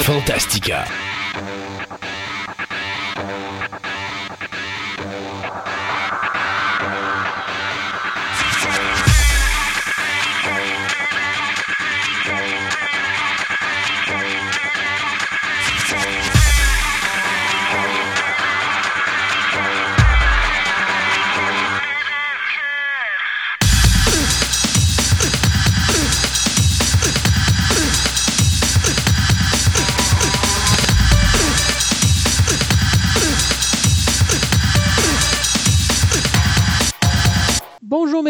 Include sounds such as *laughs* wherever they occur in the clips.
Fantastica.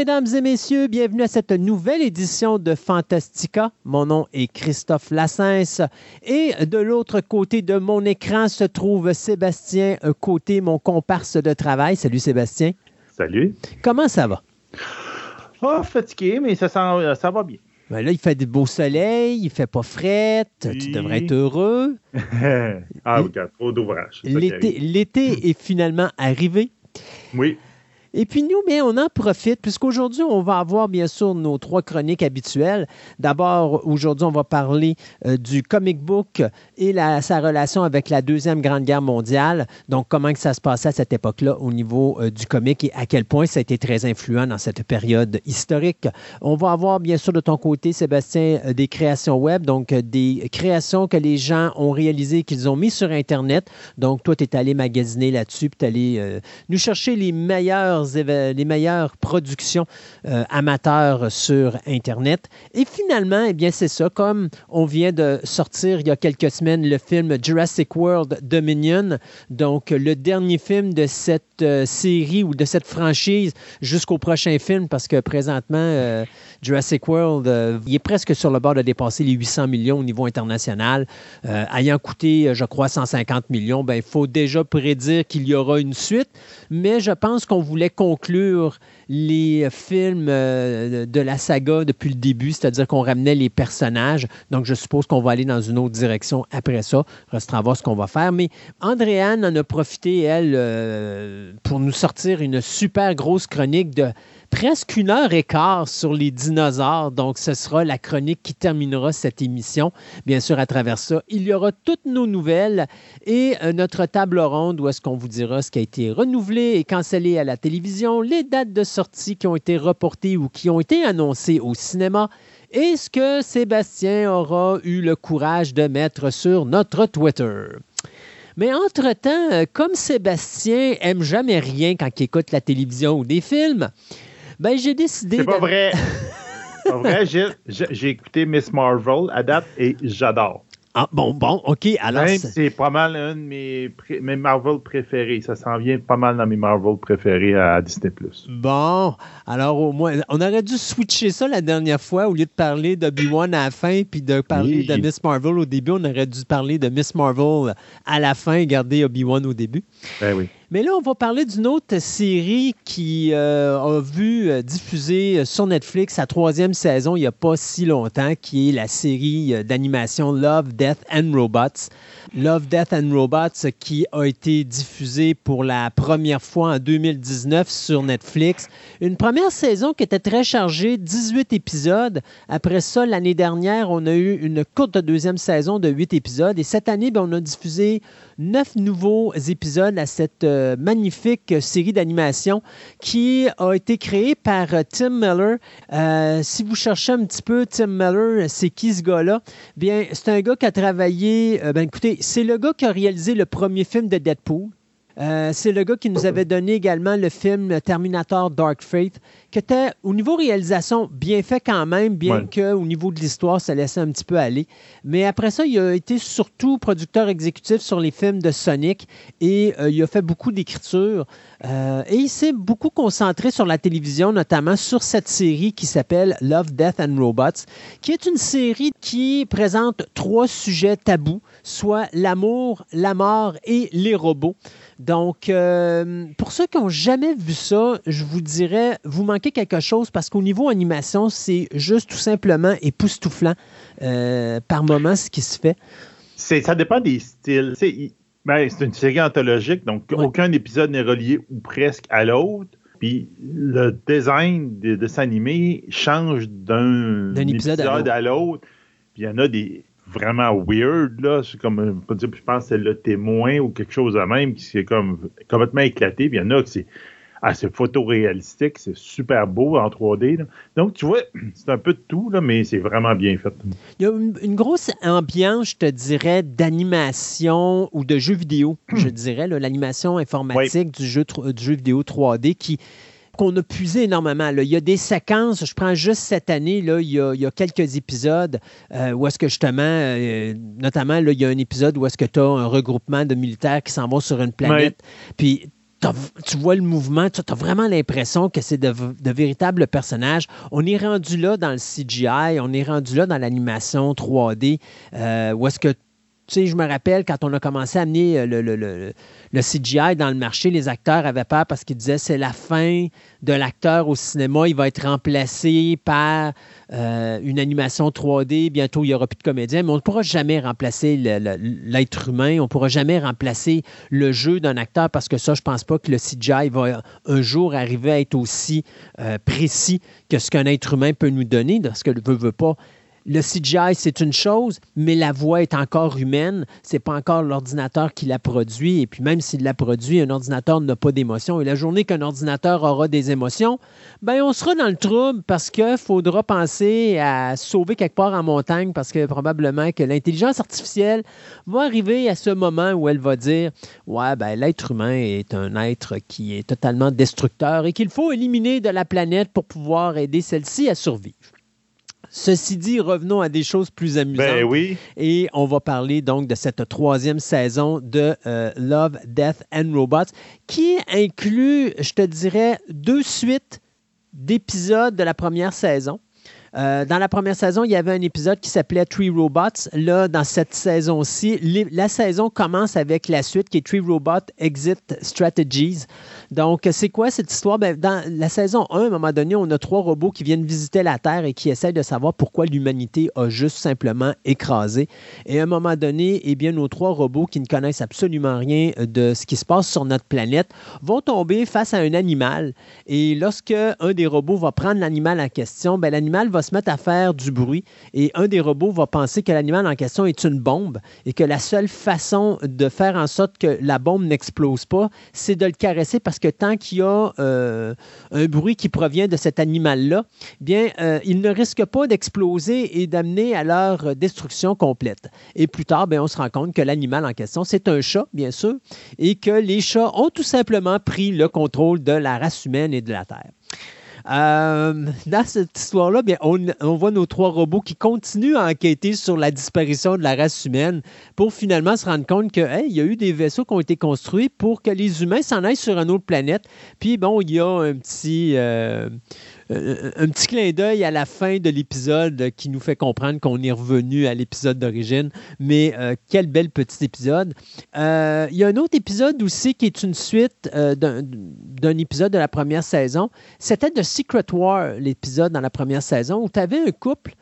Mesdames et messieurs, bienvenue à cette nouvelle édition de Fantastica. Mon nom est Christophe Lassens et de l'autre côté de mon écran se trouve Sébastien Côté, mon comparse de travail. Salut Sébastien. Salut. Comment ça va? Oh, fatigué, mais ça, ça va bien. Ben là, il fait du beau soleil, il fait pas fret, tu devrais être heureux. *laughs* ah, regarde, trop d'ouvrage. L'été est finalement arrivé. Oui. Et puis nous, bien, on en profite, puisqu'aujourd'hui, on va avoir bien sûr nos trois chroniques habituelles. D'abord, aujourd'hui, on va parler euh, du comic book et sa relation avec la Deuxième Grande Guerre mondiale. Donc, comment que ça se passait à cette époque-là au niveau euh, du comic et à quel point ça a été très influent dans cette période historique. On va avoir bien sûr de ton côté, Sébastien, euh, des créations web, donc des créations que les gens ont réalisées, qu'ils ont mis sur Internet. Donc, toi, tu es allé magasiner là-dessus, puis tu es allé nous chercher les meilleurs les meilleures productions euh, amateurs sur Internet. Et finalement, eh bien, c'est ça, comme on vient de sortir il y a quelques semaines le film Jurassic World Dominion, donc le dernier film de cette euh, série ou de cette franchise jusqu'au prochain film, parce que présentement, euh, Jurassic World, il est presque sur le bord de dépasser les 800 millions au niveau international. ayant coûté, je crois, 150 millions, ben, il faut déjà prédire qu'il y aura une suite, mais je pense qu'on voulait conclure les films euh, de la saga depuis le début, c'est-à-dire qu'on ramenait les personnages. Donc, je suppose qu'on va aller dans une autre direction après ça. Restera à voir ce qu'on va faire. Mais Andréane en a profité, elle, euh, pour nous sortir une super grosse chronique de presque une heure et quart sur les dinosaures. Donc, ce sera la chronique qui terminera cette émission. Bien sûr, à travers ça, il y aura toutes nos nouvelles et euh, notre table ronde où est-ce qu'on vous dira ce qui a été renouvelé et cancellé à la télévision, les dates de sortie qui ont été reportées ou qui ont été annoncées au cinéma et ce que Sébastien aura eu le courage de mettre sur notre Twitter? Mais entre-temps, euh, comme Sébastien aime jamais rien quand il écoute la télévision ou des films, ben, j'ai décidé. C'est pas vrai. *laughs* pas vrai. J'ai écouté Miss Marvel à date et j'adore. Ah, bon, bon, OK. Alors. c'est pas mal un de mes, mes Marvel préférés. Ça s'en vient pas mal dans mes Marvel préférés à Disney. Bon, alors au moins, on aurait dû switcher ça la dernière fois au lieu de parler d'Obi-Wan à la fin puis de parler de Miss Marvel au début. On aurait dû parler de Miss Marvel à la fin et garder Obi-Wan au début. Ben oui. Mais là, on va parler d'une autre série qui euh, a vu euh, diffuser sur Netflix sa troisième saison il n'y a pas si longtemps, qui est la série euh, d'animation Love, Death and Robots. Love, Death and Robots qui a été diffusée pour la première fois en 2019 sur Netflix. Une première saison qui était très chargée, 18 épisodes. Après ça, l'année dernière, on a eu une courte deuxième saison de 8 épisodes. Et cette année, ben, on a diffusé neuf nouveaux épisodes à cette euh, magnifique série d'animation qui a été créée par euh, Tim Miller. Euh, si vous cherchez un petit peu Tim Miller, c'est qui ce gars-là? Bien, c'est un gars qui a travaillé, ben écoutez, c'est le gars qui a réalisé le premier film de Deadpool. Euh, c'est le gars qui nous avait donné également le film Terminator Dark Fate, qui était au niveau réalisation bien fait quand même, bien que qu'au niveau de l'histoire, ça laissait un petit peu aller. Mais après ça, il a été surtout producteur exécutif sur les films de Sonic et euh, il a fait beaucoup d'écriture. Euh, et il s'est beaucoup concentré sur la télévision, notamment sur cette série qui s'appelle Love, Death and Robots, qui est une série qui présente trois sujets tabous, soit l'amour, la mort et les robots. Donc, euh, pour ceux qui n'ont jamais vu ça, je vous dirais, vous manquez quelque chose parce qu'au niveau animation, c'est juste tout simplement époustouflant euh, par moment ce qui se fait. Ça dépend des styles. Ben, c'est une série anthologique, donc aucun épisode n'est relié ou presque à l'autre. Puis le design de, s'animer change d'un épisode, à l'autre. Puis il y en a des vraiment weird, là. C'est comme, je pense que c'est le témoin ou quelque chose de même qui est comme complètement éclaté. Puis il y en a qui c'est assez photoréalistique, c'est super beau en 3D. Donc, tu vois, *clears throat* c'est un peu de tout, là, mais c'est vraiment bien fait. Il y a une, grosse ambiance, je te dirais, d'animation ou de jeu vidéo, je *clears throat* dirais, l'animation informatique du, jeu, du jeu vidéo 3D qui qu'on a puisé énormément. Il y a des séquences, je prends juste cette année, là, il, y a, quelques épisodes euh, où est-ce que justement, euh, notamment, là, il y a un épisode où est-ce que tu as un regroupement de militaires qui s'en vont sur une planète. Puis tu vois le mouvement, tu as vraiment l'impression que c'est de, véritables personnages. On est rendu là dans le CGI, on est rendu là dans l'animation 3D, euh, où est-ce que sais, je me rappelle quand on a commencé à amener euh, le, CGI dans le marché, les acteurs avaient peur parce qu'ils disaient c'est la fin de l'acteur au cinéma, il va être remplacé par euh, une animation 3D, bientôt il n'y aura plus de comédien, mais on ne pourra jamais remplacer l'être humain, on ne pourra jamais remplacer le jeu d'un acteur parce que ça, je ne pense pas que le CGI va un jour arriver à être aussi euh, précis que ce qu'un être humain peut nous donner, parce que ne veut, veut pas le CGI, c'est une chose, mais la voix est encore humaine. C'est pas encore l'ordinateur qui la produit. Et puis même s'il la produit, un ordinateur n'a pas d'émotion. Et la journée qu'un ordinateur aura des émotions, ben on sera dans le trouble parce qu'il faudra penser à sauver quelque part en montagne parce que probablement que l'intelligence artificielle va arriver à ce moment où elle va dire Ouais, ben l'être humain est un être qui est totalement destructeur et qu'il faut éliminer de la planète pour pouvoir aider celle-ci à survivre. Ceci dit, revenons à des choses plus amusantes. Ben oui. Et on va parler donc de cette troisième saison de euh, Love, Death and Robots, qui inclut, je te dirais, deux suites d'épisodes de la première saison. Euh, dans la première saison, il y avait un épisode qui s'appelait Tree Robots. Là, dans cette saison-ci, la saison commence avec la suite qui est Tree Robot Exit Strategies. Donc, c'est quoi cette histoire? Ben, dans la saison 1, à un moment donné, on a trois robots qui viennent visiter la Terre et qui essayent de savoir pourquoi l'humanité a juste simplement écrasé. Et à un moment donné, eh bien, nos trois robots qui ne connaissent absolument rien de ce qui se passe sur notre planète vont tomber face à un animal. Et lorsque un des robots va prendre l'animal en question, ben, l'animal va se mettre à faire du bruit et un des robots va penser que l'animal en question est une bombe et que la seule façon de faire en sorte que la bombe n'explose pas, c'est de le caresser parce que tant qu'il y a euh, un bruit qui provient de cet animal-là, bien, euh, il ne risque pas d'exploser et d'amener à leur destruction complète. Et plus tard, bien, on se rend compte que l'animal en question, c'est un chat, bien sûr, et que les chats ont tout simplement pris le contrôle de la race humaine et de la Terre. Euh, dans cette histoire-là, bien, on, voit nos trois robots qui continuent à enquêter sur la disparition de la race humaine pour finalement se rendre compte qu'il y a eu des vaisseaux qui ont été construits pour que les humains s'en aillent sur une autre planète. Puis bon, il y a un petit, euh, un petit clin d'œil à la fin de l'épisode qui nous fait comprendre qu'on est revenu à l'épisode d'origine. Mais euh, quel bel petit épisode. Euh, il y a un autre épisode aussi qui est une suite d'un épisode de la première saison. C'était The Secret War, l'épisode dans la première saison, où tu avais un couple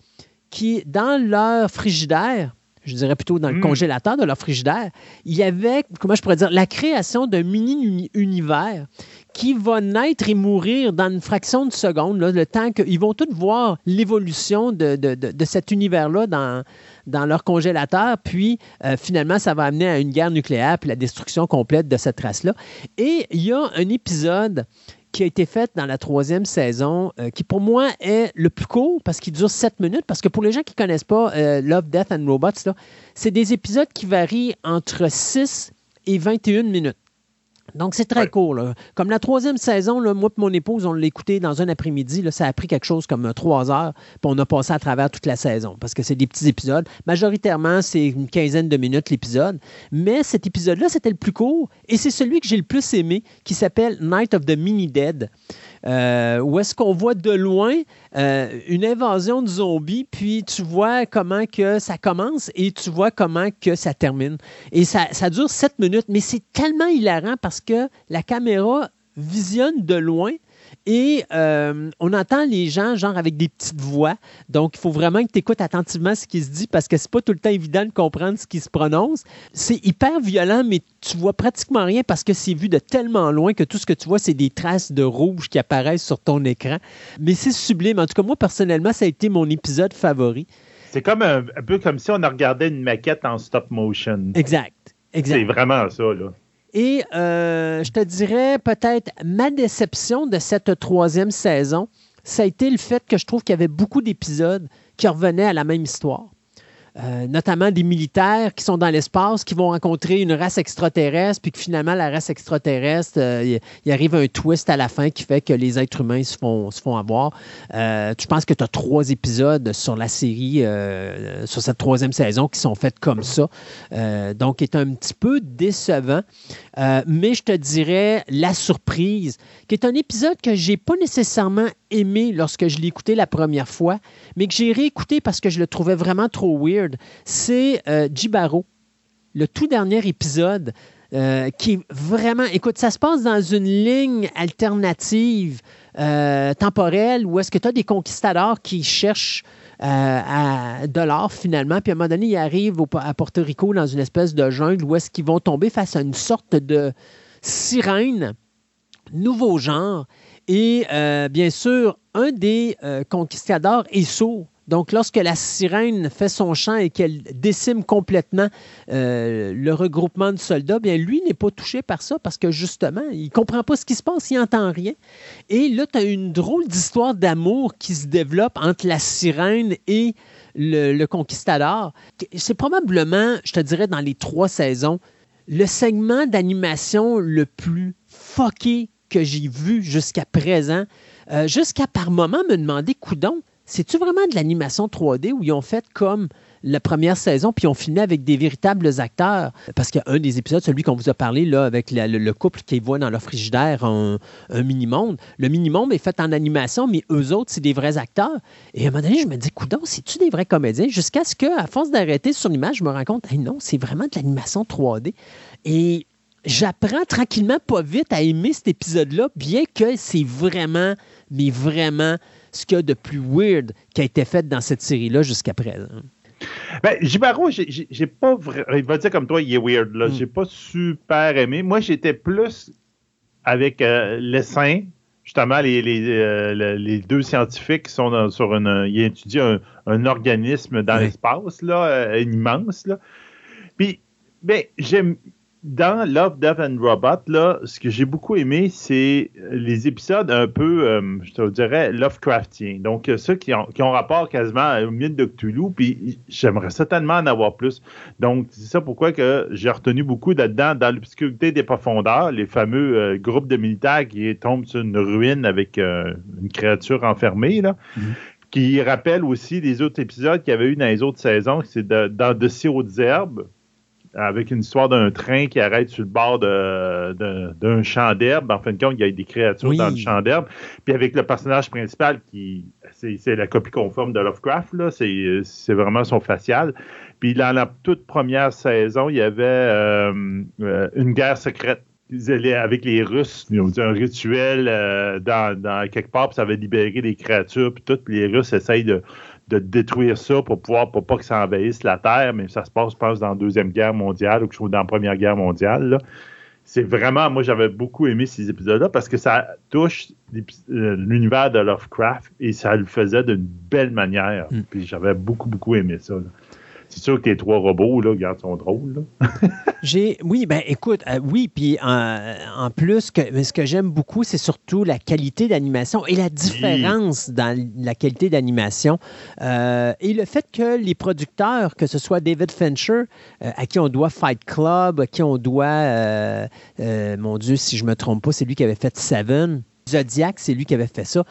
qui, dans leur frigidaire, je dirais plutôt dans le hmm. congélateur de leur frigidaire, il y avait, comment je pourrais dire, la création d'un mini-univers qui va naître et mourir dans une fraction de seconde, le temps qu'ils vont tous voir l'évolution de, cet univers-là dans, leur congélateur, puis euh, finalement, ça va amener à une guerre nucléaire, puis la destruction complète de cette race-là. Et il y a un épisode qui a été fait dans la troisième saison, euh, qui pour moi est le plus court parce qu'il dure sept minutes. Parce que pour les gens qui ne connaissent pas euh, Love, Death and Robots, c'est des épisodes qui varient entre 6 et 21 minutes. Donc, c'est très court. Comme la troisième saison, là, moi et mon épouse, on l'a écouté dans un après-midi. Ça a pris quelque chose comme euh, trois heures, puis on a passé à travers toute la saison parce que c'est des petits épisodes. Majoritairement, c'est une quinzaine de minutes l'épisode. Mais cet épisode-là, c'était le plus court et c'est celui que j'ai le plus aimé qui s'appelle Night of the Mini Dead. Euh, où est-ce qu'on voit de loin euh, une invasion de zombies, puis tu vois comment que ça commence et tu vois comment que ça termine. Et ça, ça dure sept minutes, mais c'est tellement hilarant parce que la caméra visionne de loin et euh, on entend les gens, genre, avec des petites voix. Donc, il faut vraiment que tu écoutes attentivement ce qui se dit parce que c'est pas tout le temps évident de comprendre ce qui se prononce. C'est hyper violent, mais tu vois pratiquement rien parce que c'est vu de tellement loin que tout ce que tu vois, c'est des traces de rouge qui apparaissent sur ton écran. Mais c'est sublime. En tout cas, moi, personnellement, ça a été mon épisode favori. C'est comme un, peu comme si on regardait une maquette en stop motion. Exact. exact. C'est vraiment ça, là. Et euh, je te dirais peut-être ma déception de cette troisième saison, ça a été le fait que je trouve qu'il y avait beaucoup d'épisodes qui revenaient à la même histoire. Euh, notamment des militaires qui sont dans l'espace, qui vont rencontrer une race extraterrestre, puis que finalement, la race extraterrestre, euh, il, arrive un twist à la fin qui fait que les êtres humains se font, se font avoir. Euh, tu penses que tu as trois épisodes sur la série, sur cette troisième saison, qui sont faits comme ça. donc, est un petit peu décevant. mais je te dirais la surprise, qui est un épisode que j'ai pas nécessairement aimé lorsque je l'ai écouté la première fois, mais que j'ai réécouté parce que je le trouvais vraiment trop weird, c'est euh, le tout dernier épisode. Euh, qui est vraiment. Écoute, ça se passe dans une ligne alternative euh, temporelle où est-ce que tu as des conquistadors qui cherchent à, de l'or finalement, puis à un moment donné, ils arrivent à Porto Rico dans une espèce de jungle où est-ce qu'ils vont tomber face à une sorte de sirène, nouveau genre, et euh, bien sûr, un des euh, conquistadors est sourd. Donc, lorsque la sirène fait son chant et qu'elle décime complètement euh, le regroupement de soldats, bien lui n'est pas touché par ça parce que justement, il ne comprend pas ce qui se passe, il n'entend rien. Et là, tu as une drôle d'histoire d'amour qui se développe entre la sirène et le, conquistador. C'est probablement, je te dirais, dans les trois saisons, le segment d'animation le plus fucké que j'ai vu jusqu'à présent, euh, jusqu'à par moment me demander, coudon, c'est-tu vraiment de l'animation 3D où ils ont fait comme la première saison, puis ils ont filmé avec des véritables acteurs? Parce qu'il y a un des épisodes, celui qu'on vous a parlé, là, avec le, couple qui voit dans leur frigidaire un, mini-monde. Le mini-monde est fait en animation, mais eux autres, c'est des vrais acteurs. Et à un moment donné, je me dis, coudon, c'est-tu des vrais comédiens? Jusqu'à ce qu'à force d'arrêter sur l'image, je me rends compte, non, c'est vraiment de l'animation 3D. Et j'apprends tranquillement, pas vite, à aimer cet épisode-là, bien que c'est vraiment, mais vraiment, ce qu'il y a de plus weird qui a été fait dans cette série-là jusqu'à présent. Ben, Jibaro, j'ai pas Il va dire comme toi, il est weird. là. Mm. J'ai pas super aimé. Moi, j'étais plus avec euh, l'essaim, justement, les, euh, les, deux scientifiques qui sont sur une. Ils étudient un, organisme dans l'espace, là, euh, immense. Là. Puis, ben, j'aime dans Love, Death and Robot, là, ce que j'ai beaucoup aimé, c'est les épisodes un peu, euh, je te dirais, Lovecraftien. Donc, euh, ceux qui ont, qui ont rapport quasiment au mythe de Cthulhu, puis j'aimerais certainement en avoir plus. Donc, c'est ça pourquoi que j'ai retenu beaucoup là-dedans, dans l'obscurité des profondeurs, les fameux euh, groupes de militaires qui tombent sur une ruine avec une créature enfermée, là. Mm-hmm. Qui rappelle aussi des autres épisodes qu'il y avait eu dans les autres saisons, c'est dans De si hautes herbes, avec une histoire d'un train qui arrête sur le bord d'un champ d'herbe. En fin de compte, il y a des créatures dans le champ d'herbe. Puis avec le personnage principal qui c'est la copie conforme de Lovecraft, là, c'est vraiment son facial. Puis dans la toute première saison, il y avait euh, euh, une guerre secrète avec les Russes, ils ont dit un rituel euh, dans, quelque part, puis ça avait libéré des créatures, puis tout, les Russes essayent de, de détruire ça pour pouvoir, pour pas que ça envahisse la Terre, mais ça se passe, je pense, dans la Deuxième Guerre mondiale ou que je dans la Première Guerre mondiale. C'est vraiment, moi, j'avais beaucoup aimé ces épisodes-là parce que ça touche euh, l'univers de Lovecraft et ça le faisait d'une belle manière. Mm. Puis j'avais beaucoup, beaucoup aimé ça c'est sûr que tes trois robots, là, regarde, sont drôles. *laughs* J'ai, oui, ben écoute, euh, oui, puis en, plus, que, ce que j'aime beaucoup, c'est surtout la qualité d'animation et la différence dans la qualité d'animation. Euh, et le fait que les producteurs, que ce soit David Fincher, euh, à qui on doit Fight Club, à qui on doit, mon Dieu, si je me trompe pas, c'est lui qui avait fait Seven. Zodiac, c'est lui qui avait fait ça.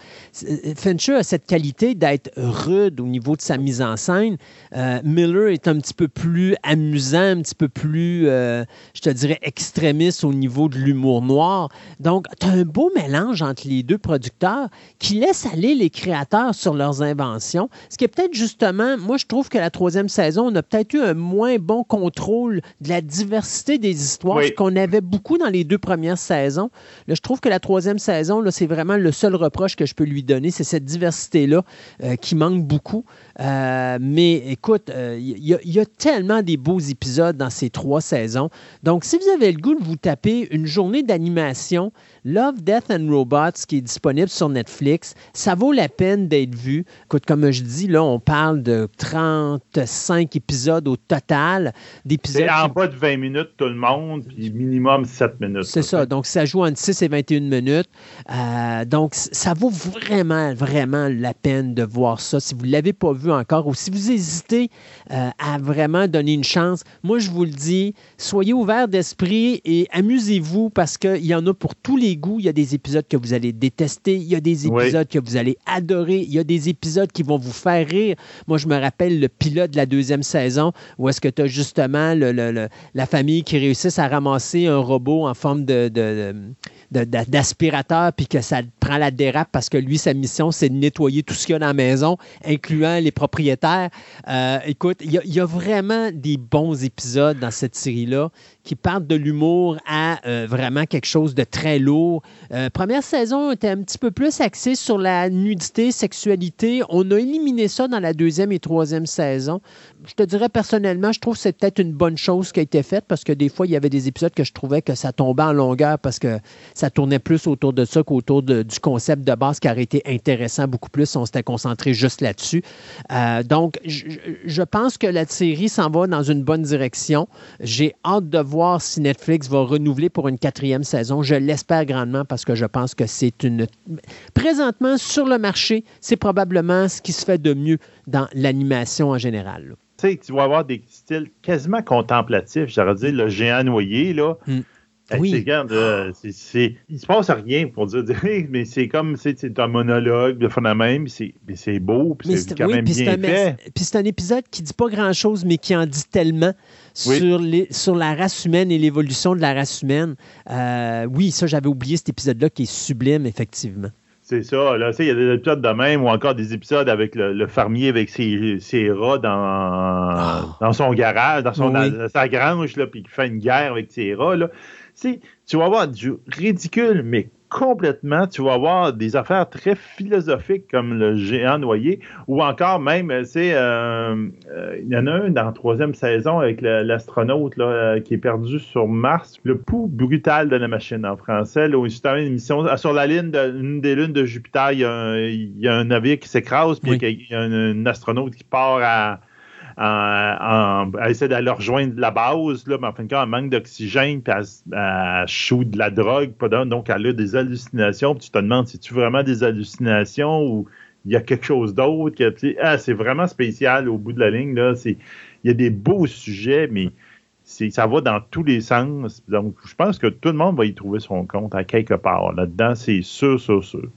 Euh, Fincher a cette qualité d'être rude au niveau de sa mise en scène. Euh, Miller est un petit peu plus amusant, un petit peu plus, euh, je te dirais, extrémiste au niveau de l'humour noir. Donc, tu as un beau mélange entre les deux producteurs qui laisse aller les créateurs sur leurs inventions. Ce qui est peut-être justement, moi, je trouve que la troisième saison, on a peut-être eu un moins bon contrôle de la diversité des histoires qu'on avait beaucoup dans les deux premières saisons. Là, je trouve que la troisième saison, c'est vraiment le seul reproche que je peux lui donner, c'est cette diversité-là euh, qui manque beaucoup. Euh, mais écoute, il y, a tellement des beaux épisodes dans ces trois saisons. Donc, si vous avez le goût de vous taper une journée d'animation, Love, Death and Robots, qui est disponible sur Netflix, ça vaut la peine d'être vu. Écoute, comme je dis, là, on parle de 35 épisodes au total. C'est en bas de 20 minutes tout le monde, puis minimum 7 minutes. C'est ça. Donc, ça joue entre 6 et 21 minutes. Euh, donc, ça vaut vraiment, vraiment la peine de voir ça. Si vous ne l'avez pas vu encore ou si vous hésitez euh, à vraiment donner une chance, moi, je vous le dis, soyez ouverts d'esprit et amusez-vous parce qu'il y en a pour tous les goûts. Il y a des épisodes que vous allez détester, il y a des épisodes que vous allez adorer, il y a des épisodes qui vont vous faire rire. Moi, je me rappelle le pilote de la deuxième saison où est-ce que tu as justement la famille qui réussissent à ramasser un robot en forme de d'aspirateur, puis que ça prend la dérape parce que lui, sa mission, c'est de nettoyer tout ce qu'il y a dans la maison, incluant les propriétaires. Euh, écoute, il y, a vraiment des bons épisodes dans cette série-là qui partent de l'humour à euh, vraiment quelque chose de très lourd. Euh, première saison était un petit peu plus axée sur la nudité, sexualité. On a éliminé ça dans la deuxième et troisième saison. Je te dirais personnellement, je trouve que c'est peut-être une bonne chose qui a été faite parce que des fois, il y avait des épisodes que je trouvais que ça tombait en longueur parce que ça tournait plus autour de ça qu'autour du concept de base qui aurait été intéressant beaucoup plus. On s'était concentré juste là-dessus. Euh, donc, je, pense que la série s'en va dans une bonne direction. J'ai hâte de voir si Netflix va renouveler pour une quatrième saison. Je l'espère grandement parce que je pense que c'est une... Présentement, sur le marché, c'est probablement ce qui se fait de mieux dans l'animation en général. Tu sais, tu vas avoir des styles quasiment contemplatifs. J'aurais dit le géant noyé, là. Oui. Regarde, euh, il se passe rien pour dire, *laughs* mais c'est comme c'est un monologue de fond même, c'est beau, puis c'est quand même bien fait. Puis c'est un épisode qui dit pas grand-chose, mais qui en dit tellement sur, les, sur la race humaine et l'évolution de la race humaine. Euh, oui, ça, j'avais oublié cet épisode-là qui est sublime, effectivement. C'est ça. Là, il y a des épisodes de même ou encore des épisodes avec le, fermier avec ses, ses rats dans, ah. dans son garage, dans, son, sa grange, là, puis qui fait une guerre avec ses rats. Là tu vas avoir du ridicule, mais complètement, tu vas avoir des affaires très philosophiques comme le géant noyé, ou encore même, euh, c'est euh, euh, il y en a un dans la troisième saison avec l'astronaute qui est perdu sur Mars, le pouls brutal de la machine en français, là, où une émission sur la ligne une des lunes de Jupiter, il y a un, navire qui s'écrase, puis il y a un astronaute qui part à elle essaie d'aller rejoindre la base, là, mais en fin de compte, elle manque d'oxygène, puis elle, elle, de la drogue, donc elle a des hallucinations, puis tu te demandes, c'est-tu vraiment des hallucinations ou il y a quelque chose d'autre? Ah, c'est vraiment spécial au bout de la ligne. Là, il y a des beaux sujets, mais ça va dans tous les sens. Donc, je pense que tout le monde va y trouver son compte à quelque part. Là-dedans, c'est sûr, sûr, sûr.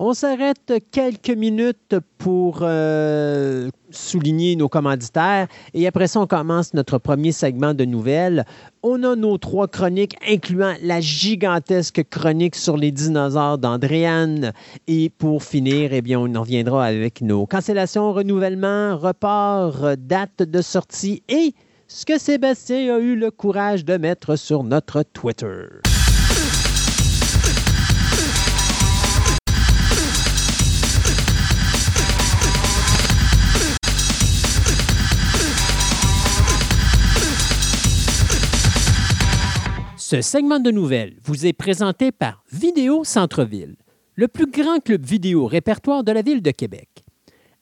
On s'arrête quelques minutes pour euh, souligner nos commanditaires et après ça, on commence notre premier segment de nouvelles. On a nos trois chroniques, incluant la gigantesque chronique sur les dinosaures d'Andréane. Et pour finir, eh bien, on en reviendra avec nos cancellations, renouvellements, reports, dates de sortie et ce que Sébastien a eu le courage de mettre sur notre Twitter. Ce segment de nouvelles vous est présenté par Vidéo Centre-Ville, le plus grand club vidéo répertoire de la ville de Québec.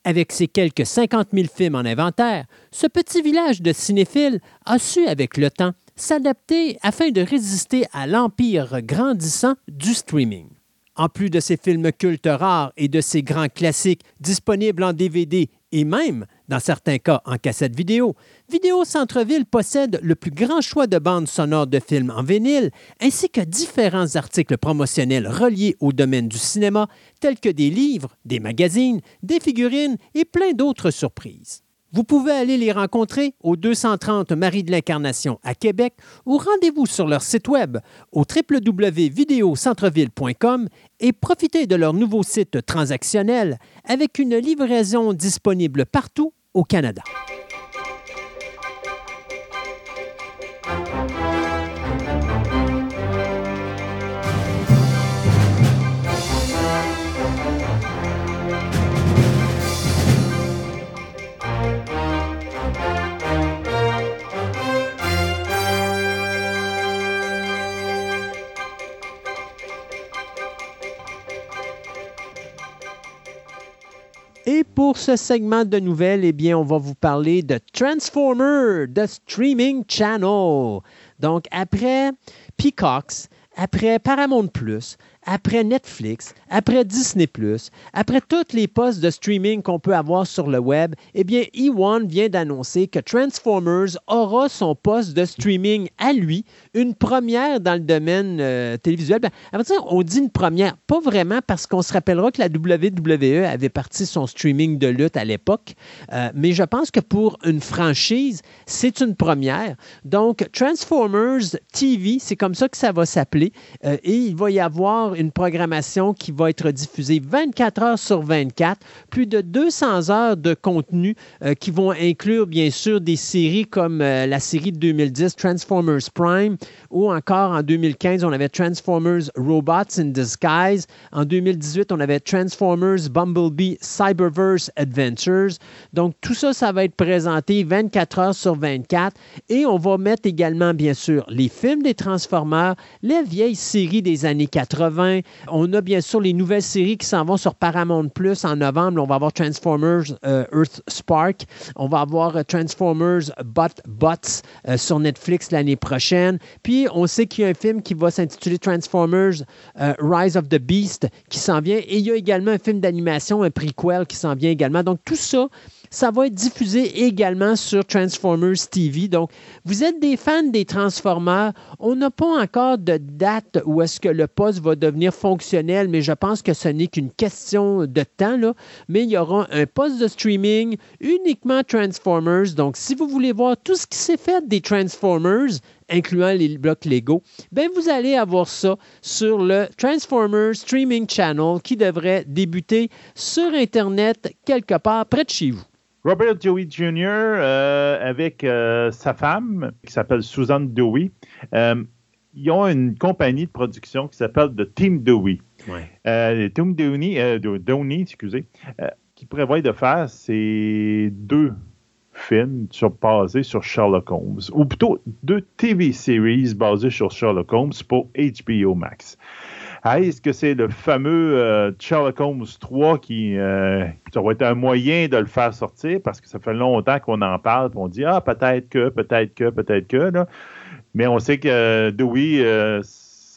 Avec ses quelques 50 000 films en inventaire, ce petit village de cinéphiles a su, avec le temps, s'adapter afin de résister à l'empire grandissant du streaming. En plus de ses films cultes rares et de ses grands classiques disponibles en DVD et même, dans certains cas, en cassette vidéo, Vidéo Centre-Ville possède le plus grand choix de bandes sonores de films en vinyle, ainsi que différents articles promotionnels reliés au domaine du cinéma, tels que des livres, des magazines, des figurines et plein d'autres surprises. Vous pouvez aller les rencontrer au 230 Marie de l'Incarnation à Québec ou rendez-vous sur leur site web au www.videocentreville.com et profitez de leur nouveau site transactionnel avec une livraison disponible partout au Canada. Et pour ce segment de nouvelles, eh bien, on va vous parler de Transformer, de Streaming Channel. Donc, après Peacocks, après Paramount Plus, après Netflix, après Disney+, après tous les postes de streaming qu'on peut avoir sur le web, eh bien, E1 vient d'annoncer que Transformers aura son poste de streaming à lui, une première dans le domaine euh, télévisuel. Ben, on dit une première, pas vraiment parce qu'on se rappellera que la WWE avait parti son streaming de lutte à l'époque, euh, mais je pense que pour une franchise, c'est une première. Donc, Transformers TV, c'est comme ça que ça va s'appeler, euh, et il va y avoir une programmation qui va être diffusée 24 heures sur 24, plus de 200 heures de contenu euh, qui vont inclure bien sûr des séries comme euh, la série de 2010 Transformers Prime ou encore en 2015 on avait Transformers Robots in Disguise. En 2018 on avait Transformers Bumblebee Cyberverse Adventures. Donc tout ça, ça va être présenté 24 heures sur 24 et on va mettre également bien sûr les films des Transformers, les vieilles séries des années 80, on a bien sûr les nouvelles séries qui s'en vont sur Paramount Plus en novembre. On va avoir Transformers euh, Earth Spark. On va avoir euh, Transformers Bot Bots euh, sur Netflix l'année prochaine. Puis on sait qu'il y a un film qui va s'intituler Transformers Rise of the Beast qui s'en vient. Et il y a également un film d'animation, un prequel qui s'en vient également. Donc tout ça, ça va être diffusé également sur Transformers TV. Donc, vous êtes des fans des Transformers. On n'a pas encore de date où est-ce que le poste va devenir fonctionnel, mais je pense que ce n'est qu'une question de temps. Mais il y aura un poste de streaming uniquement Transformers. Donc, si vous voulez voir tout ce qui s'est fait des Transformers, incluant les blocs Lego, ben vous allez avoir ça sur le Transformers Streaming Channel qui devrait débuter sur Internet quelque part près de chez vous. Robert Dewey Jr. Euh, avec euh, sa femme qui s'appelle Susan Dewey. Euh, ils ont une compagnie de production qui s'appelle The Team Dewey. Ouais. Team Dewey, Downey, excusez, qui prévoit de faire ces deux films sur, basés sur Sherlock Holmes, ou plutôt deux TV series basées sur Sherlock Holmes pour HBO Max est-ce que c'est le fameux euh, Sherlock Holmes 3 qui euh, ça un moyen de le faire sortir? Parce que ça fait longtemps qu'on en parle, on dit ah peut-être que, peut-être que, peut-être que là. Mais on sait que Dewey,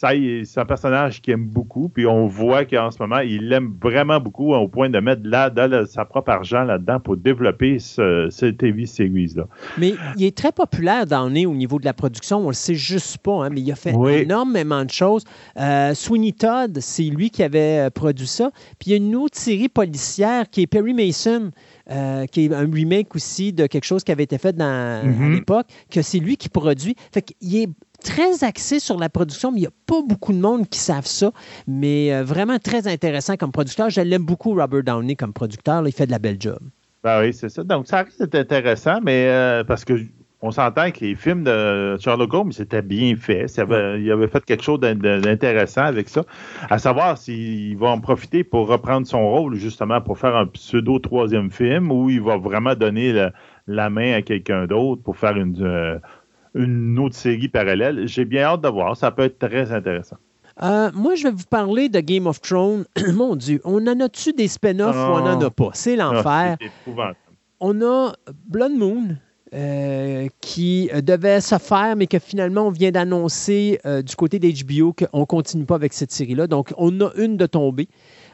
euh, c'est un personnage qu'il aime beaucoup, puis on voit qu'en ce moment, il l'aime vraiment beaucoup au point de mettre là, de sa propre argent là-dedans pour développer ce, TV series-là. Mais il est très populaire nez au niveau de la production, on le sait juste pas, hein, mais il a fait énormément de choses. Euh, Sweeney Todd, c'est lui qui avait euh, produit ça. Puis il y a une autre série policière qui est Perry Mason. Euh, qui est un remake aussi de quelque chose qui avait été fait dans, à mm-hmm. l'époque, que c'est lui qui produit. Fait qu'il est très axé sur la production, mais il n'y a pas beaucoup de monde qui savent ça. Mais euh, vraiment très intéressant comme producteur. Je l'aime beaucoup, Robert Downey, comme producteur. il fait de la belle job. Ben oui, c'est ça. Donc, ça risque d'être intéressant, mais euh, parce que on s'entend que les films de Sherlock Holmes, c'était bien fait. il avait fait quelque chose d'intéressant avec ça. À savoir s'il va en profiter pour reprendre son rôle, justement, pour faire un pseudo troisième film, ou il va vraiment donner la, main à quelqu'un d'autre pour faire une, euh, une autre série parallèle. J'ai bien hâte de voir. Ça peut être très intéressant. Euh, moi, je vais vous parler de Game of Thrones. *clears throat* Mon Dieu, on en a-tu des spin-offs ou on n'en a pas? C'est l'enfer. On a Blood Moon, euh, qui devait se faire, mais que finalement, on vient d'annoncer euh, du côté d'HBO qu'on ne continue pas avec cette série-là. Donc, on a une de tombée.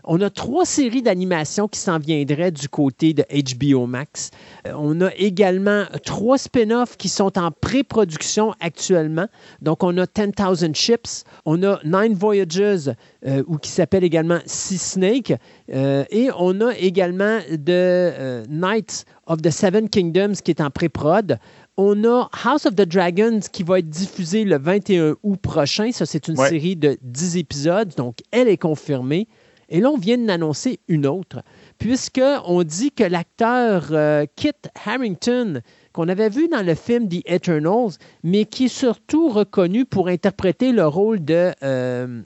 On a trois séries d'animation qui s'en viendraient du côté de HBO Max. Euh, on a également trois spin-offs qui sont en pré-production actuellement. Donc, on a 10,000 Ships, on a Nine Voyages, euh, ou qui s'appelle également Sea Snake, euh, et on a également The Knights of the Seven Kingdoms qui est en pré-prod. On a House of the Dragons qui va être diffusée le 21 août prochain. Ça, c'est une série de 10 épisodes, donc elle est confirmée. Et là, on vient d'annoncer une autre, puisqu'on dit que l'acteur euh, Kit Harrington, qu'on avait vu dans le film The Eternals, mais qui est surtout reconnu pour interpréter le rôle de euh,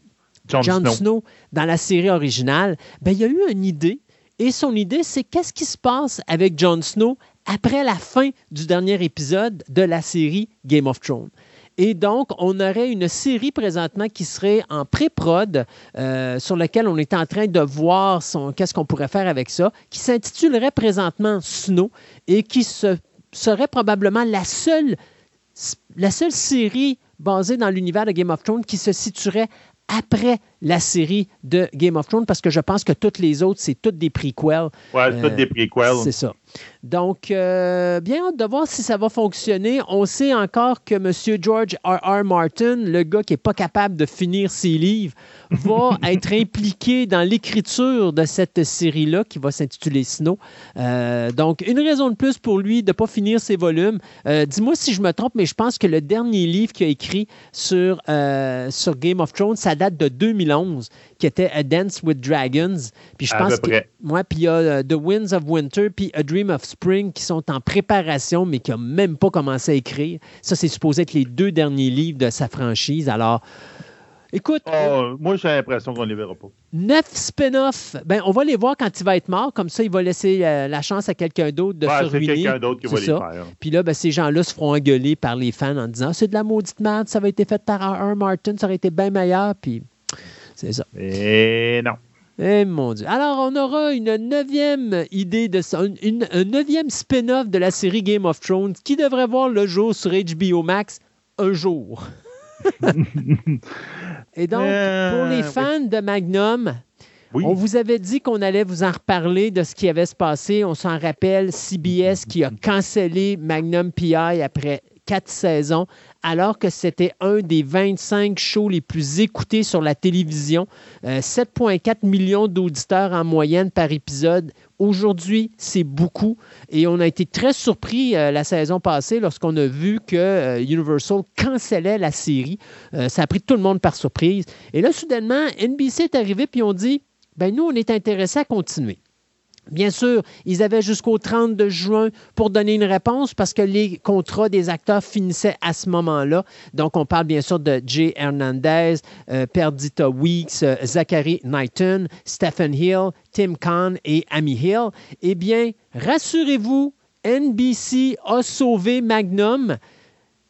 Jon, Snow. dans la série originale, ben, il y a eu une idée. Et son idée, c'est qu'est-ce qui se passe avec Jon Snow après la fin du dernier épisode de la série Game of Thrones? Et donc, on aurait une série présentement qui serait en pré-prod, euh, sur laquelle on est en train de voir qu'est-ce qu'on pourrait faire avec ça, qui s'intitulerait présentement Snow et qui serait probablement la seule, la seule série basée dans l'univers de Game of Thrones qui se situerait après la série de Game of Thrones parce que je pense que toutes les autres, c'est toutes des prequels. Ouais, c'est toutes des prequels. C'est ça. Donc, euh, bien hâte de voir si ça va fonctionner. On sait encore que M. George R. R. Martin, le gars qui n'est pas capable de finir ses livres, va *laughs* être impliqué dans l'écriture de cette série-là qui va s'intituler Snow. Euh, donc, une raison de plus pour lui de ne pas finir ses volumes. Euh, dis-moi si je me trompe, mais je pense que le dernier livre qu'il a écrit sur, sur Game of Thrones, ça date de 2011 qui était A Dance with Dragons. Puis je pense que. Moi, puis il y a euh, The Winds of Winter, puis A Dream of Spring qui sont en préparation, mais qui n'ont même pas commencé à écrire. Ça, c'est supposé être les deux derniers livres de sa franchise. Alors. Écoute. Oh, moi, j'ai l'impression qu'on ne les verra pas. Neuf spin-offs. Ben, on va les voir quand il va être mort. Comme ça, il va laisser euh, la chance à quelqu'un d'autre de ouais, se ruiner. C'est quelqu'un d'autre qui va les faire. Puis là, ben, ces gens-là se feront engueuler par les fans en disant c'est de la maudite merde, ça avait été fait par R. Martin, ça aurait été bien meilleur. Puis c'est ça. Et non. Eh mon Dieu. Alors, on aura une neuvième idée de ça, une, un neuvième spin-off de la série Game of Thrones qui devrait voir le jour sur HBO Max un jour. *laughs* Et donc, pour les euh, fans de Magnum, On vous avait dit qu'on allait vous en reparler de ce qui avait se passé. On s'en rappelle, CBS qui a cancellé Magnum PI après quatre saisons alors que c'était un des 25 shows les plus écoutés sur la télévision. 7,4 euh, millions d'auditeurs en moyenne par épisode. Aujourd'hui, c'est beaucoup. Et on a été très surpris euh, la saison passée lorsqu'on a vu que euh, Universal cancellait la série. ça a pris tout le monde par surprise. Et là, soudainement, NBC est arrivé puis on dit, ben nous, on est intéressés à continuer. Bien sûr, ils avaient jusqu'au 30 juin pour donner une réponse parce que les contrats des acteurs finissaient à ce moment-là. Donc, on parle bien sûr de Jay Hernandez, euh, Perdita Weeks, euh, Zachary Knighton, Stephen Hill, Tim Kahn et Amy Hill. Eh bien, rassurez-vous, NBC a sauvé Magnum,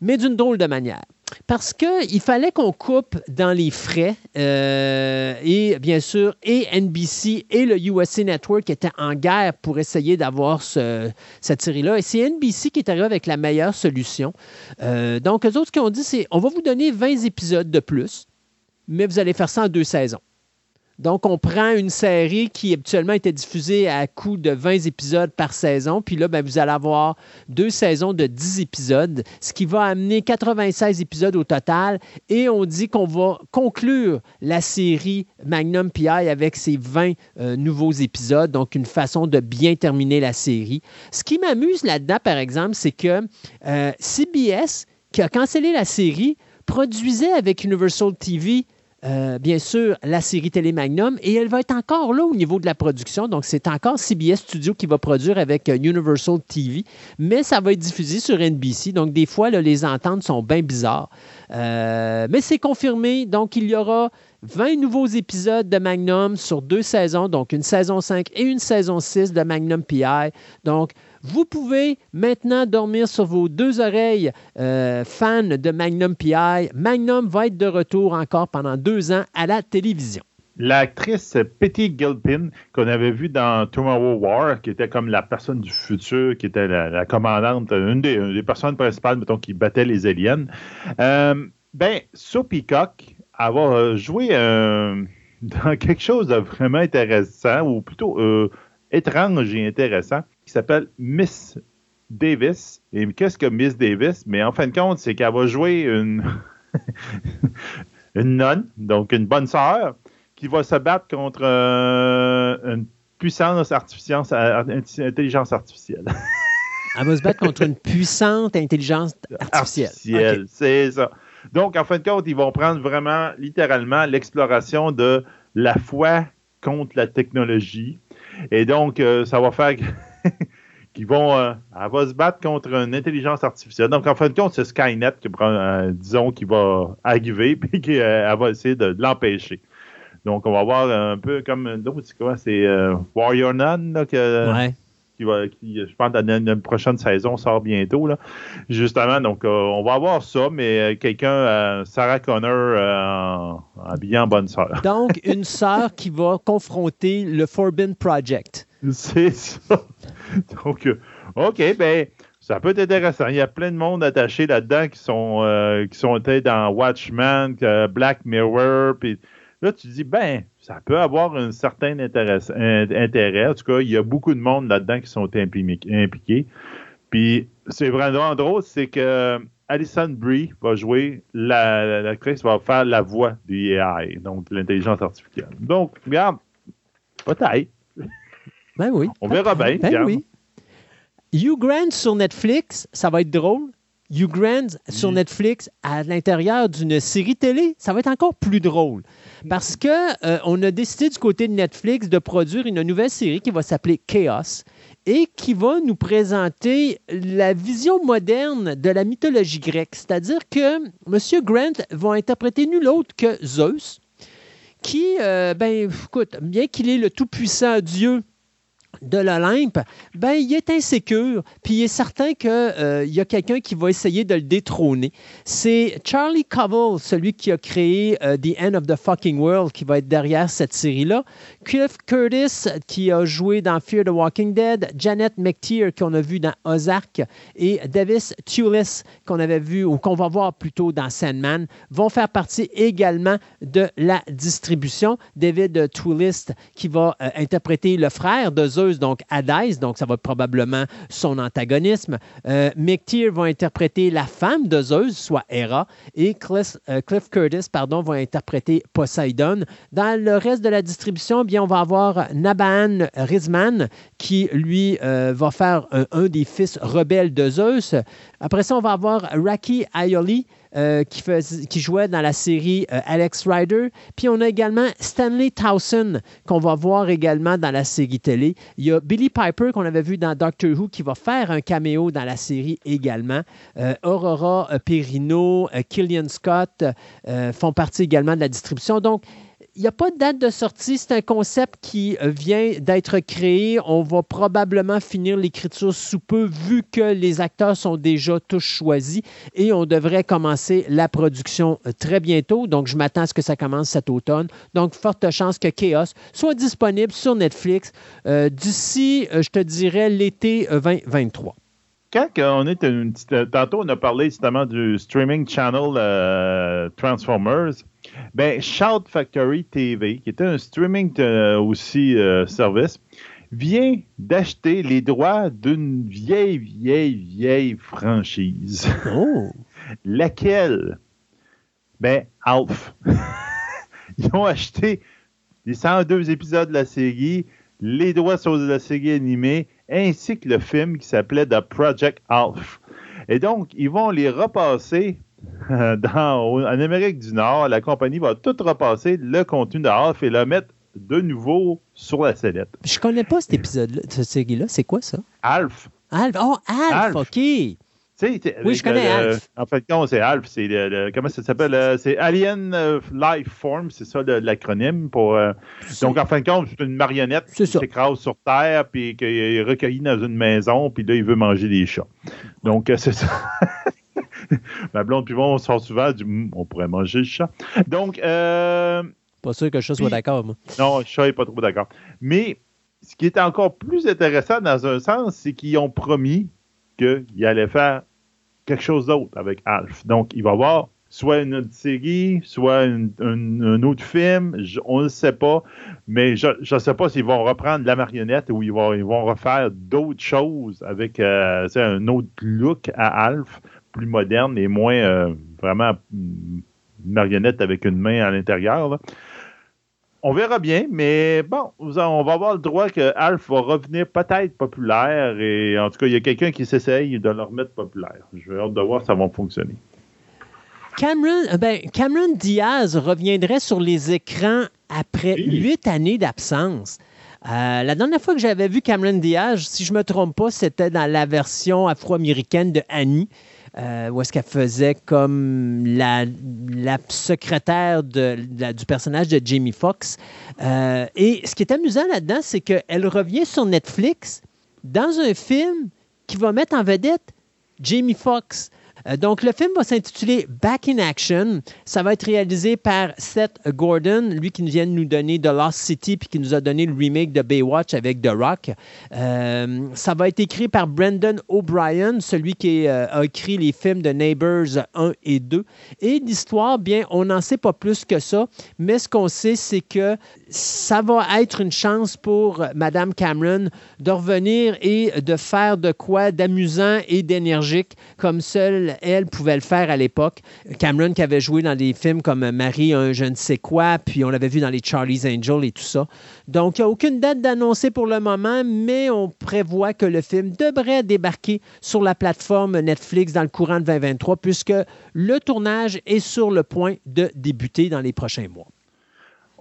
mais d'une drôle de manière. Parce qu'il fallait qu'on coupe dans les frais euh, et bien sûr, et NBC et le USA Network étaient en guerre pour essayer d'avoir cette série-là. Et c'est NBC qui est arrivé avec la meilleure solution. Euh, donc, eux autres qui ont dit, c'est on va vous donner 20 épisodes de plus, mais vous allez faire ça en deux saisons. Donc, on prend une série qui habituellement était diffusée à coût de 20 épisodes par saison, puis là, ben, vous allez avoir deux saisons de 10 épisodes, ce qui va amener 96 épisodes au total. Et on dit qu'on va conclure la série Magnum PI avec ces 20 euh, nouveaux épisodes, donc une façon de bien terminer la série. Ce qui m'amuse là-dedans, par exemple, c'est que euh, CBS, qui a cancellé la série, produisait avec Universal TV euh, bien sûr, la série Télé Magnum, et elle va être encore là au niveau de la production. Donc, c'est encore CBS Studio qui va produire avec euh, Universal TV, mais ça va être diffusé sur NBC. Donc, des fois, les ententes sont bien bizarres. Euh, mais c'est confirmé. Donc, il y aura 20 nouveaux épisodes de Magnum sur deux saisons, donc une saison 5 et une saison 6 de Magnum PI. Donc, vous pouvez maintenant dormir sur vos deux oreilles, euh, fans de Magnum PI. Magnum va être de retour encore pendant deux ans à la télévision. L'actrice Petty Gilpin, qu'on avait vue dans Tomorrow War, qui était comme la personne du futur, qui était la, commandante, une des, personnes principales, mettons, qui battait les aliens. Euh, ben, sur Peacock, avoir joué euh, dans quelque chose de vraiment intéressant, ou plutôt euh, étrange et intéressant, qui s'appelle Miss Davis. Et qu'est-ce que Miss Davis? Mais en fin de compte, c'est qu'elle va jouer une, *laughs* une nonne, donc une bonne sœur, qui va se battre contre euh, une puissance artificielle, intelligence artificielle. *laughs* Elle va se battre contre une puissante intelligence artificielle. artificielle C'est ça. Donc, en fin de compte, ils vont prendre vraiment, littéralement, l'exploration de la foi contre la technologie. Et donc, euh, ça va faire qu'ils vont. Euh, elle va se battre contre une intelligence artificielle. Donc, en fin de compte, c'est Skynet qui prend, euh, disons, qui va arriver, *laughs* puis qu'elle va essayer de, l'empêcher. Donc, on va voir un peu comme. C'est quoi? C'est Warrior Nun, là, que, qui va, qui, je pense, que la, prochaine saison sort bientôt, là. Justement, donc, euh, on va avoir ça, mais quelqu'un, Sarah Connor, habillée en bonne sœur. Donc, une sœur qui va confronter le Forbidden Project. *laughs* C'est ça. Donc, OK, ben, ça peut être intéressant. Il y a plein de monde attaché là-dedans qui sont euh, qui sont dans Watchmen, Black Mirror, là tu dis ben ça peut avoir un certain intérêt. En tout cas, il y a beaucoup de monde là-dedans qui sont impliqués. Puis c'est vraiment drôle, c'est que Alison Brie va jouer l'actrice va faire la voix du AI, donc l'intelligence artificielle. Donc, regarde, peut-être. Ben oui. On verra bien. Ben oui. Hugh Grant sur Netflix, ça va être drôle. Hugh Grant sur Netflix à l'intérieur d'une série télé, ça va être encore plus drôle. Parce que euh, on a décidé du côté de Netflix de produire une nouvelle série qui va s'appeler Chaos et qui va nous présenter la vision moderne de la mythologie grecque. C'est-à-dire que M. Grant va interpréter nul autre que Zeus, qui, euh, ben, écoute, bien qu'il est le tout-puissant Dieu de l'Olympe, ben, il est insécure, puis il est certain qu'il euh, y a quelqu'un qui va essayer de le détrôner. C'est Charlie Covell, celui qui a créé euh, The End of the Fucking World, qui va être derrière cette série-là. Cliff Curtis, qui a joué dans Fear the Walking Dead. Janet McTeer, qu'on a vu dans Ozark. Et Davis Tulis, qu'on avait vu, ou qu'on va voir plutôt dans Sandman, vont faire partie également de la distribution. David Twillist, qui va euh, interpréter le frère de Zeus donc Hadès, donc ça va être probablement son antagonisme. Euh, va interpréter la femme de Zeus, soit Hera, et Cliff, euh, Curtis pardon, va interpréter Poseidon. Dans le reste de la distribution, bien, on va avoir Naban Rizman, qui lui euh, va faire un, des fils rebelles de Zeus. Après ça, on va avoir Raki Ayoli, euh, qui, jouait dans la série euh, Alex Rider. Puis on a également Stanley Towson, qu'on va voir également dans la série télé. Il y a Billy Piper, qu'on avait vu dans Doctor Who, qui va faire un caméo dans la série également. Euh, Aurora Perino, Killian Scott font partie également de la distribution. Donc, n'y a pas de date de sortie. C'est un concept qui euh, vient d'être créé. On va probablement finir l'écriture sous peu, vu que les acteurs sont déjà tous choisis et on devrait commencer la production euh, très bientôt. Donc, je m'attends à ce que ça commence cet automne. Donc, forte chance que Chaos soit disponible sur Netflix euh, d'ici, je te dirais, l'été 2023 quand on est une tantôt on a parlé justement du streaming channel Transformers ben, Shout Factory TV, qui était un streaming euh, aussi euh, service, vient d'acheter les droits d'une vieille, vieille, vieille franchise. Oh! *laughs* Laquelle? Ben, Alf. *laughs* Ils ont acheté les 102 épisodes de la série, les droits sur la série animée, ainsi que le film qui s'appelait The Project Alf. Et donc, ils vont les repasser *laughs* en Amérique du Nord, la compagnie va tout repasser le contenu de Alf et le mettre de nouveau sur la sellette. Je connais pas cet épisode-là, cette série-là. C'est quoi ça? Alf. Alf. Oh, Alf, OK. oui, je connais Alf. En fait, c'est Alf, c'est le, comment ça s'appelle? C'est Alien euh, Life Form, c'est ça l'acronyme pour. Euh, donc, en fin de compte, c'est une marionnette qui s'écrase sur Terre, puis qui est recueillie dans une maison, puis là, il veut manger des chats. Donc, euh, c'est ça. *laughs* *laughs* Ma blonde puis moi, on sort souvent du on pourrait manger le chat. Donc, euh, pas sûr que le chat soit d'accord, moi. Non, le chat n'est pas trop d'accord. Mais ce qui est encore plus intéressant dans un sens, c'est qu'ils ont promis qu'ils allaient faire quelque chose d'autre avec Alf. Donc, il va y avoir soit une autre série, soit un autre film, on ne sait pas, mais je ne sais pas s'ils vont reprendre la marionnette ou ils vont, ils vont refaire d'autres choses avec euh, un autre look à Alf plus moderne et moins euh, vraiment une marionnette avec une main à l'intérieur. On verra bien, mais bon, on va avoir le droit que Alf va revenir peut-être populaire et en tout cas, il y a quelqu'un qui s'essaye de le remettre populaire. Je vais hâte de voir si ça va fonctionner. Cameron, euh, ben, Cameron Diaz reviendrait sur les écrans après huit années d'absence. Euh, la dernière fois que j'avais vu Cameron Diaz, si je ne me trompe pas, c'était dans la version afro-américaine de Annie. Euh, où est-ce qu'elle faisait comme la, secrétaire du personnage de Jamie Foxx. Euh, et ce qui est amusant là-dedans, c'est qu'elle revient sur Netflix dans un film qui va mettre en vedette Jamie Foxx. Euh, donc, le film va s'intituler Back in Action. Ça va être réalisé par Seth Gordon, lui qui vient de nous donner The Lost City puis qui nous a donné le remake de Baywatch avec The Rock. Euh, ça va être écrit par Brendan O'Brien, celui qui euh, a écrit les films de Neighbors 1 et 2. Et l'histoire, bien, on n'en sait pas plus que ça, mais ce qu'on sait, c'est que ça va être une chance pour Madame Cameron de revenir et de faire de quoi d'amusant et d'énergique comme seule elle pouvait le faire à l'époque. Cameron qui avait joué dans des films comme Marie, un je ne sais quoi, puis on l'avait vu dans les Charlie's Angels et tout ça. Donc, il n'y a aucune date d'annoncer pour le moment, mais on prévoit que le film devrait débarquer sur la plateforme Netflix dans le courant de 2023, puisque le tournage est sur le point de débuter dans les prochains mois.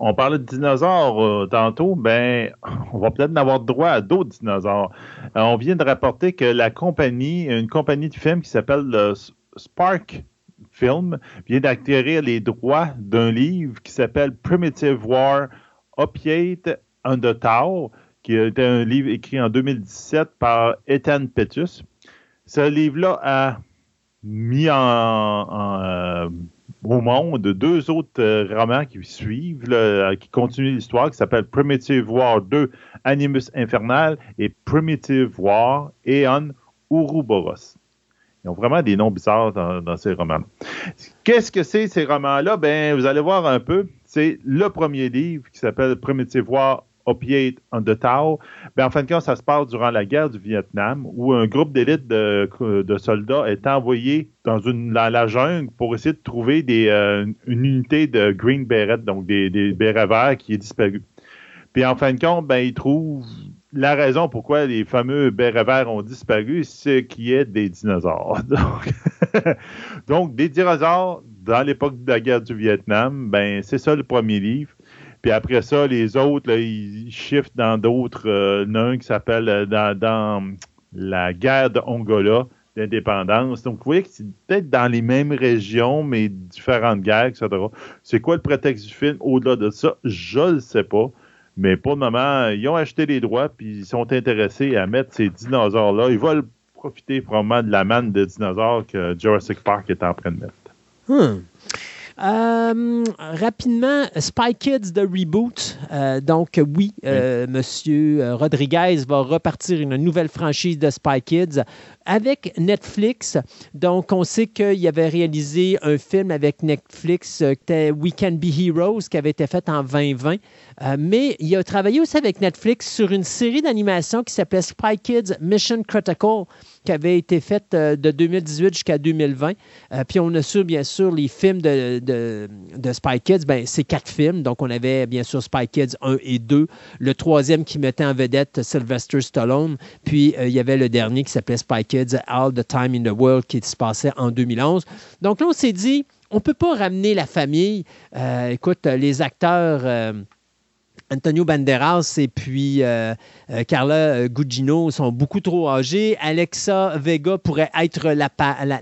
On parlait de dinosaures euh, tantôt, ben, on va peut-être avoir droit à d'autres dinosaures. Euh, on vient de rapporter que la compagnie, une compagnie de films qui s'appelle Spark Film, vient d'acquérir les droits d'un livre qui s'appelle Primitive War Opiate Undertow, qui était un livre écrit en 2017 par Ethan Petus. Ce livre-là a mis en, euh, au monde deux autres euh, romans qui suivent, euh, qui continuent l'histoire, qui s'appellent Primitive War 2, Animus Infernal et Primitive War, Eon Ouroboros. Ils ont vraiment des noms bizarres dans, ces romans. Qu'est-ce que c'est ces romans-là? Ben, vous allez voir un peu. C'est le premier livre qui s'appelle Primitive War Opiate on the Tao. Ben, en fin de compte, ça se passe durant la guerre du Vietnam, où un groupe d'élite de, soldats est envoyé dans la, jungle pour essayer de trouver euh, une unité de Green Beret, donc des, des verts qui est disparu. Puis en fin de compte, ben, ils trouvent la raison pourquoi les fameux bérets verts ont disparu, c'est qu'il y a des dinosaures. *laughs* *laughs* Donc, des dinosaures dans l'époque de la guerre du Vietnam, ben, c'est ça le premier livre. Puis après ça, les autres, ils shiftent dans d'autres. Euh, qui s'appelle euh, dans, la guerre de Angola d'indépendance. Donc, vous voyez que c'est peut-être dans les mêmes régions, mais différentes guerres, etc. C'est quoi le prétexte du film? Au-delà de ça? Je ne le sais pas. Mais pour le moment, ils ont acheté les droits, puis ils sont intéressés à mettre ces dinosaures-là. Ils veulent profiter probablement de la manne de dinosaures que Jurassic Park est en train de mettre. Hmm. Euh, rapidement, Spy Kids de Reboot. Euh, donc, oui, euh, Monsieur Rodriguez va repartir une nouvelle franchise de Spy Kids avec Netflix. Donc, on sait qu'il avait réalisé un film avec Netflix, c'était We Can Be Heroes, qui avait été fait en 2020. mais il a travaillé aussi avec Netflix sur une série d'animation qui s'appelait Spy Kids Mission Critical qui avait été faite euh, de 2018 jusqu'à 2020. Euh, puis on a su, bien sûr, les films de, Spy Kids. Ben, c'est quatre films. Donc, on avait, bien sûr, Spy Kids 1 et 2. Le troisième qui mettait en vedette Sylvester Stallone. Puis, euh, il y avait le dernier qui s'appelait Spy Kids All the Time in the World qui se passait en 2011. Donc là, on s'est dit, on ne peut pas ramener la famille. écoute, les acteurs... Antonio Banderas et puis euh, euh, Carla euh, Gugino sont beaucoup trop âgés. Alexa Vega pourrait être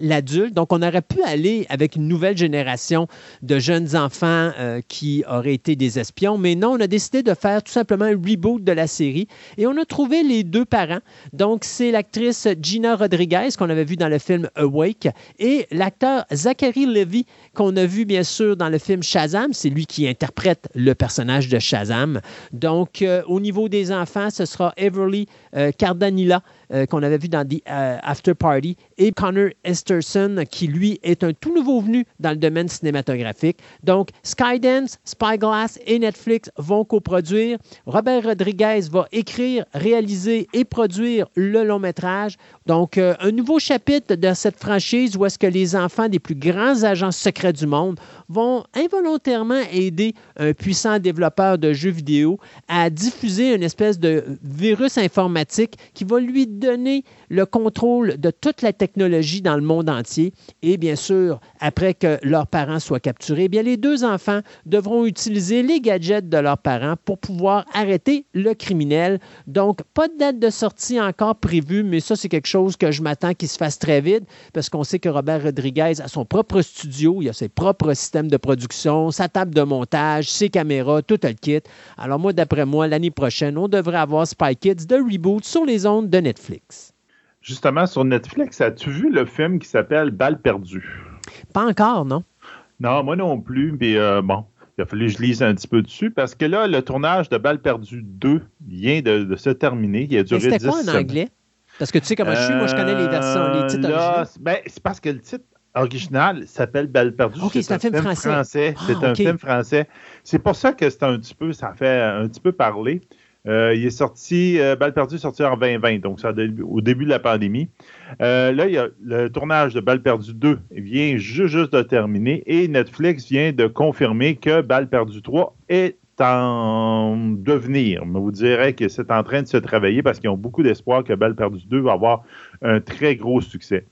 l'adulte. Donc, on aurait pu aller avec une nouvelle génération de jeunes enfants qui auraient été des espions. Mais non, on a décidé de faire tout simplement un reboot de la série. Et on a trouvé les deux parents. Donc, c'est l'actrice Gina Rodriguez qu'on avait vu dans le film Awake et l'acteur Zachary Levy qu'on a vu bien sûr dans le film Shazam. C'est lui qui interprète le personnage de Shazam. Donc, euh, au niveau des enfants, ce sera Everly euh, Cardanilla euh, qu'on avait vu dans The After Party et Connor Esterson qui lui est un tout nouveau venu dans le domaine cinématographique. Donc Skydance, Spyglass et Netflix vont coproduire. Robert Rodriguez va écrire, réaliser et produire le long métrage. Donc un nouveau chapitre de cette franchise où est-ce que les enfants des plus grands agents secrets du monde vont involontairement aider un puissant développeur de jeux vidéo à diffuser une espèce de virus informatique qui va lui donner le contrôle de toute la technologie dans le monde entier. Et bien sûr, après que leurs parents soient capturés, eh bien les deux enfants devront utiliser les gadgets de leurs parents pour pouvoir arrêter le criminel. Donc, pas de date de sortie encore prévue, mais ça, c'est quelque chose que je m'attends qu'il se fasse très vite parce qu'on sait que Robert Rodriguez a son propre studio, il a ses propres systèmes de production, sa table de montage, ses caméras, tout le kit. Alors moi, d'après moi, l'année prochaine, on devrait avoir Spy Kids de reboot sur les ondes de Netflix. Justement, sur Netflix, as-tu vu le film qui s'appelle Balle perdue? Pas encore, non? Non, moi non plus, mais euh, bon, il a fallu que je lise un petit peu dessus parce que là, le tournage de Balle perdue 2 vient de, se terminer. Il a duré C'était quoi en anglais? Parce que tu sais comment je suis, moi je connais les versions, les titres là, ben, c'est parce que le titre original s'appelle Belle perdue. OK, c'est un, film français. c'est un film français. C'est pour ça que c'est un petit peu, ça fait un petit peu parler. Euh, il est sorti, euh, Balle perdue est sorti en 2020, donc ça au début de la pandémie. Euh, là, il y a le tournage de Balle perdue 2 vient juste, juste de terminer et Netflix vient de confirmer que Balle perdue 3 est en devenir. Mais vous direz que c'est en train de se travailler parce qu'ils ont beaucoup d'espoir que Balle perdue 2 va avoir un très gros succès.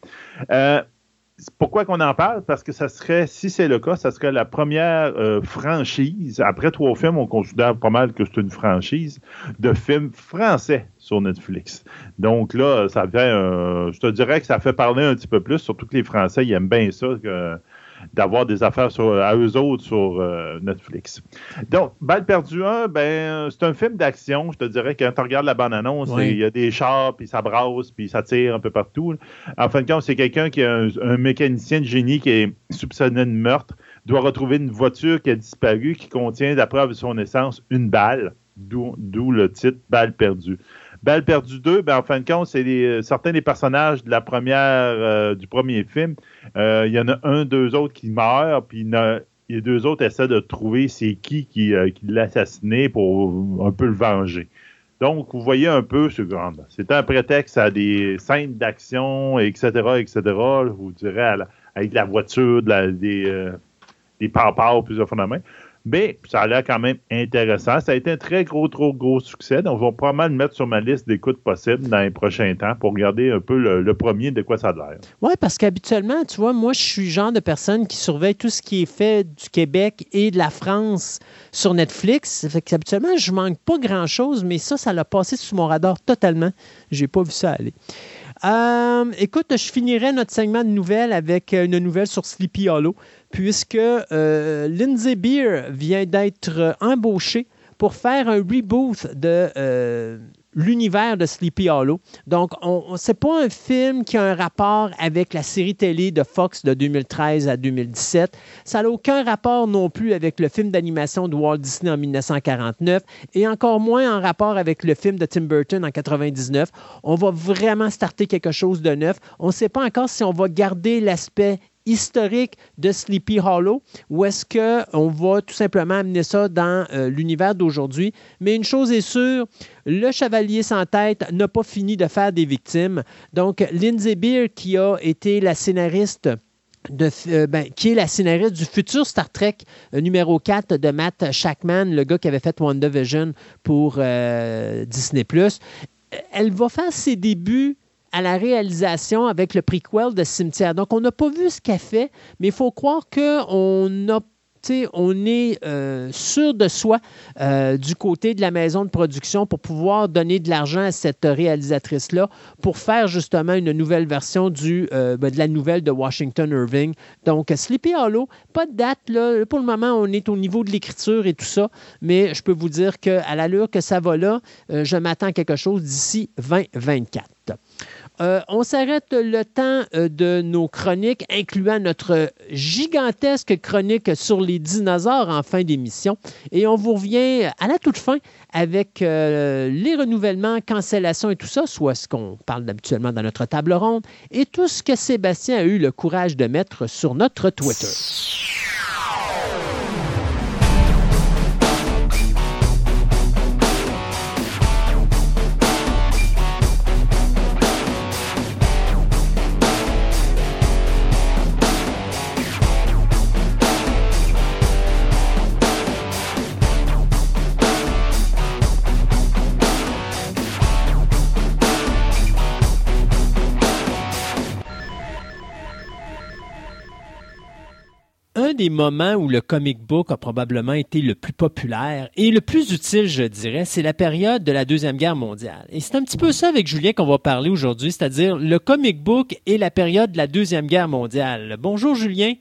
Pourquoi qu'on en parle? Parce que ça serait, si c'est le cas, ça serait la première euh, franchise. Après trois films, on considère pas mal que c'est une franchise de films français sur Netflix. Donc là, ça fait, je te dirais que ça fait parler un petit peu plus, surtout que les Français, ils aiment bien ça. D'avoir des affaires à eux autres sur euh, Netflix. Donc, Balle perdue 1, ben, c'est un film d'action. Je te dirais que quand tu regardes la bande-annonce, il y a des chars, puis ça brasse, puis ça tire un peu partout. En fin de compte, c'est quelqu'un qui est un, mécanicien de génie qui est soupçonné de meurtre, doit retrouver une voiture qui a disparu, qui contient, d'après son essence, une balle, d'où le titre Balle perdue. Balle perdue 2, ben, en fin de compte, c'est euh, certains des personnages de la première, euh, du premier film. Euh, il y en a un, deux autres qui meurent, puis les deux autres essaient de trouver c'est qui qui, l'a assassiné pour un peu le venger. Donc, vous voyez un peu, c'est un prétexte à des scènes d'action, etc., etc., je vous dirais, avec la voiture, des, des plus de main. Mais ça a l'air quand même intéressant. Ça a été un très gros, trop gros succès. Donc, je vais probablement le mettre sur ma liste d'écoutes possibles dans les prochains temps pour regarder un peu le, premier de quoi ça a l'air. Oui, parce qu'habituellement, tu vois, moi, je suis le genre de personne qui surveille tout ce qui est fait du Québec et de la France sur Netflix. Fait qu'habituellement, je manque pas grand-chose, mais ça, ça l'a passé sous mon radar totalement. J'ai pas vu ça aller. Euh, écoute, je finirai notre segment de nouvelles avec une nouvelle sur Sleepy Hollow puisque euh, Lindsay Beer vient d'être embauché pour faire un reboot de euh, l'univers de Sleepy Hollow. Donc, on, c'est pas un film qui a un rapport avec la série télé de Fox de 2013 à 2017. Ça n'a aucun rapport non plus avec le film d'animation de Walt Disney en 1949 et encore moins en rapport avec le film de Tim Burton en 99. On va vraiment starter quelque chose de neuf. On ne sait pas encore si on va garder l'aspect historique de Sleepy Hollow ou est-ce qu'on va tout simplement amener ça dans euh, l'univers d'aujourd'hui. Mais une chose est sûre, le chevalier sans tête n'a pas fini de faire des victimes. Donc, Lindsay Beer, qui a été la scénariste euh, ben, est la scénariste du futur Star Trek euh, numéro 4 de Matt Shackman, le gars qui avait fait WandaVision pour Disney +. Elle va faire ses débuts à la réalisation avec le prequel de Cimetière. Donc, on n'a pas vu ce qu'elle fait, mais il faut croire qu'on a on est euh, sûr de soi euh, du côté de la maison de production pour pouvoir donner de l'argent à cette réalisatrice-là pour faire justement une nouvelle version du, euh, ben, de la nouvelle de Washington Irving. Donc, Sleepy Hollow, pas de date. Là. Pour le moment, on est au niveau de l'écriture et tout ça, mais je peux vous dire qu'à l'allure que ça va là, je m'attends à quelque chose d'ici 2024. Euh, on s'arrête le temps euh, de nos chroniques, incluant notre gigantesque chronique sur les dinosaures en fin d'émission. Et on vous revient à la toute fin avec euh, les renouvellements, cancellations et tout ça, soit ce qu'on parle habituellement dans notre table ronde, et tout ce que Sébastien a eu le courage de mettre sur notre Twitter. Un des moments où le comic book a probablement été le plus populaire et le plus utile, je dirais, c'est la période de la Deuxième Guerre mondiale. Et c'est un petit peu ça avec Julien qu'on va parler aujourd'hui, c'est-à-dire le comic book et la période de la Deuxième Guerre mondiale. Bonjour Julien.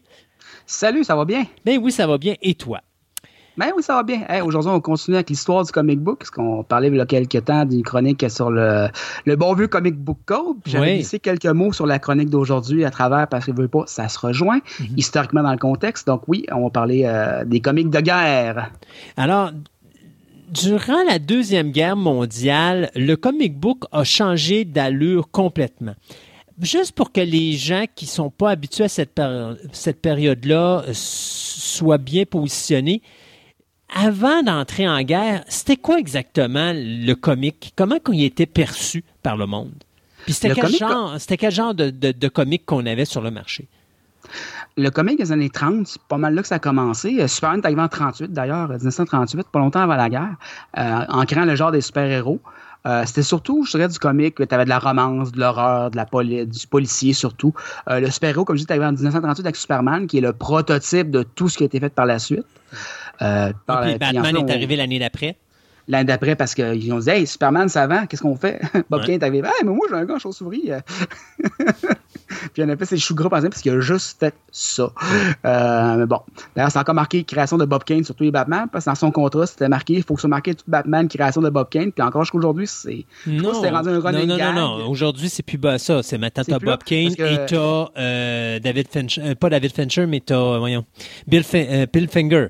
Salut, ça va bien? Ben oui, ça va bien. Et toi? Ben oui, ça va bien. Aujourd'hui, on continue avec l'histoire du comic book, parce qu'on parlait il y a quelques temps d'une chronique sur le, le bon vieux comic book code. J'avais glissé quelques mots sur la chronique d'aujourd'hui à travers, parce que veut pas, ça se rejoint mhm. historiquement dans le contexte. Donc oui, on va parler euh, des comics de guerre. Alors, durant la Deuxième Guerre mondiale, le comic book a changé d'allure complètement. Juste pour que les gens qui ne sont pas habitués à cette, cette période-là soient bien positionnés, avant d'entrer en guerre, c'était quoi exactement le comic? Comment il était perçu par le monde? Puis c'était quel, genre, quel genre de, de, comic qu'on avait sur le marché? Le comic des années 30, c'est pas mal là que ça a commencé. Euh, Superman est arrivé en 38 d'ailleurs, 1938, pas longtemps avant la guerre, euh, en créant le genre des super-héros. Euh, c'était surtout, je dirais, du comic, tu avais de la romance, de l'horreur, de la poli du policier surtout. le super-héros, comme je dis, est arrivé en 1938 avec Superman, qui est le prototype de tout ce qui a été fait par la suite. Euh, puis Batman est arrivé l'année d'après. L'année d'après, parce qu'ils ont dit Hey, Superman, ça va, qu'est-ce qu'on fait? *laughs* Bob Kane est arrivé Hey, mais moi, j'ai un gars en chauve-souris. *laughs* puis en effet, c'est le chou gras, par exemple, parce qu'il a juste fait ça. Euh, mais bon. D'ailleurs, c'est encore marqué création de Bob Kane sur tous les Batman, parce que dans son contrat, c'était marqué il faut que ce soit marqué tout Batman, création de Bob Kane. Puis encore jusqu'à aujourd'hui, c'est. Non, rendu un non, non, non, non, Aujourd'hui, c'est plus bas ça. C'est maintenant, t'as Bob Kane et t'as euh, David Fincher. Euh, pas David Fincher, mais t'as, voyons, Bill, Bill Finger.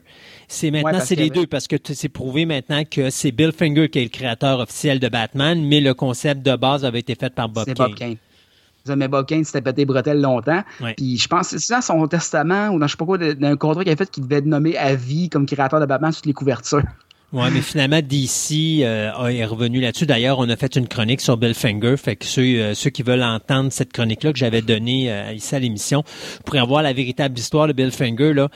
C'est maintenant, c'est les deux, parce que c'est prouvé maintenant que c'est Bill Finger qui est le créateur officiel de Batman, mais le concept de base avait été fait par Bob Kane. Bob Kane. Mais Bob Kane s'était pété bretelles longtemps. Puis je pense que c'est dans son testament ou dans je sais pas quoi, d'un contrat qu'il a fait qu'il devait être nommé à vie comme créateur de Batman sur les couvertures. Oui, mais finalement, DC euh, est revenu là-dessus. D'ailleurs, on a fait une chronique sur Bill Finger. Fait que ceux, euh, ceux qui veulent entendre cette chronique-là que j'avais donnée euh, ici à l'émission pourraient avoir la véritable histoire de Bill Finger. Là.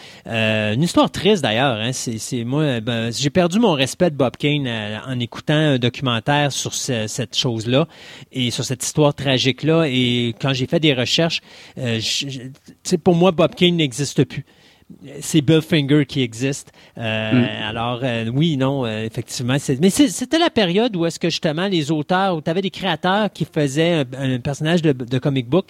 une histoire triste d'ailleurs. Hein. C'est, moi, ben, j'ai perdu mon respect de Bob Kane en écoutant un documentaire sur cette chose-là et sur cette histoire tragique-là. Et quand j'ai fait des recherches, pour moi, Bob Kane n'existe plus c'est Bill Finger qui existe. Euh, mm. Alors, euh, oui, non, euh, effectivement. Mais c'était la période où est-ce que justement les auteurs, où tu avais des créateurs qui faisaient un, personnage de, comic book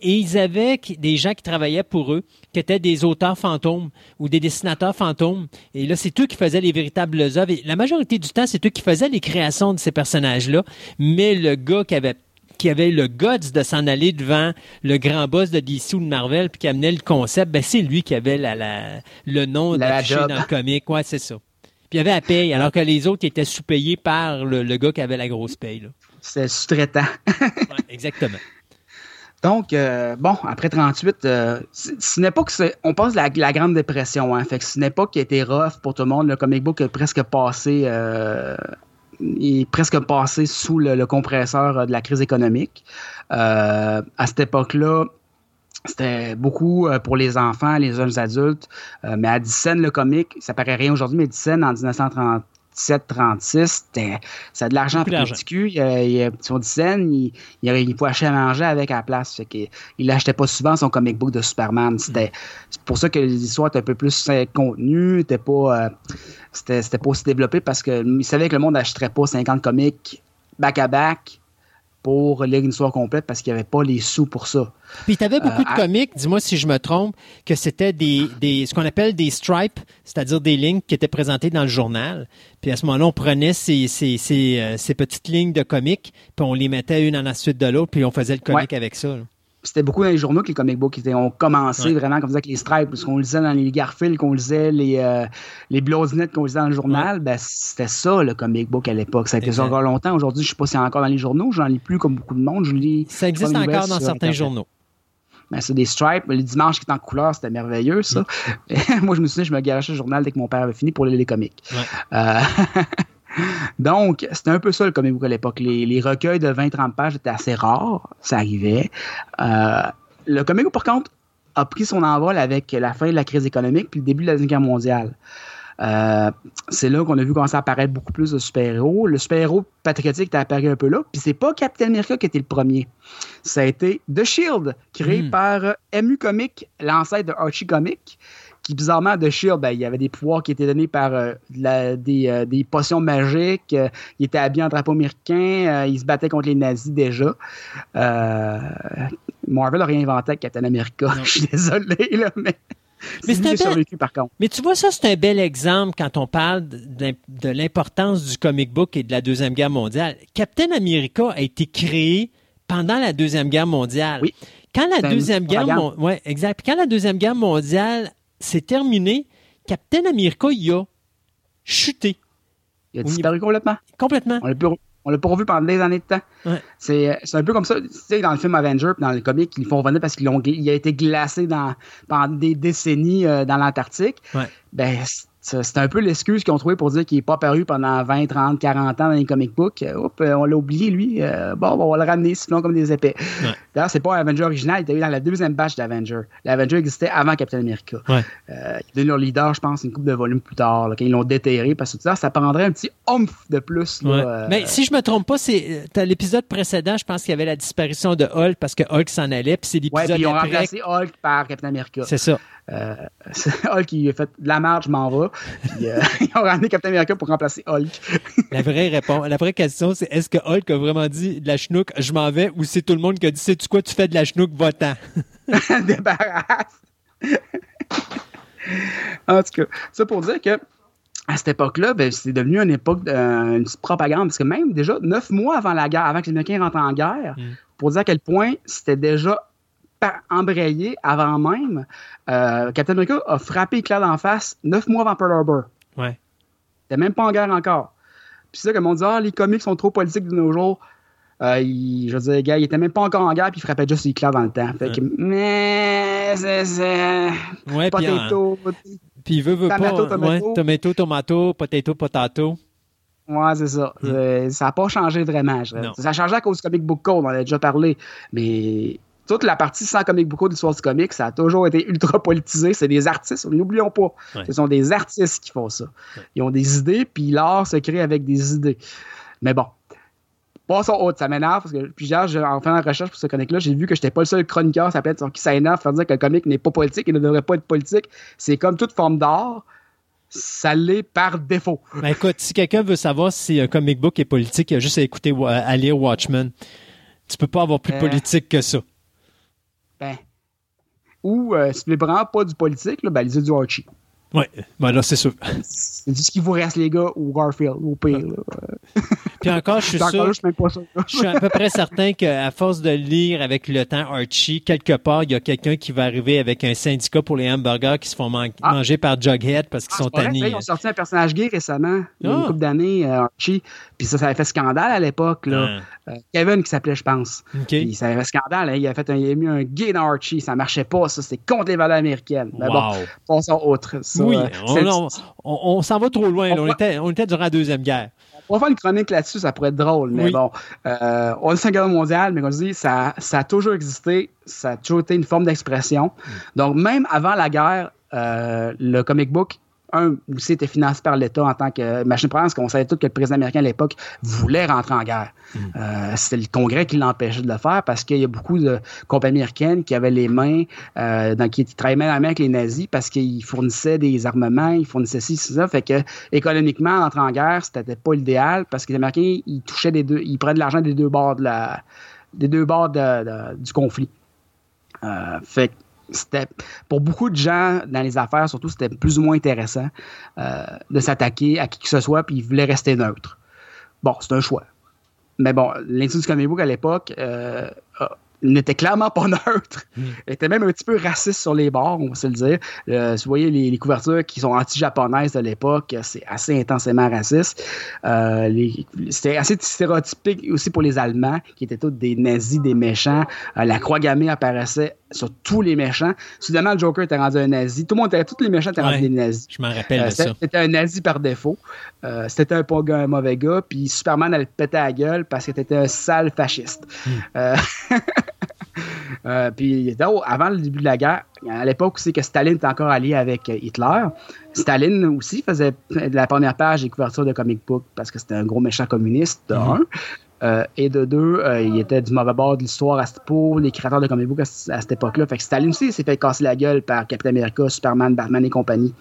et ils avaient des gens qui travaillaient pour eux, qui étaient des auteurs fantômes ou des dessinateurs fantômes. Et là, c'est eux qui faisaient les véritables œuvres. Et la majorité du temps, c'est eux qui faisaient les créations de ces personnages-là. Mais le gars qui avait qui avait le guts de s'en aller devant le grand boss de DC ou de Marvel puis qui amenait le concept, ben c'est lui qui avait la, le nom d'affiché dans le comic. Ouais, c'est ça. Puis il y avait la paye, alors que les autres étaient sous-payés par le, gars qui avait la grosse paye. C'était sous-traitant. *laughs* exactement. Donc, euh, bon, après 38, euh, ce n'est pas que c'est. On passe la, la Grande Dépression, hein. Fait que ce n'est pas qui été rough pour tout le monde. Le comic book a presque passé euh, est presque passé sous le, compresseur de la crise économique. Euh, à cette époque-là, c'était beaucoup euh, pour les enfants, les jeunes adultes. Euh, mais à Dixon, le comique, ça paraît rien aujourd'hui, mais Dixon, en 1930, 37, 36, ça a de l'argent pour petit cul. Il, il, son dizaine, il, il, il pouvait acheter à manger avec à la place. Fait il n'achetait pas souvent son comic book de Superman. C'était c'est pour ça que les histoires étaient un peu plus contenues, c'était pas, euh, c'était, pas aussi développé parce qu'il savait que le monde n'achèterait pas 50 comics back-à-back pour lire une histoire complète parce qu'il n'y avait pas les sous pour ça. Puis tu avais beaucoup de euh, comics, dis-moi si je me trompe, que c'était des, des, ce qu'on appelle des stripes, c'est-à-dire des lignes qui étaient présentées dans le journal. Puis à ce moment-là, on prenait ces, ces, ces, euh, ces petites lignes de comics, puis on les mettait une en la suite de l'autre, puis on faisait le comic avec ça c'était beaucoup dans les journaux que les comic books étaient, ont commencé vraiment comme ça avec les stripes, parce qu'on lisait dans les Garfield, qu'on lisait les, euh, les qu'on lisait dans le journal, ben, c'était ça le comic book à l'époque. Ça a été ça encore longtemps. Aujourd'hui, je ne sais pas si c'est encore dans les journaux, j'en lis plus comme beaucoup de monde. Je lis ça existe encore dans certains journaux. Ben, c'est des stripes. Les dimanches qui étaient en couleur, c'était merveilleux, ça. *laughs* Moi, je me souviens, je me garochais le journal dès que mon père avait fini pour lire les comics. Euh, *laughs* Donc, c'était un peu ça le comic book à l'époque. Les, recueils de 20-30 pages étaient assez rares, ça arrivait. Euh, le comic book, par contre, a pris son envol avec la fin de la crise économique puis le début de la Deuxième Guerre mondiale. Euh, c'est là qu'on a vu commencer à apparaître beaucoup plus de super-héros. Le super-héros patriotique est apparu un peu là, puis c'est pas Captain America qui était le premier. Ça a été The Shield, créé Hmm. par euh, MU Comics, l'ancêtre de Archie Comics, qui bizarrement, The Shield, ben, il y avait des pouvoirs qui étaient donnés par euh, la- des, euh, des potions magiques, euh, il était habillé en drapeau américain, il se battait contre les nazis déjà. Marvel n'a rien inventé avec Captain America, Non. *laughs* je suis désolé, là, mais... Mais c'est un bel- par contre. Mais tu vois, ça, c'est un bel exemple quand on parle de l'im- de l'importance du comic book et de la Deuxième Guerre mondiale. Captain America a été créé pendant la Deuxième Guerre mondiale. Oui. Quand la Deuxième Guerre mon- ouais, exact. Puis Quand la Deuxième Guerre mondiale s'est terminée, Captain America, il a chuté Il a disparu complètement. complètement. On l'a plus- pas revu pendant des années de temps. Ouais. C'est c'est un peu comme ça. Tu sais, dans le film Avenger puis dans les comics, ils le font revenir parce qu'il a été glacé dans, pendant des décennies euh, dans l'Antarctique. Ouais. Ben, c'est un peu l'excuse qu'ils ont trouvé pour dire qu'il n'est pas apparu pendant 20, 30, 40 ans dans les comic books. Euh, Oups, euh, on l'a oublié, lui. Euh, bon, on va le ramener, sinon comme des épées. Ouais. D'ailleurs, c'est pas un Avenger original, il était eu dans la deuxième batch d'Avenger. L'Avenger existait avant Captain America. Ouais. Euh, ils leur leader, je pense, une couple de volumes plus tard, là, quand ils l'ont déterré, parce que ça, ça prendrait un petit oomph de plus. là, Ouais. euh, Mais si je me trompe pas, c'est l'épisode précédent, je pense qu'il y avait la disparition de Hulk parce que Hulk s'en allait, puis c'est Ouais, l'épisode puis ils ont après. remplacé Hulk par Captain America. C'est ça. Euh, *laughs* Hulk, il a fait de la marge, je m'en vais. Puis euh, *laughs* ils ont ramené Captain America pour remplacer Hulk. *laughs* La vraie réponse, la vraie question, c'est est-ce que Hulk a vraiment dit de la chenouk, je m'en vais, ou c'est tout le monde qui a dit, sais-tu quoi, tu fais de la chenouk, va-t'en? Débarrasse. en tout cas, ça pour dire que à cette époque-là, ben, c'est devenu une époque de une petite propagande. Parce que même déjà, neuf mois avant la guerre, avant que les Américains rentrent en guerre, Mm. pour dire à quel point c'était déjà embrayé avant même, euh, Captain America a frappé Hitler d'en face neuf mois avant Pearl Harbor. Ouais. T'es même pas en guerre encore. Puis c'est ça, comme on dit, ah, les comics sont trop politiques de nos jours. Euh, il- je veux dire, gars, il était même pas encore en guerre, puis il frappait juste Hitler dans le temps. Fait que, mais, c'est, c'est, Ouais, puis, en- potato, puis il veut, veut Tomato, pas. tomato. Ouais, tomato, tomato, potato, potato. ouais, c'est ça. Mm. Euh, ça n'a pas changé vraiment. je. Ça a changé à cause du comic book code, on en a déjà parlé. Mais toute la partie sans comic book code de l'histoire du comic, ça a toujours été ultra politisé. C'est des artistes, n'oublions pas. Ouais. Ce sont des artistes qui font ça. Ils ont des idées, puis l'art se crée avec des idées. Mais bon. Passons autre, ça m'énerve parce que j'ai- en faisant la recherche pour ce comic-là, j'ai vu que j'étais pas le seul chroniqueur, ça peut être qui s'énerve faire dire que le comic n'est pas politique et ne devrait pas être politique. C'est comme toute forme d'art, ça l'est par défaut. Ben, écoute, si quelqu'un veut savoir si un comic book est politique, il a juste à écouter, Wa- à lire Watchmen. Tu peux pas avoir plus Euh. politique que ça. Ben. Ou euh, si tu ne vraiment pas du politique, là, ben lisez du Archie. Ouais, ben là, c'est sûr. C'est ce qui vous reste, les gars, ou Garfield, au pire. là. *laughs* Puis encore, je suis sûr. là, je suis même pas sûr. *laughs* Je suis à peu près certain qu'à force de lire avec le temps Archie, quelque part, il y a quelqu'un qui va arriver avec un syndicat pour les hamburgers qui se font man- Ah. manger par Jughead parce qu'ils Ah, sont tannés. Ils ont sorti un personnage gay récemment, il y a Ah. une couple d'années, euh, Archie. Puis ça, ça avait fait scandale à l'époque. là. Ah, Euh, Kevin qui s'appelait, je pense. OK. Puis ça avait fait scandale. hein. Il, a fait un, il a mis un gay dans Archie. Ça marchait pas, ça. C'était contre les valeurs américaines. Mais bon, Wow. passons autre. Ça, oui, euh, on, on- on- on s'en va trop loin. On était, on était durant la Deuxième Guerre. On va faire une chronique là-dessus, ça pourrait être drôle, mais Oui. bon. Euh, on est la guerre mondiale, mais comme je dis, ça, ça a toujours existé, ça a toujours été une forme d'expression. Mm. Donc, même avant la guerre, euh, le comic book, un, aussi était financé par l'État en tant que machine première, parce qu'on savait tout que le président américain à l'époque voulait rentrer en guerre. Mm. Euh, C'était le Congrès qui l'empêchait de le faire parce qu'il y a beaucoup de compagnies américaines qui avaient les mains, euh, dans, qui travaillaient main dans la main avec les nazis parce qu'ils fournissaient des armements, ils fournissaient ci, c'est ça. Fait que économiquement, entrer en guerre, c'était pas l'idéal parce que les Américains, ils touchaient des deux, ils prenaient de l'argent des deux bords de la, des deux bords de- de- du conflit. Euh, fait que pour beaucoup de gens dans les affaires, surtout, c'était plus ou moins intéressant euh, de s'attaquer à qui que ce soit, puis ils voulaient rester neutres. Bon, c'est un choix. Mais bon, l'industrie du comic book à l'époque euh, n'était clairement pas *laughs* neutre. Mm. Elle était même un petit peu raciste sur les bords, on va se le dire. Euh, si vous voyez les, les couvertures qui sont anti-japonaises de l'époque, c'est assez intensément raciste. Euh, C'était assez stéréotypique aussi pour les Allemands, qui étaient tous des nazis, des méchants. Euh, la croix gammée apparaissait sur tous les méchants. Soudainement, le Joker était rendu un nazi. Tout le monde était, tous les méchants étaient rendus des nazis. Je m'en rappelle Euh, de ça. c'était un nazi par défaut. Euh, c'était un, pas gars, un mauvais gars. Puis Superman allait te péter la gueule parce que t'étais un sale fasciste. Hmm. Euh, *laughs* Euh, puis avant le début de la guerre, à l'époque aussi que Staline était encore allié avec Hitler, Staline aussi faisait de la première page des couvertures de comic book parce que c'était un gros méchant communiste. Euh, et de deux, euh, il était du mauvais bord de l'histoire pour les créateurs de comic book à, cette époque-là. Fait que Staline aussi s'est fait casser la gueule par Captain America, Superman, Batman et compagnie.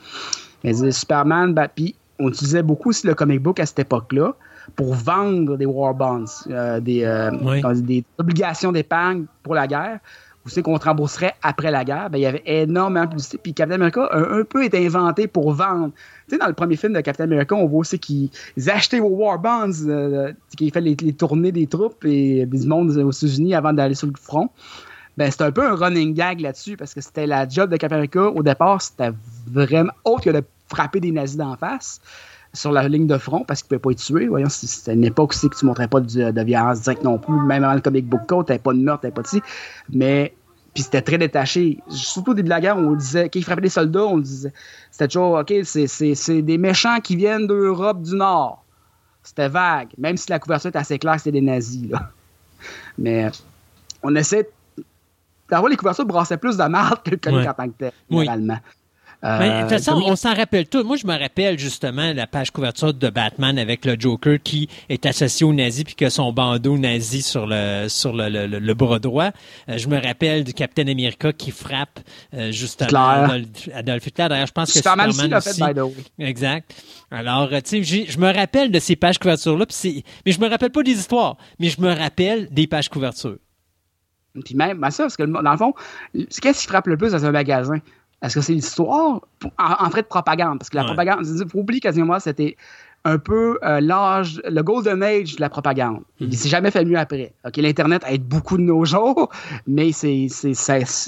Mais Superman, puis on utilisait beaucoup aussi le comic book à cette époque-là pour vendre des war bonds, euh, des, des, obligations d'épargne pour la guerre. Vous savez qu'on te rembourserait après la guerre. Ben, il y avait énormément de publicité. Puis Captain America a un peu été inventé pour vendre. Tu sais, dans le premier film de Captain America, on voit aussi qu'ils achetaient vos war bonds, euh, qu'ils fait les, tournées des troupes et des mondes aux États-Unis avant d'aller sur le front. Ben, c'était un peu un running gag là-dessus parce que c'était la job de Captain America. Au départ, c'était vraiment autre que de frapper des nazis d'en face sur la ligne de front parce qu'il ne pouvait pas être tué. Voyons, c'était une époque aussi que tu ne montrais pas de, de, violence directe non plus. Même avant le comic book code, tu pas de meurtre, tu pas de Mais puis c'était très détaché. Surtout au début de la guerre, on disait, quand ils frappaient des soldats, on disait, c'était toujours, OK, c'est des méchants qui viennent d'Europe du Nord. C'était vague, même si la couverture était assez claire, c'était des nazis. Là. Mais on essaie d'avoir les couvertures brassaient plus de marde que le comic en tant que tel, généralement. Euh, de toute façon, on s'en rappelle tout. Moi, je me rappelle justement la page couverture de Batman avec le Joker qui est associé aux nazis puis que son bandeau nazi sur le sur le, le, bras droit. Euh, je me rappelle du Captain America qui frappe euh, justement Adolf, Hitler. D'ailleurs, je pense que Superman, aussi l'a fait, by the way. Exact. Alors, tu sais, je me rappelle de ces pages couvertures là, mais je me rappelle pas des histoires, mais je me rappelle des pages couvertures. Puis même, ben ça, parce que dans le fond, qu'est-ce qui frappe le plus dans un magasin? Est-ce que c'est l'histoire en, fait de propagande? Parce que la propagande, il faut oublier qu'à c'était un peu euh, l'âge, le golden age de la propagande. Il ne mhm. s'est jamais fait mieux après. L'Internet aide beaucoup de nos *laughs* jours, mais c'est,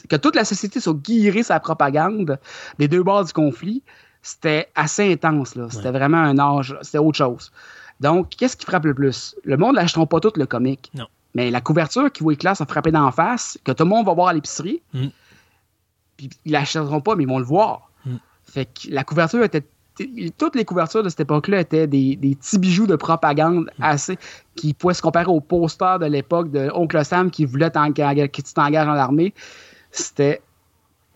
que toute la société soit guirée sa propagande des deux bords du conflit, c'était assez intense. Là. C'était vraiment un âge, c'était autre chose. Donc, qu'est-ce qui frappe le plus? Le monde n'achètera pas tout le comic. Non. Mais la couverture qui voit classe a frappé d'en face, que tout le monde va voir à l'épicerie, mhm puis ils l'achèteront pas, mais ils vont le voir. Mm. Fait que la couverture était. Toutes les couvertures de cette époque-là étaient des, petits bijoux de propagande mm. assez qui pouvaient se comparer aux posters de l'époque de Oncle Sam qui voulait que tu t'engages dans l'armée. C'était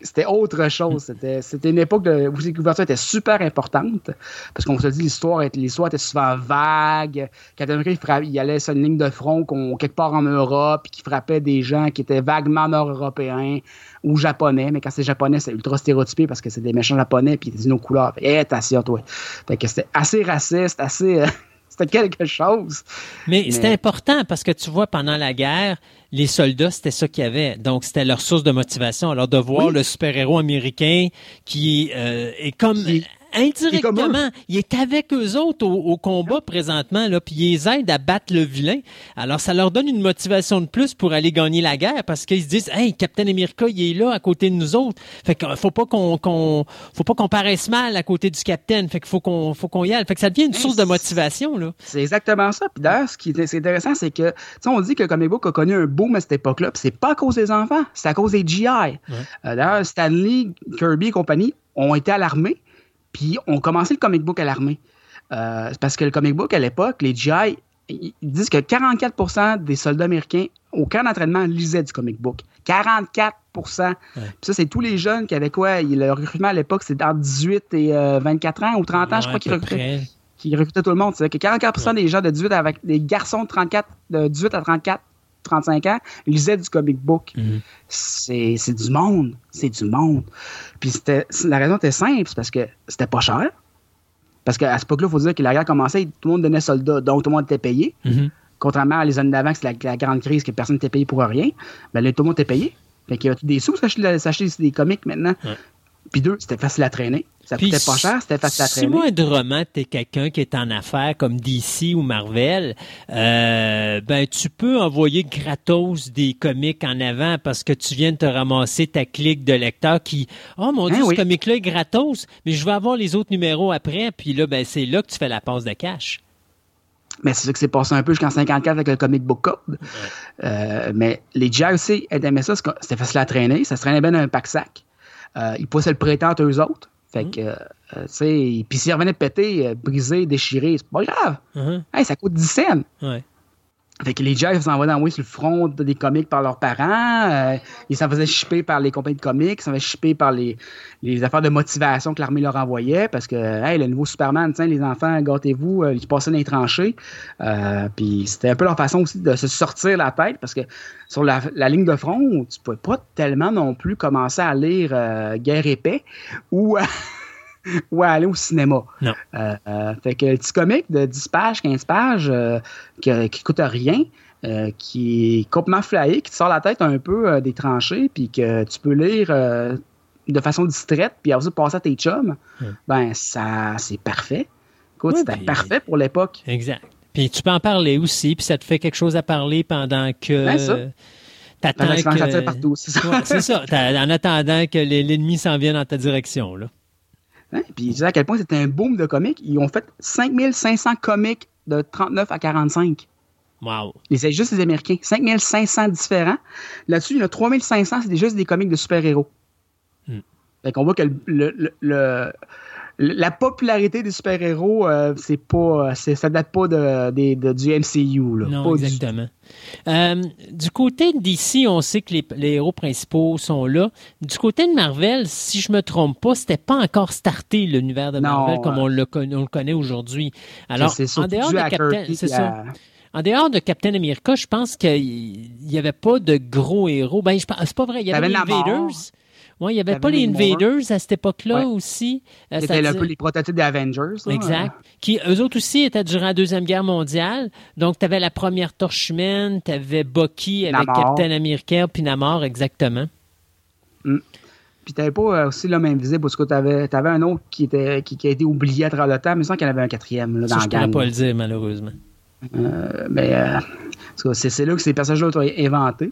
c'était autre chose. C'était, une époque où les couvertures étaient super importantes. Parce qu'on se dit, l'histoire, l'histoire était souvent vague. Captain America, il, allait sur une ligne de front quelque part en Europe, qui frappait des gens qui étaient vaguement nord-européens ou japonais. Mais quand c'est japonais, c'est ultra stéréotypé parce que c'est des méchants japonais, puis ils nos couleurs. Hé, attention, toi. Fait que c'était assez raciste, assez. Euh, *laughs* c'était quelque chose. Mais, c'était important parce que tu vois, pendant la guerre, les soldats, c'était ça qu'il y avait. Donc, c'était leur source de motivation. Alors, de voir le super-héros américain qui euh, est comme indirectement, il est avec eux autres au, combat présentement, là, puis ils aident à battre le vilain. Alors, ça leur donne une motivation de plus pour aller gagner la guerre parce qu'ils se disent, hey, Captain America, il est là à côté de nous autres. Fait qu'il faut pas qu'on, faut pas qu'on paraisse mal à côté du Captain. Fait qu'il faut qu'on, faut qu'on y aille. Fait que ça devient une source de motivation, là. C'est exactement ça. Puis d'ailleurs, ce qui est, intéressant, c'est que, tu sais, on dit que comic book a connu un boom à cette époque-là, puis c'est pas à cause des enfants, c'est à cause des GI. Euh, d'ailleurs, Stanley, Kirby et compagnie ont été alarmés puis on commençait le comic book à l'armée. Euh, parce que le comic book, à l'époque, les GI, ils disent que 44% des soldats américains au camp d'entraînement lisaient du comic book. 44% Puis ça, c'est tous les jeunes qui avaient quoi? Le recrutement à l'époque, c'était entre 18 et 24 euh, ans ou 30 ans, je crois, qu'ils recrutaient, qui recrutaient tout le monde. C'est que 44% des gens de 18 avec des garçons de 34, de 18 à 34 35 ans, lisaient du comic book. Mhm. C'est du monde. C'est du monde. Puis la raison était simple, c'est parce que c'était pas cher. Parce qu'à ce époque-là, il faut dire que la guerre commençait, tout le monde donnait soldat, donc tout le monde était payé. Mhm. Contrairement à les années d'avant, c'est la, grande crise, que personne n'était payé pour rien. Mais ben là, tout le monde était payé. Fait qu'il y avait des sous s'acheter des comics maintenant. Puis deux, c'était facile à traîner. Ça coûtait pas cher, c'était facile à traîner. Si moindrement tu es quelqu'un qui est en affaires comme DC ou Marvel, euh, ben tu peux envoyer gratos des comics en avant parce que tu viens de te ramasser ta clique de lecteur qui Oh mon Dieu, hein, ce comic-là est gratos, mais je vais avoir les autres numéros après, puis là, ben c'est là que tu fais la passe de cash. Mais c'est ça que c'est passé un peu jusqu'en 54 avec le comic book code. Euh, mais les aussi aimaient ça, c'était facile à traîner, ça se traînait bien dans un pack-sac. Euh, ils poussaient le printemps à eux autres. Fait que, euh, tu sais, puis s'ils revenaient de péter, euh, brisé, déchiré, c'est pas grave. Mm-hmm. hey, ça coûte 10 cents. Ouais. Fait que les ils s'envoient d'envoyer sur le front des comics par leurs parents. Euh, ils s'en faisaient chipper par les compagnies de comics. Ils s'en faisaient chipper par les, les affaires de motivation que l'armée leur envoyait. Parce que, hey, le nouveau Superman, tiens, les enfants, gâtez-vous, euh, ils passaient dans les tranchées. Euh, puis c'était un peu leur façon aussi de se sortir la tête. Parce que sur la, la ligne de front, tu pouvais pas tellement non plus commencer à lire Guerre épais ou. Ou aller au cinéma. Non. Euh, euh, fait que le petit comic de 10 pages, 15 pages, euh, qui, qui coûte rien, qui est complètement flyé, qui te sort la tête un peu des tranchées, puis que tu peux lire de façon distraite, puis ça, passer à tes chums, ben, ça, c'est parfait. Écoute, c'était parfait pour l'époque. Exact. Puis tu peux en parler aussi, puis ça te fait quelque chose à parler pendant que. Ben, ça. T'attends que... partout, c'est ça. c'est ça. En attendant que l'ennemi s'en vienne dans ta direction, là. Hein? Puis je disais à quel point c'était un boom de comics. Ils ont fait 5500 comics de 39 à 45. Wow. Et c'est juste les Américains. 5500 différents. Là-dessus, il y en a 3500, c'est juste des comics de super-héros. Hmm. Fait qu'on voit que le, la popularité des super-héros, euh, c'est pas, ça date pas de, du MCU. Là. Non, exactement. Euh, du... côté de DC, on sait que les, héros principaux sont là. Du côté de Marvel, si je me trompe pas, c'était pas encore starté l'univers de Marvel comme on le, connaît aujourd'hui. Alors, en dehors de Captain, c'est ça. En dehors de Captain America, je pense qu'il n'y avait pas de gros héros. Ben, c'est pas vrai. Il y avait les Invaders. Oui, il n'y avait pas les Invaders à cette époque-là aussi. Euh, C'était un peu les prototypes des Avengers. Exact. Qui, eux autres aussi étaient durant la Deuxième Guerre mondiale. Donc, tu avais la première torche humaine, tu avais Bucky avec Captain America, puis Namor, exactement. Mm. Puis tu n'avais pas euh, aussi l'homme invisible, parce que tu avais, un autre qui, était, qui, a été oublié à travers le temps, mais sans qu'il y en avait un quatrième là, dans Ça, je ne pas le dire, malheureusement. Euh, mais c'est là que ces personnages-là ont été inventés.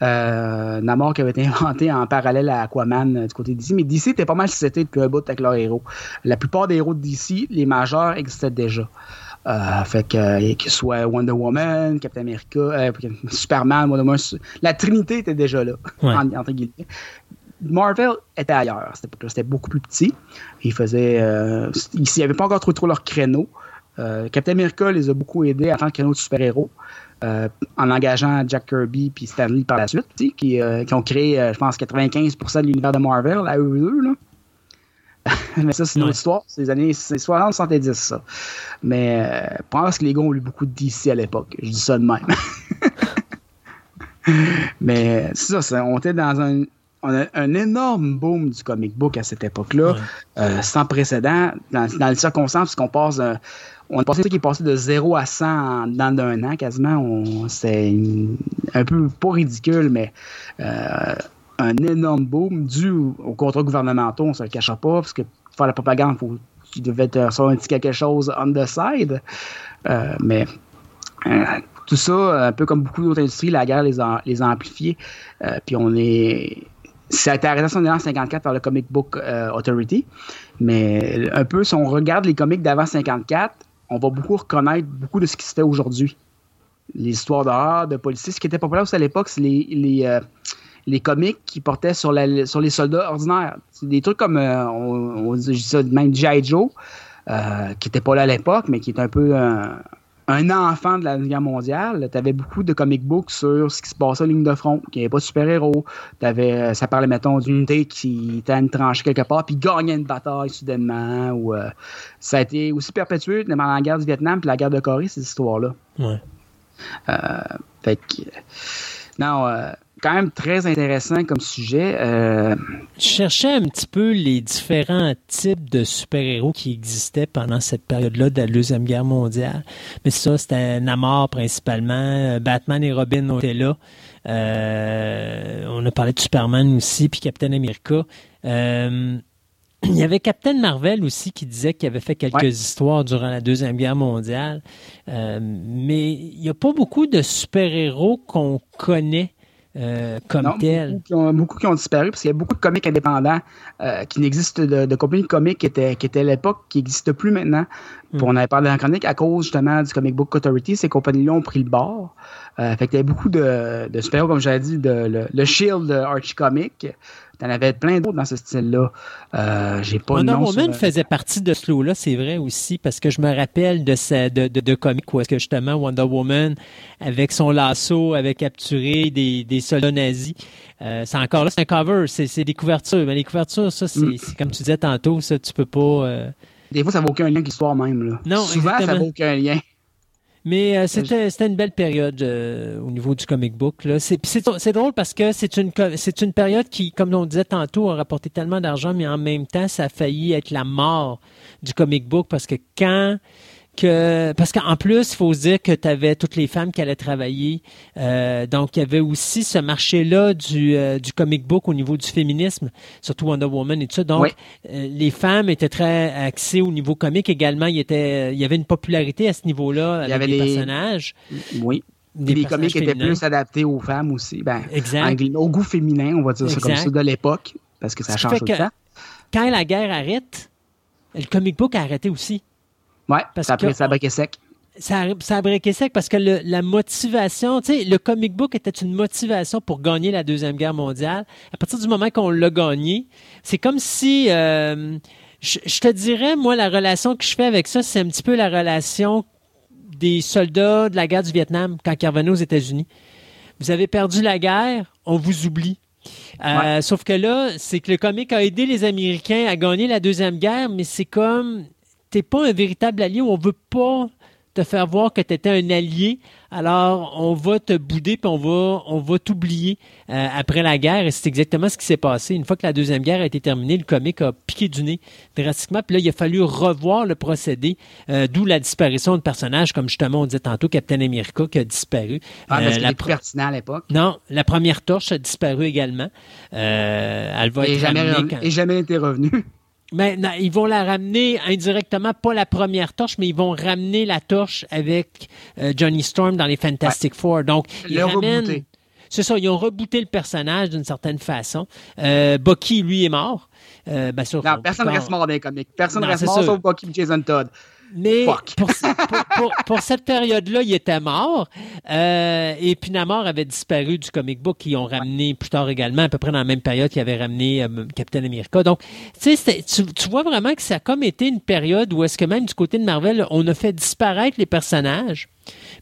Euh, Namor qui avait été inventé en parallèle à Aquaman euh, du côté DC. Mais DC était pas mal cité depuis un bout avec leurs héros. La plupart des héros de DC, les majeurs existaient déjà. Euh, fait que, que ce soit Wonder Woman, Captain America, Superman, Wonder Woman, la Trinité était déjà là, entre guillemets. Marvel était ailleurs. C'était beaucoup plus petit. Ils faisaient. ils n'avaient pas encore trop, trop leur créneau. Captain America les a beaucoup aidés à faire le créneau de super-héros. Euh, en engageant Jack Kirby puis Stanley par la suite, qui, euh, qui, ont créé, euh, je pense, 95% de l'univers de Marvel à eux deux. Là. *laughs* Mais ça, c'est une autre histoire. C'est les années 60-70, ça. Mais je pense que les gars ont eu beaucoup de DC à l'époque. Je dis ça de même. *laughs* Mais c'est ça, on était dans un, on a un énorme boom du comic book à cette époque-là, sans précédent, dans, dans les circonstances, qu'on passe on a passé qui est passé de 0 à 100 dans d'un an quasiment. C'est un peu pas ridicule, mais euh, un énorme boom dû aux contrats gouvernementaux, on ne se le cachera pas, parce que pour faire la propagande, il faut qu'il devait sortir quelque chose on the side. Euh, mais euh, tout ça, un peu comme beaucoup d'autres industries, la guerre les a, les amplifiés. puis on est. Ça a été arrêté en 1954 par le Comic Book Authority. Mais un peu, si on regarde les comics d'avant 54, on va beaucoup reconnaître beaucoup de ce qui se fait aujourd'hui. Les histoires d'horreur, de policiers. Ce qui était populaire aussi à l'époque, c'est les, les, euh, les comics qui portaient sur, la, sur les soldats ordinaires. Des trucs comme, euh, on, dit même G.I. Joe, euh, qui n'était pas là à l'époque, mais qui est un peu enfant de la Guerre mondiale, tu avais beaucoup de comic books sur ce qui se passait en ligne de front, qu'il n'y avait pas de super-héros. Euh, ça parlait, mettons, d'une unité qui était à une tranche quelque part, puis gagnait une bataille soudainement. Ou, euh, ça a été aussi perpétué pendant la guerre du Vietnam puis la guerre de Corée, ces histoires-là. Ouais. Euh, fait que. Non, quand même très intéressant comme sujet. Euh... Je cherchais un petit peu les différents types de super-héros qui existaient pendant cette période-là de la Deuxième Guerre mondiale. Mais ça, c'était Namor principalement. Batman et Robin étaient là. Euh, on a parlé de Superman aussi, puis Captain America. Euh, *clears throat* il y avait Captain Marvel aussi qui disait qu'il avait fait quelques histoires durant la Deuxième Guerre mondiale. Euh, mais il n'y a pas beaucoup de super-héros qu'on connaît euh, comme tel. Beaucoup qui, ont, beaucoup qui, ont, disparu parce qu'il y a beaucoup de comics indépendants euh, qui n'existent, de, de, compagnies de comics qui étaient, qui étaient à l'époque, qui n'existent plus maintenant Puis on avait parlé dans la chronique à cause justement du Comic Book Authority, ces compagnies-là ont pris le bord. Euh, fait qu'il y avait beaucoup de, de super comme j'avais dit, de, le, Shield de Archie Comic. T'en avais plein d'autres dans ce style-là. Euh, j'ai pas Wonder Woman faisait partie de ce lot-là, c'est vrai aussi, parce que je me rappelle de, ce, de, de, de comics où est-ce que justement Wonder Woman, avec son lasso, avait capturé des, des soldats nazis. Euh, c'est encore là, c'est un cover, c'est des couvertures. Mais les couvertures, ça, c'est mm. comme tu disais tantôt, ça, tu peux pas. Euh, des fois, ça vaut aucun lien avec l'histoire même. Là. Non, Souvent, ça vaut aucun lien. Mais euh, c'était, une belle période euh, au niveau du comic book. Là. C'est, c'est, drôle parce que c'est une, c'est une période qui, comme on disait tantôt, a rapporté tellement d'argent, mais en même temps, ça a failli être la mort du comic book parce que quand parce qu'en plus, il faut se dire que tu avais toutes les femmes qui allaient travailler. Euh, donc, il y avait aussi ce marché-là du, euh, du comic book au niveau du féminisme, surtout Wonder Woman et tout ça. Donc, euh, les femmes étaient très axées au niveau comique également. Il, était, il y avait une popularité à ce niveau-là avec les, personnages. Oui. les comics étaient plus adaptés aux femmes aussi. Ben, exact. au goût féminin, on va dire ça comme ça, de l'époque, parce que ça, change tout le temps. Quand la guerre arrête, le comic book a arrêté aussi. Oui, ça, a, ça a briqué sec. Ça a, ça briqué sec parce que la motivation, tu sais, le comic book était une motivation pour gagner la Deuxième Guerre mondiale. À partir du moment qu'on l'a gagné, c'est comme si, euh, je, te dirais, moi, la relation que je fais avec ça, c'est un petit peu la relation des soldats de la guerre du Vietnam quand ils revenaient aux États-Unis. Vous avez perdu la guerre, on vous oublie. Euh, sauf que là, c'est que le comic a aidé les Américains à gagner la Deuxième Guerre, mais c'est comme t'es pas un véritable allié, on veut pas te faire voir que tu étais un allié, alors on va te bouder puis on va on va t'oublier euh, après la guerre et c'est exactement ce qui s'est passé. Une fois que la deuxième guerre a été terminée, le comique a piqué du nez drastiquement puis là il a fallu revoir le procédé, euh, d'où la disparition de personnages comme justement on disait tantôt Captain America qui a disparu. Ah, parce euh, pertinent à l'époque. Non, la première torche a disparu également. elle va et jamais, et jamais été revenue. Mais ils vont la ramener indirectement, pas la première torche, mais ils vont ramener la torche avec euh, Johnny Storm dans les Fantastic Four. Donc, ils ramènent. C'est ça, ils ont rebooté le personnage d'une certaine façon. Euh, Bucky, lui, est mort. Euh, ben, non, personne ne reste mort dans les comics. Personne ne reste mort sauf Bucky et Jason Todd. Mais pour, cette période-là, il était mort. Euh, et puis Namor avait disparu du comic book qu'ils ont ramené plus tard également, à peu près dans la même période qu'il avait ramené euh, Captain America. Donc, tu, tu vois vraiment que ça a comme été une période où est-ce que même du côté de Marvel, on a fait disparaître les personnages.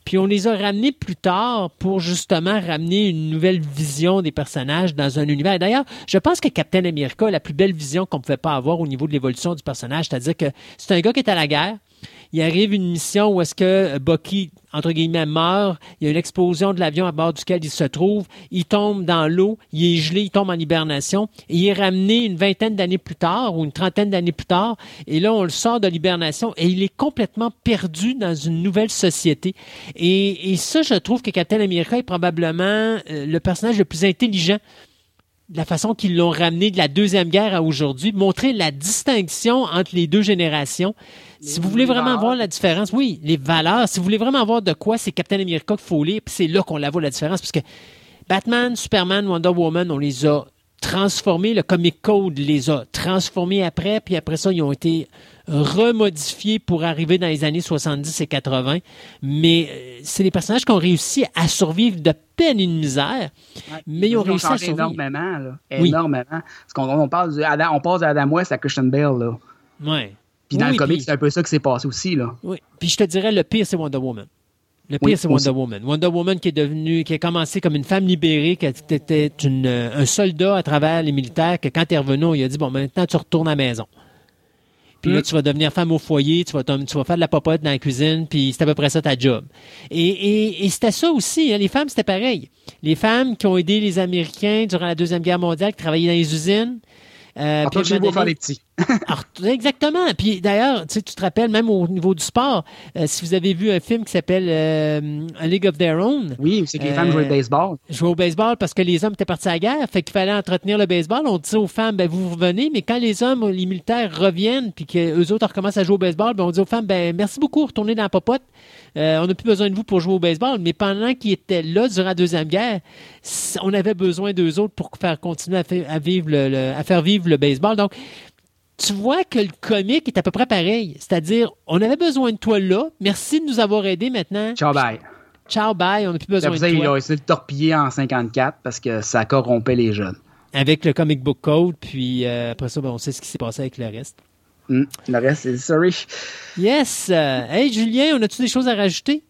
Puis on les a ramenés plus tard pour justement ramener une nouvelle vision des personnages dans un univers. D'ailleurs, je pense que Captain America a la plus belle vision qu'on ne pouvait pas avoir au niveau de l'évolution du personnage. C'est-à-dire que c'est un gars qui est à la guerre, il arrive une mission où est-ce que Bucky, entre guillemets, meurt. Il y a une explosion de l'avion à bord duquel il se trouve. Il tombe dans l'eau, il est gelé, il tombe en hibernation. Il est ramené une vingtaine d'années plus tard ou une trentaine d'années plus tard. Et là, on le sort de l'hibernation et il est complètement perdu dans une nouvelle société. Et, et ça, je trouve que Captain America est probablement euh, le personnage le plus intelligent la façon qu'ils l'ont ramené de la Deuxième Guerre à aujourd'hui, montrer la distinction entre les deux générations. si vous voulez vraiment voir la différence, oui, les valeurs, si vous voulez vraiment voir de quoi c'est Captain America qu'il faut lire, puis c'est là qu'on la voit la différence, parce que Batman, Superman, Wonder Woman, on les a transformés, le comic code les a transformés après, puis après ça, ils ont été remodifiés pour arriver dans les années 70 et 80. Mais euh, c'est des personnages qui ont réussi à survivre de peine et de misère, mais ils ont réussi à survivre. énormément, là. Énormément. Parce qu'on on parle du Adam, on passe d'Adam West à Christian Bale, là. Ouais. Puis dans le comic, c'est un peu ça qui s'est passé aussi, là. Oui. Puis je te dirais, le pire, c'est Wonder Woman. Le pire, c'est Wonder Woman. Wonder Woman qui est devenue, qui a commencé comme une femme libérée, qui était une, un soldat à travers les militaires, que quand elle est revenue, il a dit, bon, maintenant, tu retournes à la maison. Puis là, mm. tu vas devenir femme au foyer, tu vas, tu vas faire de la popote dans la cuisine, puis c'est à peu près ça ta job. Et, et, et c'était ça aussi. Hein, les femmes, c'était pareil. Les femmes qui ont aidé les Américains durant la Deuxième Guerre mondiale, qui travaillaient dans les usines, euh, puis faire les petits. exactement. Puis d'ailleurs, tu, te rappelles, même au niveau du sport, euh, si vous avez vu un film qui s'appelle euh, A League of Their Own. Oui, c'est que les femmes jouaient au baseball. Jouaient au baseball parce que les hommes étaient partis à la guerre, fait qu'il fallait entretenir le baseball. On dit aux femmes, ben vous revenez, mais quand les hommes, les militaires reviennent, puis qu'eux autres recommencent à jouer au baseball, ben on dit aux femmes, ben merci beaucoup, retournez dans la popote. Euh, on n'a plus besoin de vous pour jouer au baseball, mais pendant qu'ils étaient là durant la Deuxième Guerre, on avait besoin d'eux autres pour faire continuer à, faire, vivre le, à faire vivre le baseball. Donc, tu vois que le comique est à peu près pareil. C'est-à-dire, on avait besoin de toi là. Merci de nous avoir aidés maintenant. Ciao, bye. Ciao, bye. On n'a plus besoin de toi. Ils ont essayé de torpiller en 54 parce que ça corrompait les jeunes. Avec le comic book code, puis euh, après ça, ben, on sait ce qui s'est passé avec le reste. Hmm, le reste, c'est sorry. Yes. hey, Julien, on a-tu des choses à rajouter?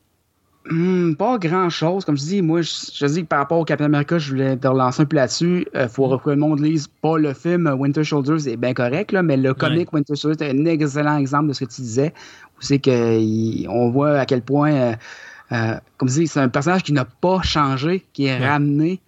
Hmm, pas grand chose. Comme je dis, moi, je, dis que par rapport au Captain America, je voulais te relancer un peu là-dessus. Il euh, faut que le monde lise pas le film Winter Soldier, c'est bien correct, là, mais le comic Winter Soldier, c'est un excellent exemple de ce que tu disais. Où c'est qu'on voit à quel point, euh, euh, comme je dis, c'est un personnage qui n'a pas changé, qui est ramené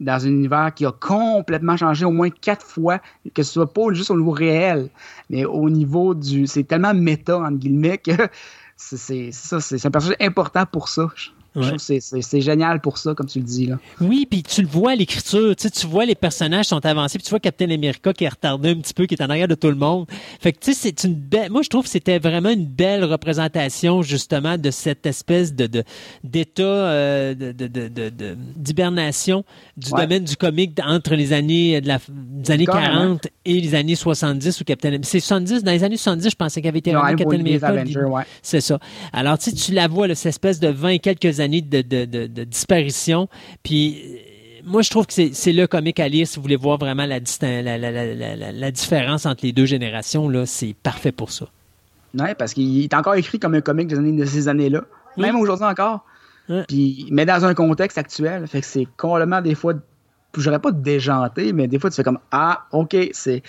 dans un univers qui a complètement changé au moins quatre fois, que ce soit pas juste au niveau réel, mais au niveau du. C'est tellement méta, entre guillemets, que *laughs* c'est ça, c'est un personnage important pour ça. Je trouve que c'est génial pour ça, comme tu le dis. Là. Oui, puis tu le vois à l'écriture, tu, tu vois les personnages sont avancés, puis tu vois Captain America qui est retardé un petit peu, qui est en arrière de tout le monde. Fait que tu sais, c'est une belle. Moi, je trouve que c'était vraiment une belle représentation justement de cette espèce de d'état euh, de d'hibernation du domaine du comique entre les années de la, des années 40 et les années 70 où Captain C'est 70 dans les années 70, je pensais qu'il avait été ramené Captain America. C'est ça. Alors tu sais, tu la vois cette espèce de 20 et quelques années de, disparition. Puis euh, moi, je trouve que c'est le comique à lire si vous voulez voir vraiment la, la, différence entre les deux générations. C'est parfait pour ça. Oui, parce qu'il est encore écrit comme un comique des années, de ces années-là. Même aujourd'hui encore. Puis, mais dans un contexte actuel. Fait que c'est complètement des fois j'aurais pas déjanté, mais des fois, tu fais comme Ah, OK, c'est.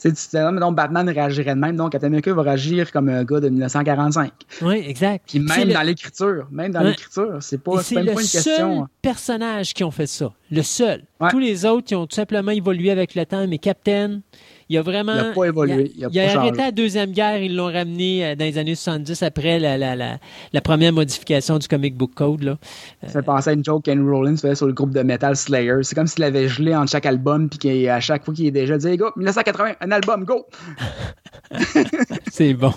Tu sais, donc Batman réagirait de même, donc Captain America va réagir comme un gars de 1945. Oui, exact. Puis même dans l'écriture, même dans l'écriture, c'est pas, même pas une question. C'est le seul personnage qui ont fait ça. Le seul. Tous les autres, qui ont tout simplement évolué avec le temps, mais Captain, il a vraiment. Il n'a pas évolué. Il a, arrêté la Deuxième Guerre. Ils l'ont ramené euh, dans les années 70 après la, la, la, première modification du comic book code. Là. Ça fait penser à une joke Ken Rollins faisait sur le groupe de Metal Slayer. C'est comme s'il avait gelé entre chaque album, puis qu'à chaque fois qu'il est déjà dit, hey, go, 1980, un album, go! *laughs* C'est bon.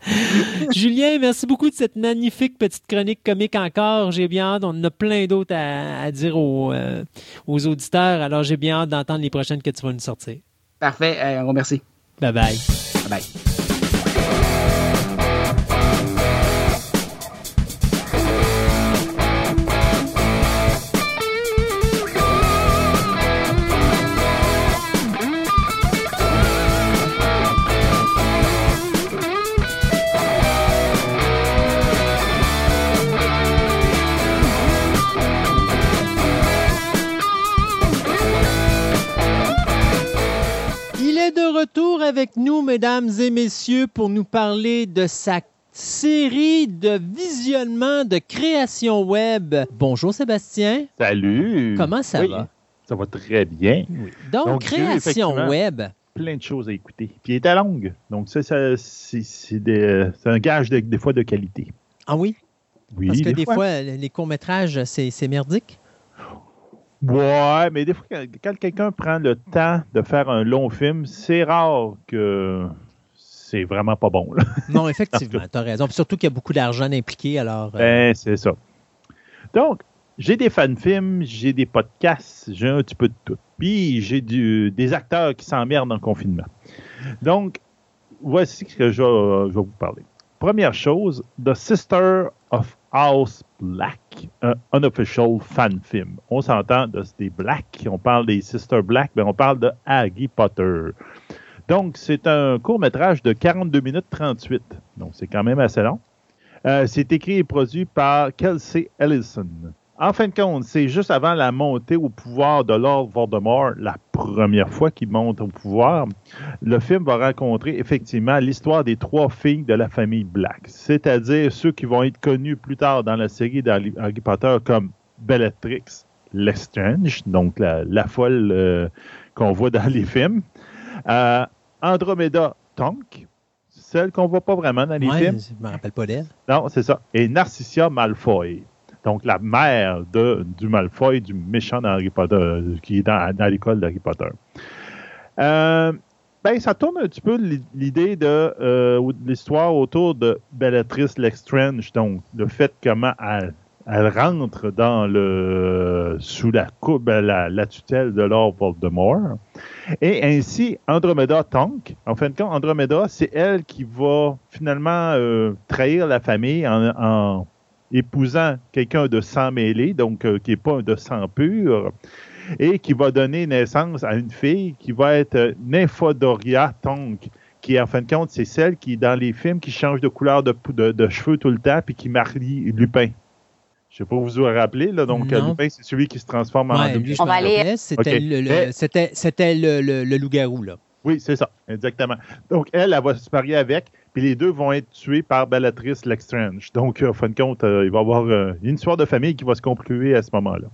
*laughs* Julien, merci beaucoup de cette magnifique petite chronique comique encore. J'ai bien hâte. On en a plein d'autres à, dire aux, euh, aux auditeurs. Alors, j'ai bien hâte d'entendre les prochaines que tu vas nous sortir. Parfait. un gros merci. Bye bye. Bye bye. Retour avec nous, mesdames et messieurs, pour nous parler de sa série de visionnement de création web. Bonjour Sébastien. Salut. Comment ça va? Ça va très bien. Donc, création web. Plein de choses à écouter. Puis il est à longue. Donc, ça, c'est un gage des fois de qualité. Ah oui? Oui. Parce que des, fois les courts-métrages, c'est merdique. Ouais, mais des fois, quand quelqu'un prend le temps de faire un long film, c'est rare que c'est vraiment pas bon. *laughs* Non, effectivement, tu as raison. surtout qu'il y a beaucoup d'argent impliqué, alors. Euh, ben, c'est ça. Donc, j'ai des fan-films, j'ai des podcasts, j'ai un petit peu de tout. Puis, j'ai des acteurs qui s'emmerdent en confinement. Donc, voici ce que je, je vais vous parler. Première chose, The Sister of House Black, un unofficial fan film. On s'entend de des Black, on parle des Sister Black, mais on parle de Harry Potter. Donc, c'est un court-métrage de 42 minutes 38. Donc, c'est quand même assez long. Euh, c'est écrit et produit par Kelsey Ellison. En fin de compte, c'est juste avant la montée au pouvoir de Lord Voldemort, la première fois qu'il monte au pouvoir, le film va rencontrer effectivement l'histoire des trois filles de la famille Black, c'est-à-dire ceux qui vont être connus plus tard dans la série d'Harry Potter comme Bellatrix Lestrange, donc la, folle euh, qu'on voit dans les films, euh, Andromeda Tonk, celle qu'on voit pas vraiment dans les films. Je me rappelle pas d'elle. Non, c'est ça. Et Narcissia Malfoy donc la mère de, du Malfoy, du méchant d'Harry Potter, qui est dans, l'école d'Harry Potter. Euh, ben, ça tourne un petit peu l'idée de euh, l'histoire autour de Bellatrix Lestrange, donc le fait comment elle, elle rentre dans le sous la, coupe, ben, la, tutelle de Lord Voldemort. Et ainsi, Andromeda Tonk, en fin de compte, Andromeda, c'est elle qui va finalement euh, trahir la famille en épousant quelqu'un de sang mêlé, donc euh, qui n'est pas de sang pur, et qui va donner naissance à une fille qui va être euh, Nymphodoria Tonk, qui, en fin de compte, c'est celle qui, dans les films, qui change de couleur de, de, de cheveux tout le temps, puis qui marie Lupin. Je sais pas vous vous rappelez, là, donc Non. Lupin, c'est celui qui se transforme en Ouais, lui, On va aller- C'était Ok. le, le- Mais- c'était- c'était le, le- le loup-garou, là. Oui, c'est ça, exactement. Donc, elle, elle va se marier avec, puis les deux vont être tués par Bellatrix Lestrange. Donc, en fin de compte, euh, il va y avoir euh, une histoire de famille qui va se conclure à ce moment-là.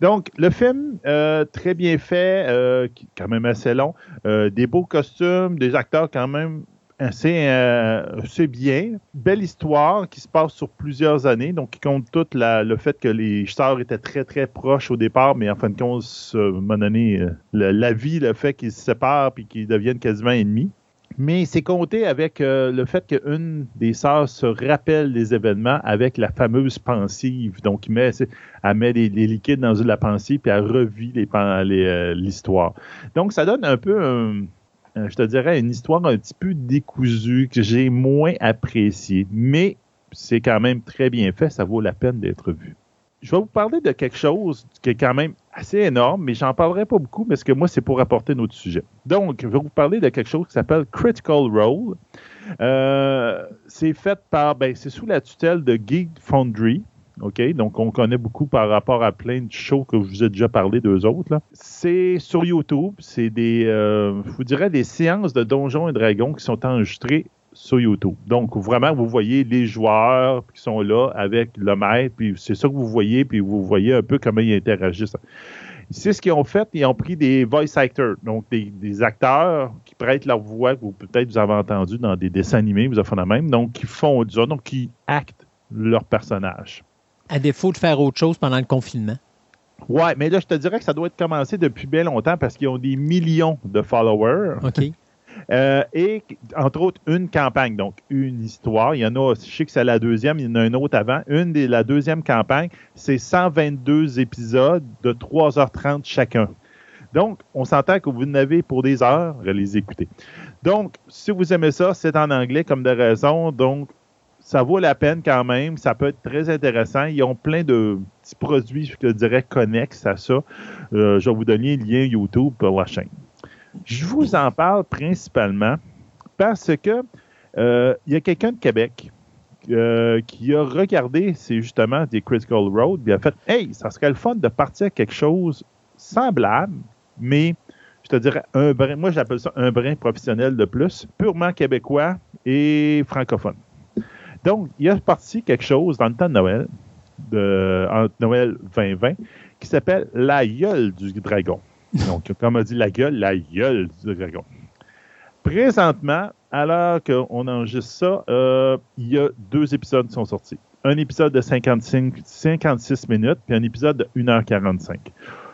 Donc, le film, euh, très bien fait, euh, quand même assez long, euh, des beaux costumes, des acteurs quand même assez, euh, assez bien. Belle histoire qui se passe sur plusieurs années, donc qui compte tout la- le fait que les sœurs étaient très, très proches au départ, mais en fin de compte, à un moment donné, euh, le- la vie, le fait qu'ils se séparent puis qu'ils deviennent quasiment ennemis. Mais c'est compté avec euh, le fait qu'une des sœurs se rappelle des événements avec la fameuse pensive. Donc, met, elle met des liquides dans la pensive puis elle revit les les, euh, l'histoire. Donc, ça donne un peu, un- je te dirais, une histoire un petit peu décousue que j'ai moins appréciée. Mais c'est quand même très bien fait. Ça vaut la peine d'être vu. Je vais vous parler de quelque chose qui est quand même assez énorme, mais j'en parlerai pas beaucoup parce que moi, c'est pour apporter notre sujet. Donc, je vais vous parler de quelque chose qui s'appelle Critical Role. Euh, c'est fait par, ben, c'est sous la tutelle de Geek Foundry. OK? Donc, on connaît beaucoup par rapport à plein de shows que je vous ai déjà parlé d'eux autres. C'est sur YouTube. C'est des, euh, je vous dirais, des séances de Donjons et Dragons qui sont enregistrées sur YouTube. Donc, vraiment, vous voyez les joueurs qui sont là avec le maître, puis c'est ça que vous voyez, puis vous voyez un peu comment ils interagissent. C'est ce qu'ils ont fait. Ils ont pris des voice actors, donc des, des acteurs qui prêtent leur voix, que vous peut-être vous avez entendu dans des dessins animés, vous avez fait la même, donc qui font ça, donc qui actent leur personnage. À défaut de faire autre chose pendant le confinement. Ouais, mais là, je te dirais que ça doit être commencé depuis bien longtemps parce qu'ils ont des millions de followers. OK. *laughs* Euh, et entre autres, une campagne, donc une histoire. Il y en a, je sais que c'est la deuxième, il y en a une autre avant. Une des la deuxième campagne, c'est 122 épisodes de 3h30 chacun. Donc, on s'entend que vous n'avez pour des heures à les écouter. Donc, si vous aimez ça, c'est en anglais comme de raison. Donc, ça vaut la peine quand même. Ça peut être très intéressant. Ils ont plein de petits produits, je te dirais, connexes à ça. Euh, je vais vous donner le lien YouTube pour la chaîne. Je vous en parle principalement parce que euh, il y a quelqu'un de Québec euh, qui a regardé, c'est justement des Critical Road, puis a fait Hey, ça serait le fun de partir à quelque chose semblable, mais je te dirais un brin, moi j'appelle ça un brin professionnel de plus, purement québécois et francophone. Donc, il a parti quelque chose dans le temps de Noël, de, entre Noël 2020, qui s'appelle La gueule du dragon. Donc, comme on dit la gueule, la gueule du dragon. Présentement, alors qu'on enregistre ça, euh, il y a deux épisodes qui sont sortis. Un épisode de 55, 56 minutes, puis un épisode de 1h45.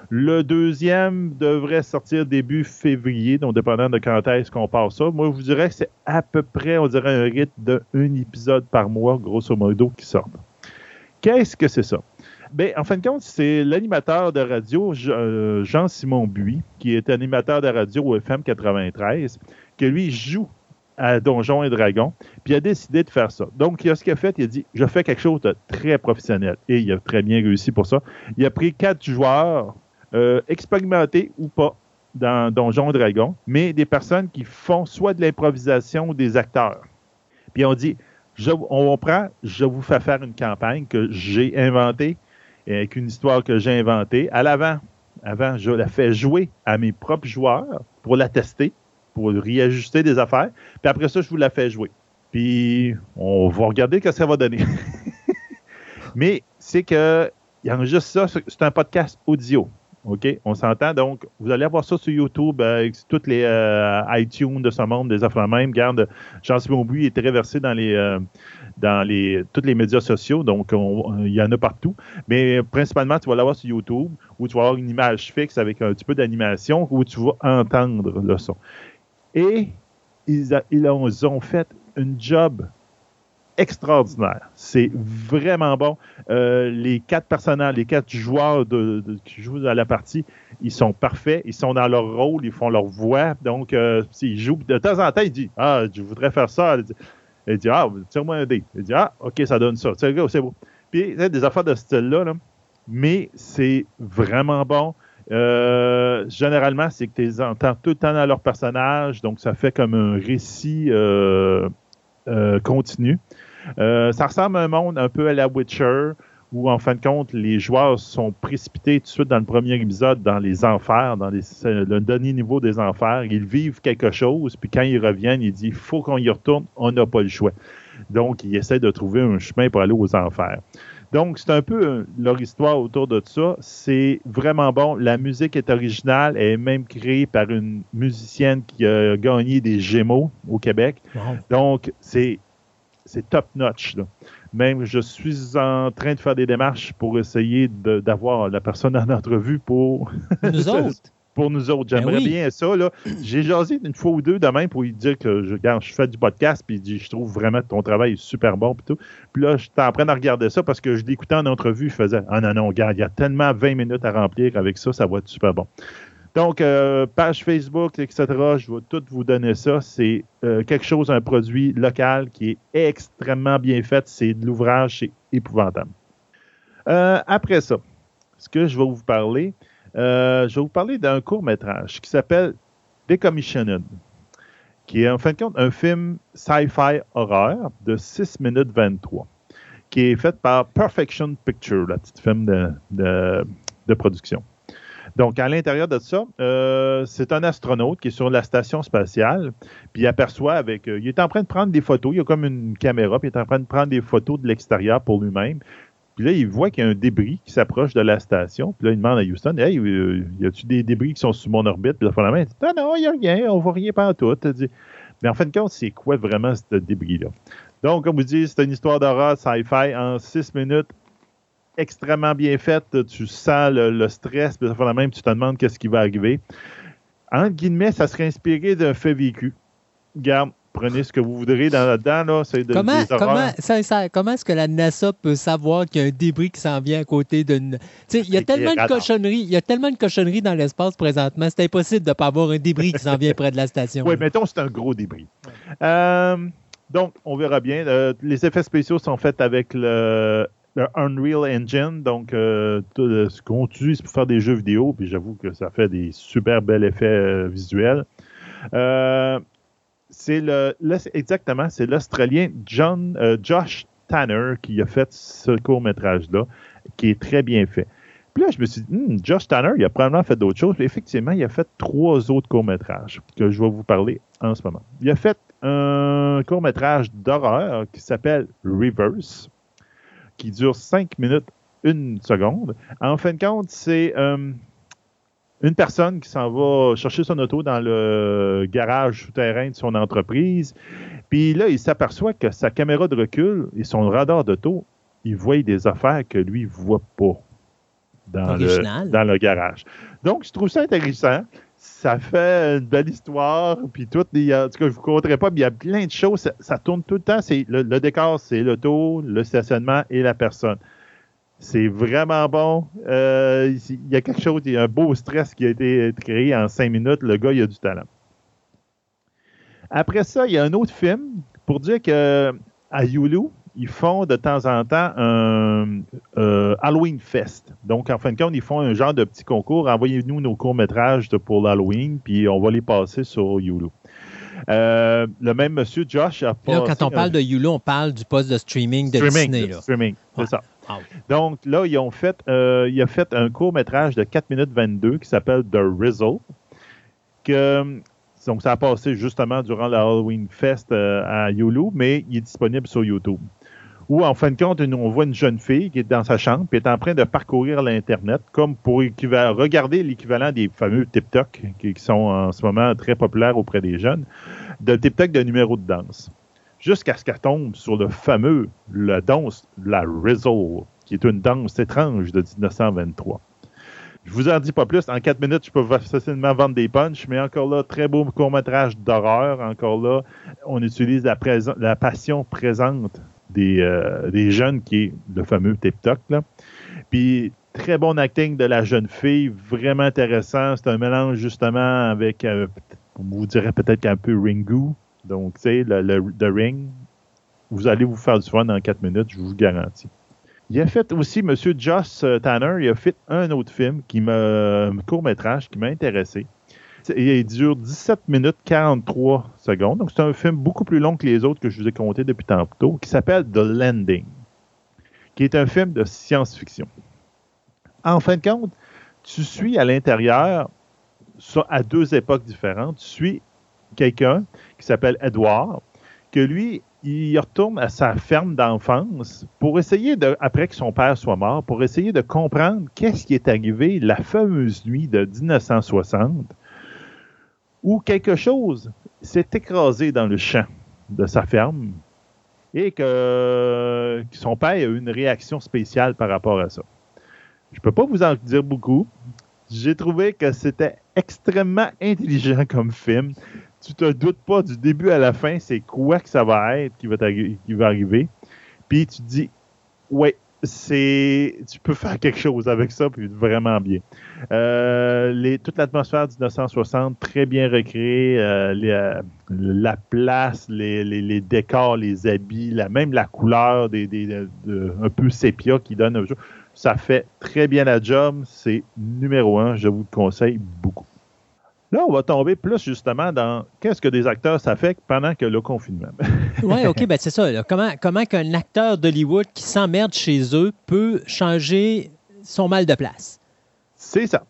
Le deuxième devrait sortir début février, donc dépendant de quand est-ce qu'on part ça. Moi, je vous dirais que c'est à peu près, on dirait, un rythme de un épisode par mois, grosso modo, qui sort. Qu'est-ce que c'est ça? Ben, en fin de compte, c'est l'animateur de radio euh, Jean-Simon Buis, qui est animateur de radio au FM 93, que lui joue à Donjons et Dragons, puis il a décidé de faire ça. Donc, il a ce qu'il a fait, il a dit Je fais quelque chose de très professionnel. Et il a très bien réussi pour ça. Il a pris quatre joueurs, euh, expérimentés ou pas, dans Donjons et Dragons, mais des personnes qui font soit de l'improvisation ou des acteurs. Puis on dit je, on prend, je vous fais faire une campagne que j'ai inventée, avec une histoire que j'ai inventée. À l'avant, avant, je la fais jouer à mes propres joueurs pour la tester, pour réajuster des affaires. Puis après ça, je vous la fais jouer. Puis on va regarder ce que ça va donner. *laughs* Mais c'est que, il y a juste ça, c'est un podcast audio. OK? On s'entend? Donc, vous allez avoir ça sur YouTube, euh, avec toutes les euh, iTunes de ce monde, des affaires même. Garde, Jean-Simon Buis est très versé dans les. euh, dans les, tous les médias sociaux, donc on- il y en a partout. Mais principalement, tu vas l'avoir sur YouTube, où tu vas avoir une image fixe avec un petit peu d'animation, où tu vas entendre le son. Et ils, ils ont, ils fait une job extraordinaire. C'est vraiment bon. Euh, les quatre personnages, les quatre joueurs de, qui jouent à la partie, ils sont parfaits. Ils sont dans leur rôle, ils font leur voix. Donc, euh, s'ils jouent, de temps en temps, il dit Ah, je voudrais faire ça. Il dit, Ah, tire-moi un dé. Il dit Ah, OK, ça donne ça. C'est beau. Puis, des affaires de ce style-là, mais c'est vraiment bon. Euh, généralement, c'est que tu les entends tout le temps dans leur personnage, donc ça fait comme un récit continu. Euh, ça ressemble à un monde un peu à la Witcher, où en fin de compte, les joueurs sont précipités tout de suite dans le premier épisode dans les enfers, dans le dernier niveau des enfers. Ils vivent quelque chose, puis quand ils reviennent, ils disent il faut qu'on y retourne, on n'a pas le choix. Donc, ils essaient de trouver un chemin pour aller aux enfers. Donc, c'est un peu euh, leur histoire autour de ça. C'est vraiment bon. La musique est originale. Elle est même créée par une musicienne qui a gagné des Gémeaux au Québec. Donc, c'est c'est top notch. Même je suis en train de faire des démarches pour essayer d'avoir la personne en entrevue pour nous *laughs* autres. pour nous autres. J'aimerais ben bien ça. J'ai jasé une fois ou deux demain pour lui dire que je, je fais du podcast, puis il dit Je trouve vraiment que ton travail est super bon. Puis, tout. puis là, j'étais en train de regarder ça parce que je l'écoutais en entrevue. Je faisais Ah non, non, regarde, il y a tellement 20 minutes à remplir avec ça, ça va être super bon. Donc, euh, page Facebook, etc., je vais tout vous donner ça. C'est euh, quelque chose, un produit local qui est extrêmement bien fait. C'est de l'ouvrage, c'est épouvantable. Euh, après ça, ce que je vais vous parler, je vais vous parler d'un court métrage qui s'appelle Decommissioned, qui est en fin de compte un film sci-fi horreur de 6 minutes 23, qui est fait par Perfection Picture, la petite film de production. Donc, à l'intérieur de ça, euh, c'est un astronaute qui est sur la station spatiale, puis il aperçoit avec. Euh, il est en train de prendre des photos, il a comme une caméra, puis il est en train de prendre des photos de l'extérieur pour lui-même. Puis là, il voit qu'il y a un débris qui s'approche de la station. Puis là, il demande à Houston Hey, euh, y a-tu des débris qui sont sous mon orbite Puis là, la main, dit Non, non, il n'y a rien, on ne voit rien pas tout. Mais en fin de compte, c'est quoi vraiment ce débris-là? Donc, comme vous dites, c'est une histoire d'horreur sci-fi en six minutes extrêmement bien faite. Tu sens le, stress, puis ça même, tu te demandes qu'est-ce qui va arriver. En guillemets, ça serait inspiré d'un fait vécu. Garde, prenez ce que vous voudrez dans là-dedans. Là, comment, comment, comment est-ce que la NASA peut savoir qu'il y a un débris qui s'en vient à côté d'une. Il y a tellement de cochonneries, il y a tellement de cochonneries dans l'espace présentement, c'est impossible de ne pas avoir un débris qui s'en vient près de la station. Oui, mettons, c'est un gros débris. Euh, donc, on verra bien. Euh, les effets spéciaux sont faits avec le le Unreal Engine, donc euh, tout ce qu'on utilise pour faire des jeux vidéo, puis j'avoue que ça fait des super bels effets euh, visuels. Euh, c'est le, exactement, c'est l'Australien John Josh Tanner qui a fait ce court métrage là, qui est très bien fait. Puis là, je me suis dit, hmm, Josh Tanner, il a probablement fait d'autres choses. Mais effectivement, il a fait trois autres courts-métrages que je vais vous parler en ce moment. Il a fait un court-métrage d'horreur qui s'appelle Reverse qui dure 5 minutes, une seconde. En fin de compte, c'est euh, une personne qui s'en va chercher son auto dans le garage souterrain de son entreprise. Puis là, il s'aperçoit que sa caméra de recul et son radar d'auto, il voit des affaires que lui ne voit pas dans le, dans le garage. Donc, je trouve ça intéressant ça fait une belle histoire, puis tout, en tout cas, je vous compterai pas, mais il y a plein de choses, ça, tourne tout le temps, c'est le, décor, c'est l'auto, le stationnement et la personne. C'est vraiment bon. Euh, il y a quelque chose, il y a un beau stress qui a été créé en cinq minutes. Le gars, il a du talent. Après ça, il y a un autre film pour dire que à Yulu, ils font de temps en temps un euh, Halloween Fest. Donc, en fin de compte, ils font un genre de petit concours. Envoyez-nous nos courts-métrages pour l'Halloween, puis on va les passer sur Yulu. Euh, le même monsieur Josh a pas. Quand on parle de Yulu, on parle du poste de streaming de streaming, Disney. Streaming, c'est ça. Donc là, ils ont fait, euh, il a fait un court métrage de 4 minutes 22 qui s'appelle The Rizzle. Que donc, ça a passé justement durant le Halloween Fest à Yulu, mais il est disponible sur YouTube où, en fin de compte, on voit une jeune fille qui est dans sa chambre et est en train de parcourir l'Internet comme pour regarder l'équivalent des fameux TikTok qui, sont en ce moment très populaires auprès des jeunes, de TikTok de numéro de danse. Jusqu'à ce qu'elle tombe sur le fameux, la danse, la Rizzle, qui est une danse étrange de 1923. Je vous en dis pas plus. En quatre minutes, je peux facilement vendre des punchs, mais encore là, très beau court-métrage d'horreur. Encore là, on utilise la, la passion présente des, euh, des jeunes, qui est le fameux TikTok. Là. Puis très bon acting de la jeune fille, vraiment intéressant. C'est un mélange justement avec, euh, on vous dirait peut-être un peu Ringu, donc tu sais, le, le, The Ring. Vous allez vous faire du fun dans 4 minutes, je vous garantis. Il a fait aussi, M. Joss Tanner, il a fait un autre film qui m'a, court-métrage qui m'a intéressé. Il dure 17 minutes 43 secondes. Donc, c'est un film beaucoup plus long que les autres que je vous ai comptés depuis tantôt, qui s'appelle The Landing, qui est un film de science-fiction. En fin de compte, tu suis à l'intérieur, à deux époques différentes, tu suis quelqu'un qui s'appelle Edward, que lui, il retourne à sa ferme d'enfance pour essayer de, après que son père soit mort, pour essayer de comprendre qu'est-ce qui est arrivé la fameuse nuit de 1960 où quelque chose s'est écrasé dans le champ de sa ferme et que, son père a eu une réaction spéciale par rapport à ça. Je peux pas vous en dire beaucoup. J'ai trouvé que c'était extrêmement intelligent comme film. Tu te doutes pas du début à la fin, c'est quoi que ça va être qui va, qui va arriver. Puis tu te dis, ouais, c'est tu peux faire quelque chose avec ça puis vraiment bien. Euh, toute l'atmosphère du 1960 très bien recréée, euh, euh, la place, les, décors, les habits, la, même la couleur des, des un peu sépia qui donne un jeu. Ça fait très bien la job. C'est numéro un. Je vous le conseille beaucoup. Là, on va tomber plus justement dans qu'est-ce que des acteurs s'affectent pendant que le confinement. *laughs* oui, OK, ben c'est ça. Comment, comment qu'un acteur d'Hollywood qui s'emmerde chez eux peut changer son mal de place? C'est ça.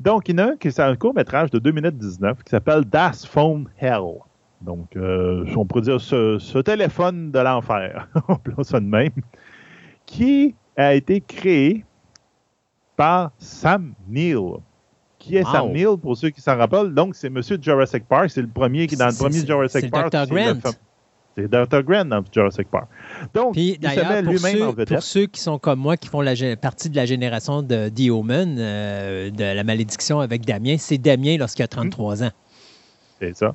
Donc, il y en a un qui est un court-métrage de 2 minutes 19 qui s'appelle Das Phone Hell. Donc, euh, on pourrait dire ce, téléphone de l'enfer, *laughs* on peut ça de même, qui a été créé par Sam Neill qui est Sam Neill, pour ceux qui s'en rappellent. Donc, c'est Monsieur Jurassic Park. C'est le premier qui, dans le premier Jurassic Park. C'est Dr. Grant. C'est Dr. Grant dans Jurassic Park. Donc, il se met lui-même en vedette. Pour ceux qui sont comme moi, qui font la, partie de la génération de The Omen, euh, de la malédiction avec Damien, c'est Damien lorsqu'il a 33 ans. C'est ça.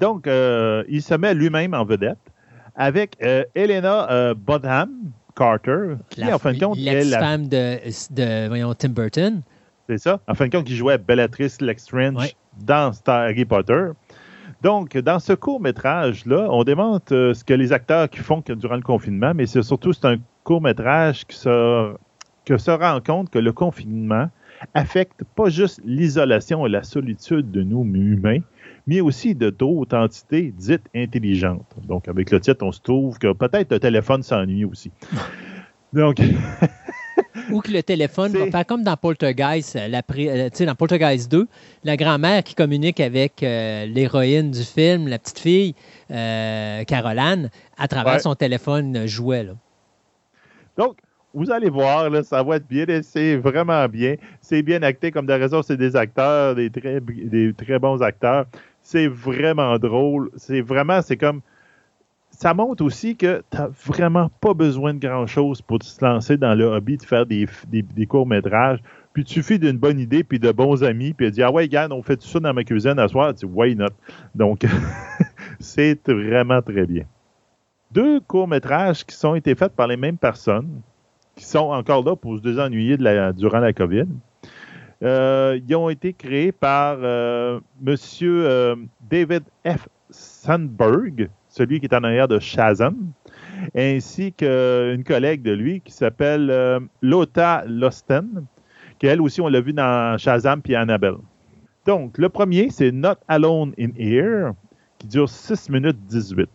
Donc, euh, il se met lui-même en vedette avec euh, Elena Bonham Carter, qui, en fin de compte, est la femme de, de voyons, Tim Burton. C'est ça. En fin de compte, qui jouait Bellatrix Lestrange dans Harry Potter. Donc, dans ce court-métrage-là, on démontre euh, ce que les acteurs qui font durant le confinement, mais c'est surtout c'est un court-métrage qui se, que se rend compte que le confinement affecte pas juste l'isolation et la solitude de nous humains, mais aussi de d'autres entités dites intelligentes. Donc, avec le titre, on se trouve que peut-être le téléphone s'ennuie aussi. *laughs* Donc, *laughs* *laughs* Ou que le téléphone va faire comme dans Poltergeist, euh, la, euh, dans Poltergeist 2, la grand-mère qui communique avec euh, l'héroïne du film, la petite fille, Caroline, à travers son téléphone jouet. Donc, vous allez voir, là, ça va être bien, c'est vraiment bien. C'est bien acté, comme de raison, c'est des acteurs, des très, des très bons acteurs. C'est vraiment drôle. C'est vraiment, c'est comme ça montre aussi que tu n'as vraiment pas besoin de grand-chose pour se lancer dans le hobby de faire des, courts-métrages. Puis tu suffit d'une bonne idée, puis de bons amis, puis de dire Ah ouais, gars, on fait tout ça dans ma cuisine à soir. Tu dis Why not? Donc, *laughs* c'est vraiment très bien. Deux courts-métrages qui sont été faits par les mêmes personnes, qui sont encore là pour se désennuyer durant la COVID. Euh, ils ont été créés par euh, M. Euh, David F. Sandberg, celui qui est en arrière de Shazam, ainsi qu'une collègue de lui qui s'appelle euh, Lota Losten, qui elle aussi, on l'a vu dans Shazam puis Annabelle. Donc, le premier, c'est Not Alone in Here, qui dure 6 minutes 18,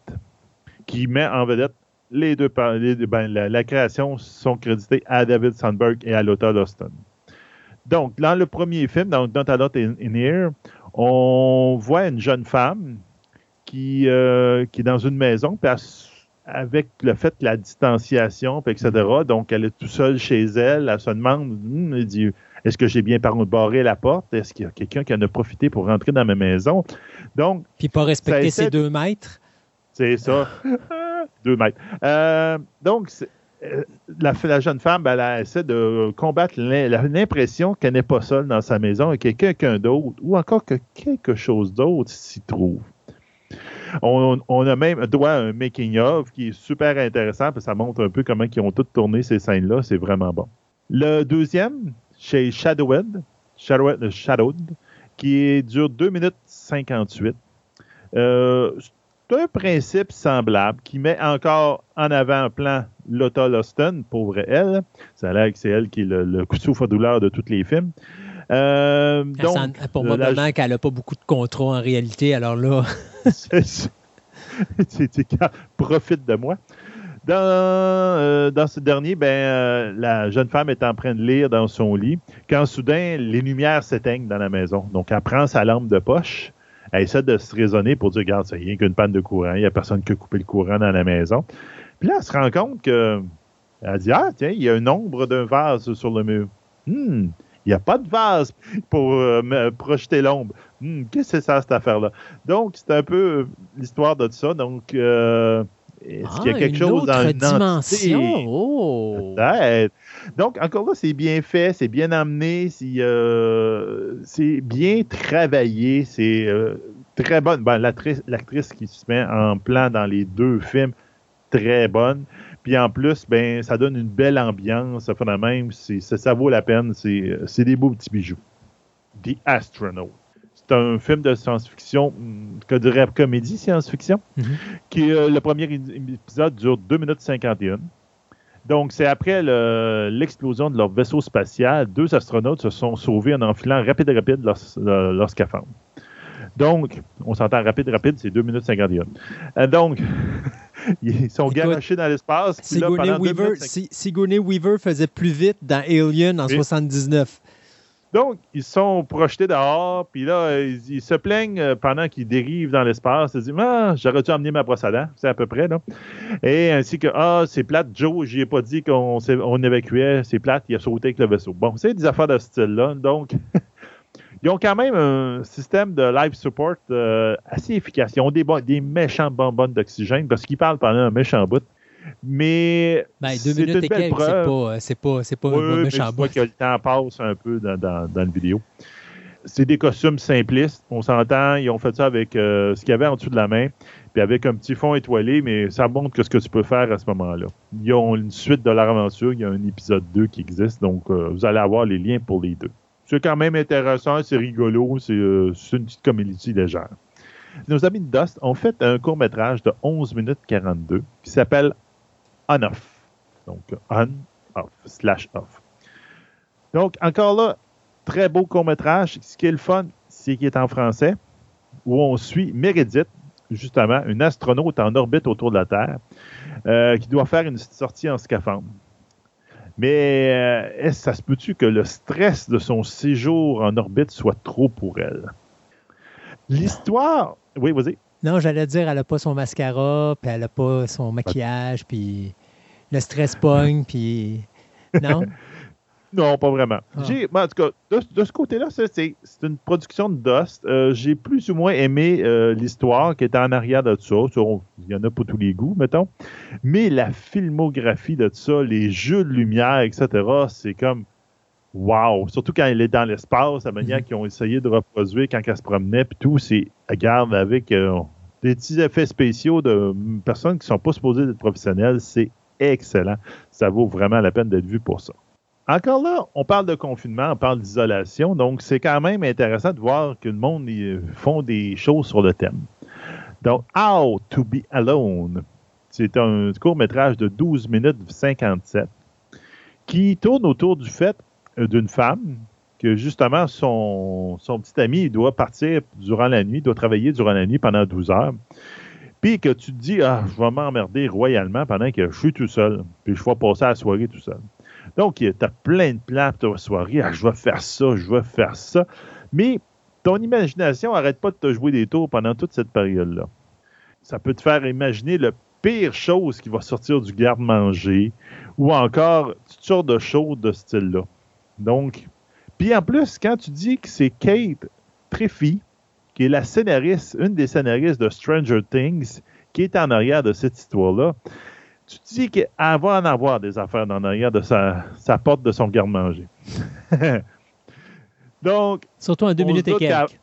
qui met en vedette les deux, ben, la, création sont créditées à David Sandberg et à Lota Losten. Donc, dans le premier film, dans Not Alone in Here, on voit une jeune femme qui, euh, qui est dans une maison, puis avec le fait de la distanciation, puis etc., donc elle est tout seule chez elle, elle se demande, hmm, elle dit, est-ce que j'ai bien barré la porte? Est-ce qu'il y a quelqu'un qui en a profité pour rentrer dans ma maison? Donc. Puis pas respecter ses deux mètres? C'est ça. *laughs* deux mètres. Euh, donc, euh, la, la, jeune femme, ben, elle, essaie de combattre l'impression qu'elle n'est pas seule dans sa maison et que quelqu'un d'autre, ou encore que quelque chose d'autre s'y trouve. On, a même droit un making-of qui est super intéressant, que ça montre un peu comment ils ont tout tourné ces scènes-là. C'est vraiment bon. Le deuxième, chez Shadowhead, Shadowed, qui dure 2 minutes 58. Euh, c'est un principe semblable qui met encore en avant-plan Lotta Loston, pauvre elle. Ça a l'air que c'est elle qui est le, le souffre-douleur de tous les films. Euh, donc, pour moi, la... qu'elle n'a pas beaucoup de contrats en réalité, alors là. *laughs* c'est *laughs* profite de moi. Dans, euh, dans ce dernier, ben, euh, la jeune femme est en train de lire dans son lit quand soudain les lumières s'éteignent dans la maison. Donc, elle prend sa lampe de poche, elle essaie de se raisonner pour dire Regarde, c'est rien qu'une panne de courant, il n'y a personne qui a coupé le courant dans la maison. Puis là, elle se rend compte que. Elle dit Ah, tiens, il y a un ombre d'un vase sur le mur. Hum, il n'y a pas de vase pour euh, projeter l'ombre. Hmm, qu'est-ce que c'est ça, cette affaire-là? Donc, c'est un peu l'histoire de ça. Donc, euh, est-ce qu'il y a ah, quelque chose dans une dimension? Oh. Donc, encore là, c'est bien fait, c'est bien amené, c'est euh, bien travaillé, c'est très bonne. Ben, L'actrice qui se met en plan dans les deux films, très bonne. Puis en plus, ben, ça donne une belle ambiance. Ça, même, ça, vaut la peine. C'est des beaux petits bijoux. The Astronaut. C'est un film de science-fiction, hmm, que dirais comédie science-fiction, mm-hmm. qui euh, le premier épisode dure 2 minutes 51. Donc, c'est après l'explosion de leur vaisseau spatial, deux astronautes se sont sauvés en enfilant rapide rapide leur, leur scaphandre. Donc, on s'entend rapide rapide, c'est 2 minutes 51. Euh, donc, *laughs* ils sont garochés dans l'espace. Sigourney, Weaver, Sigourney Weaver faisait plus vite dans Alien en 79. Donc, ils sont projetés dehors, puis là, ils, se plaignent euh, pendant qu'ils dérivent dans l'espace. Ils se disent Ah, j'aurais dû emmener ma brosse à dents, c'est à peu près, là. Et ainsi que Ah, c'est plate, Joe, j'y ai pas dit qu'on on évacuait, c'est plate, il a sauté avec le vaisseau. Bon, c'est des affaires de ce style-là. Donc, *laughs* Ils ont quand même un système de live support euh, assez efficace. Ils ont des, des méchants bonbonnes d'oxygène parce qu'ils parlent pendant un méchant bout. Mais ben, deux minutes et quelques, c'est pas, c'est pas, pas un méchant bout. que le temps passe un peu dans, dans, dans la vidéo. C'est des costumes simplistes. On s'entend, ils ont fait ça avec euh, ce qu'il y avait en dessous de la main, puis avec un petit fond étoilé, mais ça montre que ce que tu peux faire à ce moment-là. Ils ont une suite de leur aventure, il y a un épisode 2 qui existe, donc euh, vous allez avoir les liens pour les deux c'est quand même intéressant, c'est rigolo, euh, c'est une petite comédie légère. Nos amis de Dust ont fait un court-métrage de 11 minutes 42 qui s'appelle On Off. Donc, On Off, slash Off. Donc, encore là, très beau court-métrage. Ce qui est le fun, c'est qu'il est en français, où on suit Meredith, justement, une astronaute en orbite autour de la Terre, euh, qui doit faire une sortie en scaphandre. Mais euh, est-ce ça se peut-tu que le stress de son séjour en orbite soit trop pour elle? L'histoire. Oui, vas-y. Non, j'allais dire, elle n'a pas son mascara, puis elle n'a pas son maquillage, puis le stress pogne, puis. Non? *laughs* Non, pas vraiment. Ah. en tout cas, de, ce côté-là, c'est une production de Dust. Euh, j'ai plus ou moins aimé euh, l'histoire qui était en arrière de ça. Il y en a pas tous les goûts, mettons. Mais la filmographie de ça, les jeux de lumière, etc., c'est comme wow. Surtout quand elle est dans l'espace, la manière mm-hmm. qu'ils ont essayé de reproduire quand elle se promenait, puis tout, c'est, regarde, avec euh, des petits effets spéciaux de personnes qui sont pas supposées être professionnelles, c'est excellent. Ça vaut vraiment la peine d'être vu pour ça. Encore là, on parle de confinement, on parle d'isolation, donc c'est quand même intéressant de voir que le monde font des choses sur le thème. Donc, How to be Alone, c'est un court métrage de 12 minutes 57 qui tourne autour du fait euh, d'une femme que justement son, son petit ami doit partir durant la nuit, doit travailler durant la nuit pendant 12 heures. Puis que tu te dis, ah, je vais m'emmerder royalement pendant que je suis tout seul, puis je vais passer la soirée tout seul. Donc, tu as plein de plans pour ta soirée. Ah, je vais faire ça, je vais faire ça. Mais ton imagination n'arrête pas de te jouer des tours pendant toute cette période-là. Ça peut te faire imaginer le pire chose qui va sortir du garde-manger ou encore toutes sortes de choses de ce style-là. Donc, puis en plus, quand tu dis que c'est Kate Treffy, qui est la scénariste, une des scénaristes de Stranger Things, qui est en arrière de cette histoire-là, tu te dis qu'elle va en avoir des affaires dans l'arrière de sa, porte de son garde-manger. *laughs* Donc. Surtout en deux minutes et quelques.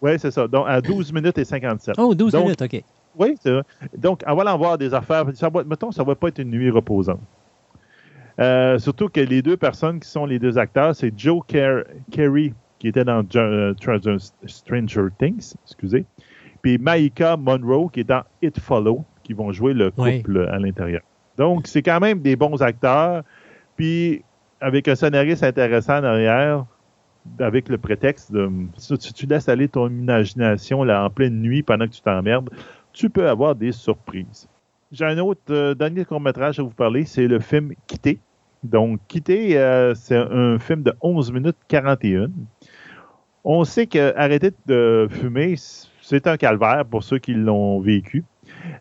Oui, c'est ça. Donc, à 12 minutes et 57. Oh, 12 Donc, minutes, OK. Oui, c'est vrai. Donc, en allant voir des affaires, ça va, mettons, ça ne va pas être une nuit reposante. Euh, surtout que les deux personnes qui sont les deux acteurs, c'est Joe Car- Carey, qui était dans euh, Tra- Stranger Things, excusez, puis Maika Monroe, qui est dans It Follow, qui vont jouer le Oui. couple à l'intérieur. Donc, c'est quand même des bons acteurs, puis avec un scénariste intéressant derrière, avec le prétexte de si tu, tu laisses aller ton imagination là, en pleine nuit pendant que tu t'emmerdes, tu peux avoir des surprises. J'ai un autre euh, dernier court-métrage à vous parler, c'est le film Quitter. Donc, Quitter, euh, c'est un film de 11 minutes 41. On sait que arrêter de fumer, c'est un calvaire pour ceux qui l'ont vécu.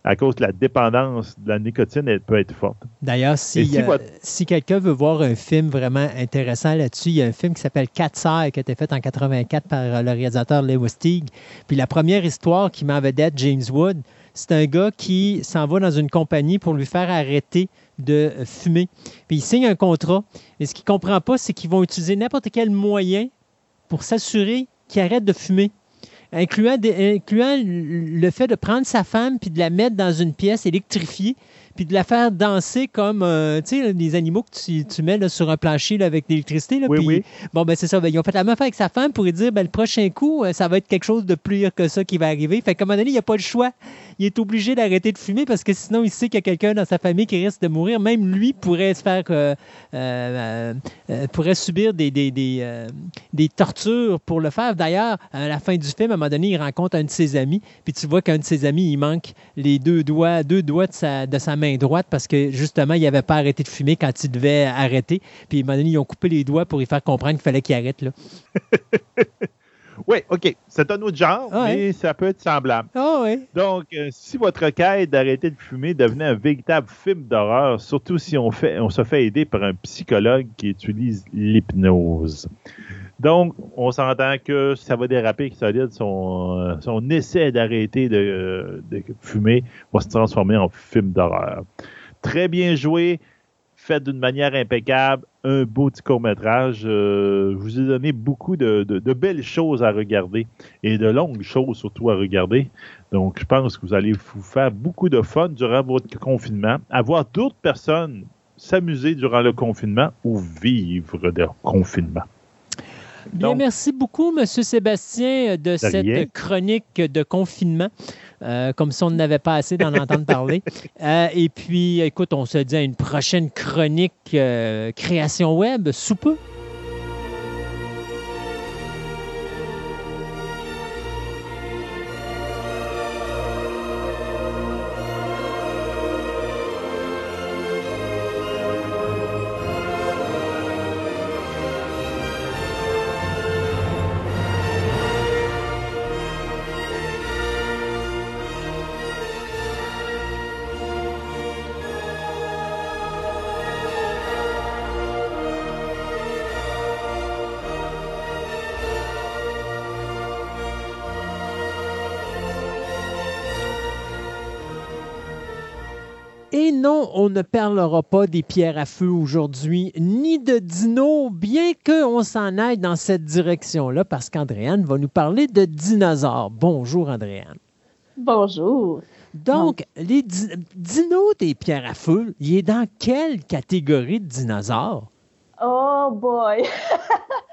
À cause de la dépendance de la nicotine, elle peut être forte. D'ailleurs, si, Et si euh, si quelqu'un veut voir un film vraiment intéressant là-dessus, il y a un film qui s'appelle Cat's Eye qui a été fait en 84 par euh, le réalisateur Lewis Teague. Puis la première histoire qui met en vedette James Wood, c'est un gars qui s'en va dans une compagnie pour lui faire arrêter de fumer. Puis il signe un contrat. Et ce qu'il ne comprend pas, c'est qu'ils vont utiliser n'importe quel moyen pour s'assurer qu'il arrête de fumer. Incluant, incluant le fait de prendre sa femme puis de la mettre dans une pièce électrifiée puis de la faire danser comme euh, tu sais, les animaux que tu, tu mets là, sur un plancher là, avec l'électricité. là, Oui. Bon, ben c'est ça. Ben, ils ont fait la même affaire avec sa femme pour lui dire ben, le prochain coup, euh, ça va être quelque chose de plus pire que ça qui va arriver. Fait qu'à un moment donné, il n'y a pas le choix. Il est obligé d'arrêter de fumer parce que sinon, il sait qu'il y a quelqu'un dans sa famille qui risque de mourir. Même lui pourrait se faire euh, euh, pourrait subir des, des, des, des tortures pour le faire. D'ailleurs, à la fin du film, à un moment donné, il rencontre un de ses amis, puis tu vois qu'un de ses amis, il manque les deux doigts, deux doigts de sa, de sa main droite parce que justement, il n'avait pas arrêté de fumer quand il devait arrêter. Puis à un moment donné, ils ont coupé les doigts pour lui faire comprendre qu'il fallait qu'il arrête. Là. *laughs* Oui, OK. C'est un autre genre, Ah mais ça peut être semblable. Ah oui. Donc, euh, si votre quête d'arrêter de fumer devenait un véritable film d'horreur, surtout si on, fait, on se fait aider par un psychologue qui utilise l'hypnose. Donc, on s'entend que ça va déraper, que solide, son, euh, son essai d'arrêter de, euh, de fumer va se transformer en film d'horreur. Très bien joué, fait d'une manière impeccable, un beau petit court-métrage. Euh, je vous ai donné beaucoup de, belles choses à regarder et de longues choses surtout à regarder. Donc, je pense que vous allez vous faire beaucoup de fun durant votre confinement, à voir d'autres personnes s'amuser durant le confinement ou vivre le confinement. Bien, Donc- merci beaucoup, M. Sébastien, de cette rien. chronique de confinement. Euh, comme si on n'avait pas assez d'en entendre parler. *laughs* Euh, et puis, écoute, on se dit à une prochaine chronique euh, création web sous peu. On ne parlera pas des pierres à feu aujourd'hui, ni de dinos, bien qu'on s'en aille dans cette direction-là, parce qu'Andréane va nous parler de dinosaures. Bonjour, Andréane. Bonjour. Donc, les di- dinos des pierres à feu, il est dans quelle catégorie de dinosaures? Oh boy. *laughs*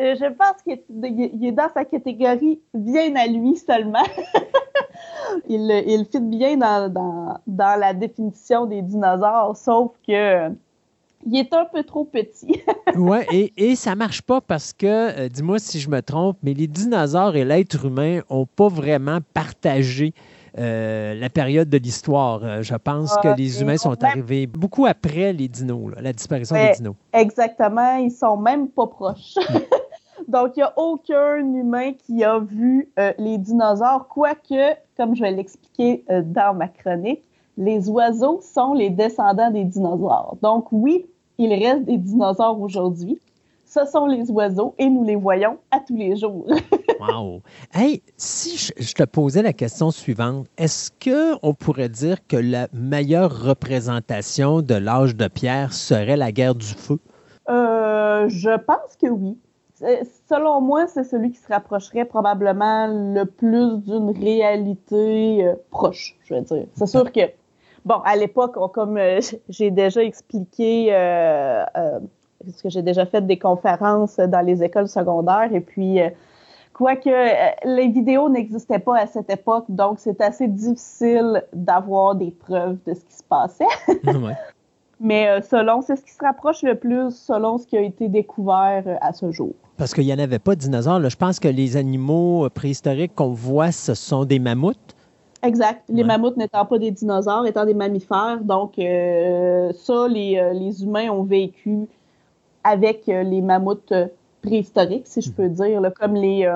Euh, Je pense qu'il est, dans sa catégorie bien à lui seulement. *laughs* il, il fit bien dans, dans, dans la définition des dinosaures, sauf que il est un peu trop petit. *laughs* Oui, et, et ça marche pas parce que, euh, dis-moi si je me trompe, mais les dinosaures et l'être humain n'ont pas vraiment partagé euh, la période de l'histoire. Euh, je pense que Ah, les humains ont sont même- arrivés beaucoup après les dinos, là, la disparition des dinos. Exactement, ils sont même pas proches. *laughs* Donc, il n'y a aucun humain qui a vu euh, les dinosaures, quoique, comme je vais l'expliquer euh, dans ma chronique, les oiseaux sont les descendants des dinosaures. Donc, oui, il reste des dinosaures aujourd'hui. Ce sont les oiseaux et nous les voyons à tous les jours. *laughs* Wow! Hey, si je, je te posais la question suivante, est-ce qu'on pourrait dire que la meilleure représentation de l'âge de pierre serait la guerre du feu? Euh, je pense que oui. Selon moi, c'est celui qui se rapprocherait probablement le plus d'une réalité euh, proche, je veux dire. C'est sûr que, bon, à l'époque, comme euh, *laughs* j'ai déjà expliqué, euh, parce que j'ai déjà fait des conférences dans les écoles secondaires, et puis, quoique les vidéos n'existaient pas à cette époque, donc c'est assez difficile d'avoir des preuves de ce qui se passait. *laughs* Mais euh, selon, c'est ce qui se rapproche le plus selon ce qui a été découvert euh, à ce jour. Parce qu'il n'y en avait pas de dinosaures. Je pense que les animaux euh, préhistoriques qu'on voit, ce sont des mammouths. Exact. Les mammouths n'étant pas des dinosaures, étant des mammifères. Donc, ça, les, les, humains ont vécu avec les mammouths préhistoriques, si je peux dire, comme les.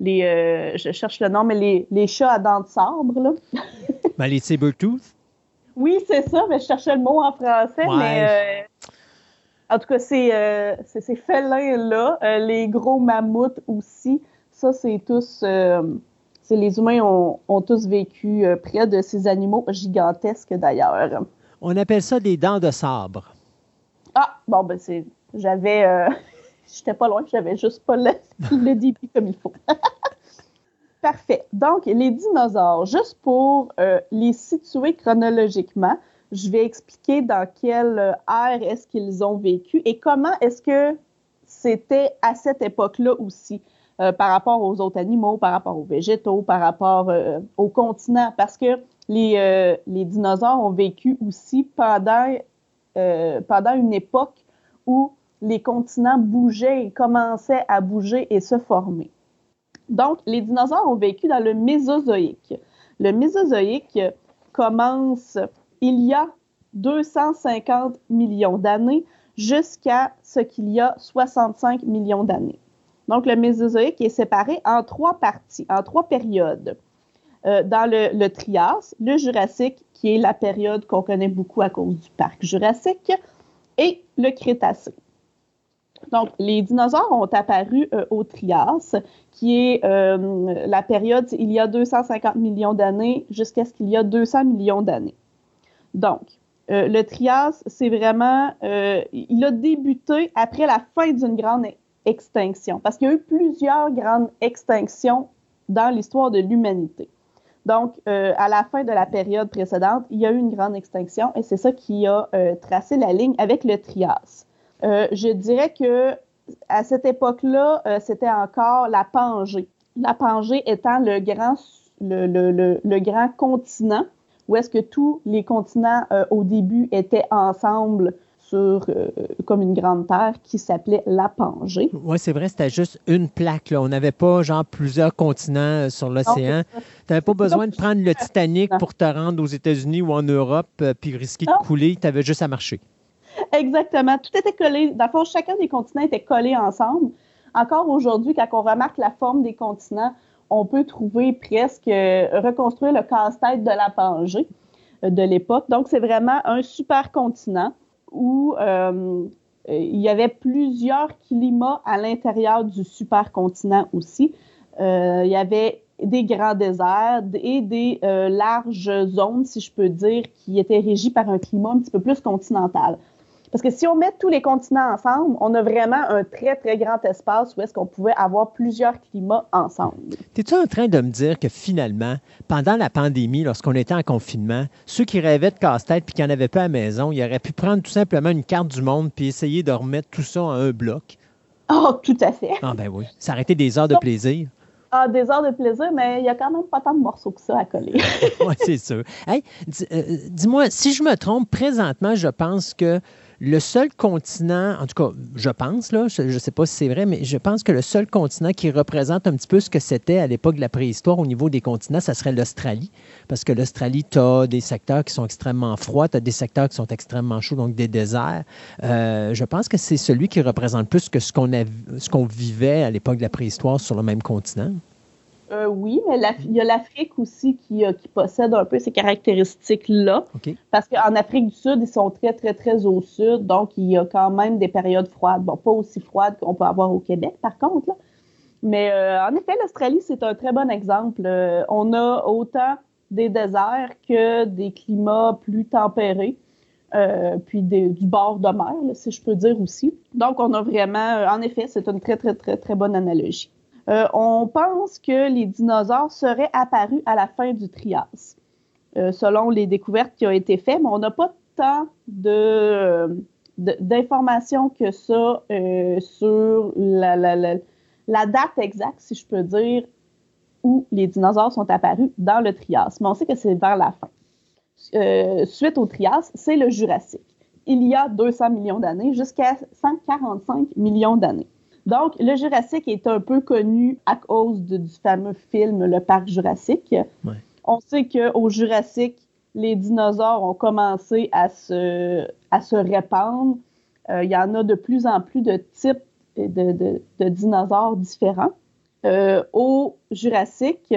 les je cherche le nom, mais les, les chats à dents de sabre. Là. ben, les saber-tooth. Oui, c'est ça, mais je cherchais le mot en français, mais euh, en tout cas, c'est euh, ces félins-là, euh, les gros mammouths aussi, ça, c'est tous. c'est les humains ont, ont tous vécu près de ces animaux gigantesques d'ailleurs. On appelle ça des dents de sabre. Ah, bon, ben c'est. J'avais. *laughs* J'étais pas loin, j'avais juste pas le, le début comme il faut. *laughs* Parfait. Donc, les dinosaures, juste pour euh, les situer chronologiquement, je vais expliquer dans quelle euh, ère est-ce qu'ils ont vécu et comment est-ce que c'était à cette époque-là aussi euh, par rapport aux autres animaux, par rapport aux végétaux, par rapport au continent, parce que les, les, dinosaures ont vécu aussi pendant, pendant une époque où les continents bougeaient et commençaient à bouger et se former. Donc, les dinosaures ont vécu dans le Mésozoïque. Le Mésozoïque commence il y a 250 millions d'années jusqu'à ce qu'il y a 65 millions d'années. Donc, le Mésozoïque est séparé en trois parties, en trois périodes. Euh, dans le, le, Trias, le Jurassique, qui est la période qu'on connaît beaucoup à cause du parc Jurassique, et le Crétacé. Donc, les dinosaures ont apparu euh, au Trias, qui est euh, la période il y a 250 millions d'années jusqu'à ce qu'il y a 200 millions d'années. Donc, euh, le Trias, c'est vraiment, il a débuté après la fin d'une grande extinction, parce qu'il y a eu plusieurs grandes extinctions dans l'histoire de l'humanité. Donc, à la fin de la période précédente, il y a eu une grande extinction et c'est ça qui a tracé la ligne avec le Trias. Euh, je dirais que à cette époque-là, euh, c'était encore la Pangée. La Pangée étant le grand, le, grand continent, où est-ce que tous les continents euh, au début étaient ensemble sur comme une grande terre qui s'appelait la Pangée. Oui, c'est vrai, c'était juste une plaque. On n'avait pas genre plusieurs continents sur l'océan. Tu n'avais pas besoin de prendre le Titanic pour te rendre aux États-Unis ou en Europe puis risquer de couler. Tu avais juste à marcher. *laughs* Exactement. Tout était collé. Dans le fond, chacun des continents était collé ensemble. Encore aujourd'hui, quand on remarque la forme des continents, on peut trouver presque euh, reconstruire le casse-tête de la Pangée euh, de l'époque. Donc, c'est vraiment un super continent où euh, il y avait plusieurs climats à l'intérieur du supercontinent aussi. il y avait des grands déserts et des larges zones, si je peux dire, qui étaient régies par un climat un petit peu plus continental. Parce que si on met tous les continents ensemble, on a vraiment un très, très grand espace où est-ce qu'on pouvait avoir plusieurs climats ensemble. Es-tu en train de me dire que finalement, pendant la pandémie, lorsqu'on était en confinement, ceux qui rêvaient de casse-tête puis qui n'en avaient pas à la maison, ils auraient pu prendre tout simplement une carte du monde puis essayer de remettre tout ça en un bloc? Oh, tout à fait. Ah ben oui. Ça aurait été des heures de plaisir. Ah, des heures de plaisir, mais il y a quand même pas tant de morceaux que ça à coller. *laughs* oui, c'est sûr. Hey, euh, dis-moi, si je me trompe, présentement, je pense que le seul continent, en tout cas, je pense, là, je ne sais pas si c'est vrai, mais je pense que le seul continent qui représente un petit peu ce que c'était à l'époque de la préhistoire au niveau des continents, ça serait l'Australie. Parce que l'Australie, tu as des secteurs qui sont extrêmement froids, tu as des secteurs qui sont extrêmement chauds, donc des déserts. Euh, je pense que c'est celui qui représente plus que ce qu'on, ce qu'on vivait à l'époque de la préhistoire sur le même continent. Euh, oui, mais il y a l'Afrique aussi qui, euh, qui, possède un peu ces caractéristiques-là. Parce qu'en Afrique du Sud, ils sont très, très, très au sud. Donc, il y a quand même des périodes froides. Bon, pas aussi froides qu'on peut avoir au Québec, par contre. Là. Mais euh, en effet, l'Australie, c'est un très bon exemple. on a autant des déserts que des climats plus tempérés. euh, puis du bord de mer, si je peux dire aussi. Donc, on a vraiment, en effet, c'est une très, très, très, très bonne analogie. On pense que les dinosaures seraient apparus à la fin du Trias, selon les découvertes qui ont été faites, mais on n'a pas tant d'informations que ça sur la, la, date exacte, si je peux dire, où les dinosaures sont apparus dans le Trias. Mais on sait que c'est vers la fin. Euh, suite au Trias, c'est le Jurassique. Il y a 200 millions d'années jusqu'à 145 millions d'années. Donc, le Jurassique est un peu connu à cause du fameux film Le Parc Jurassique. On sait qu'au Jurassique, les dinosaures ont commencé à se, à se répandre. Euh, il y en a de plus en plus de types de, de dinosaures différents. Euh, au Jurassique,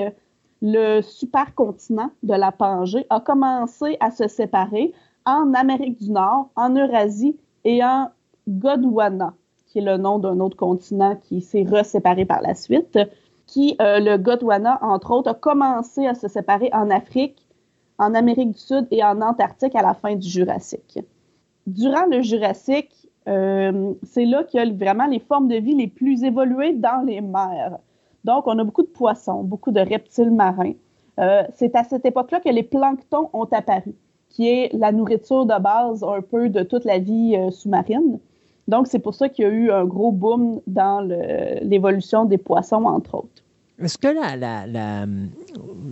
le supercontinent de la Pangée a commencé à se séparer en Amérique du Nord, en Eurasie et en Gondwana, qui est le nom d'un autre continent qui s'est reséparé par la suite, qui, euh, le Gondwana, entre autres, a commencé à se séparer en Afrique, en Amérique du Sud et en Antarctique à la fin du Jurassique. Durant le Jurassique, euh, c'est là qu'il y a vraiment les formes de vie les plus évoluées dans les mers. Donc, on a beaucoup de poissons, beaucoup de reptiles marins. Euh, c'est à cette époque-là que les planctons ont apparu, qui est la nourriture de base un peu de toute la vie sous-marine. Donc, c'est pour ça qu'il y a eu un gros boom dans l'évolution des poissons, entre autres. Est-ce que la, la,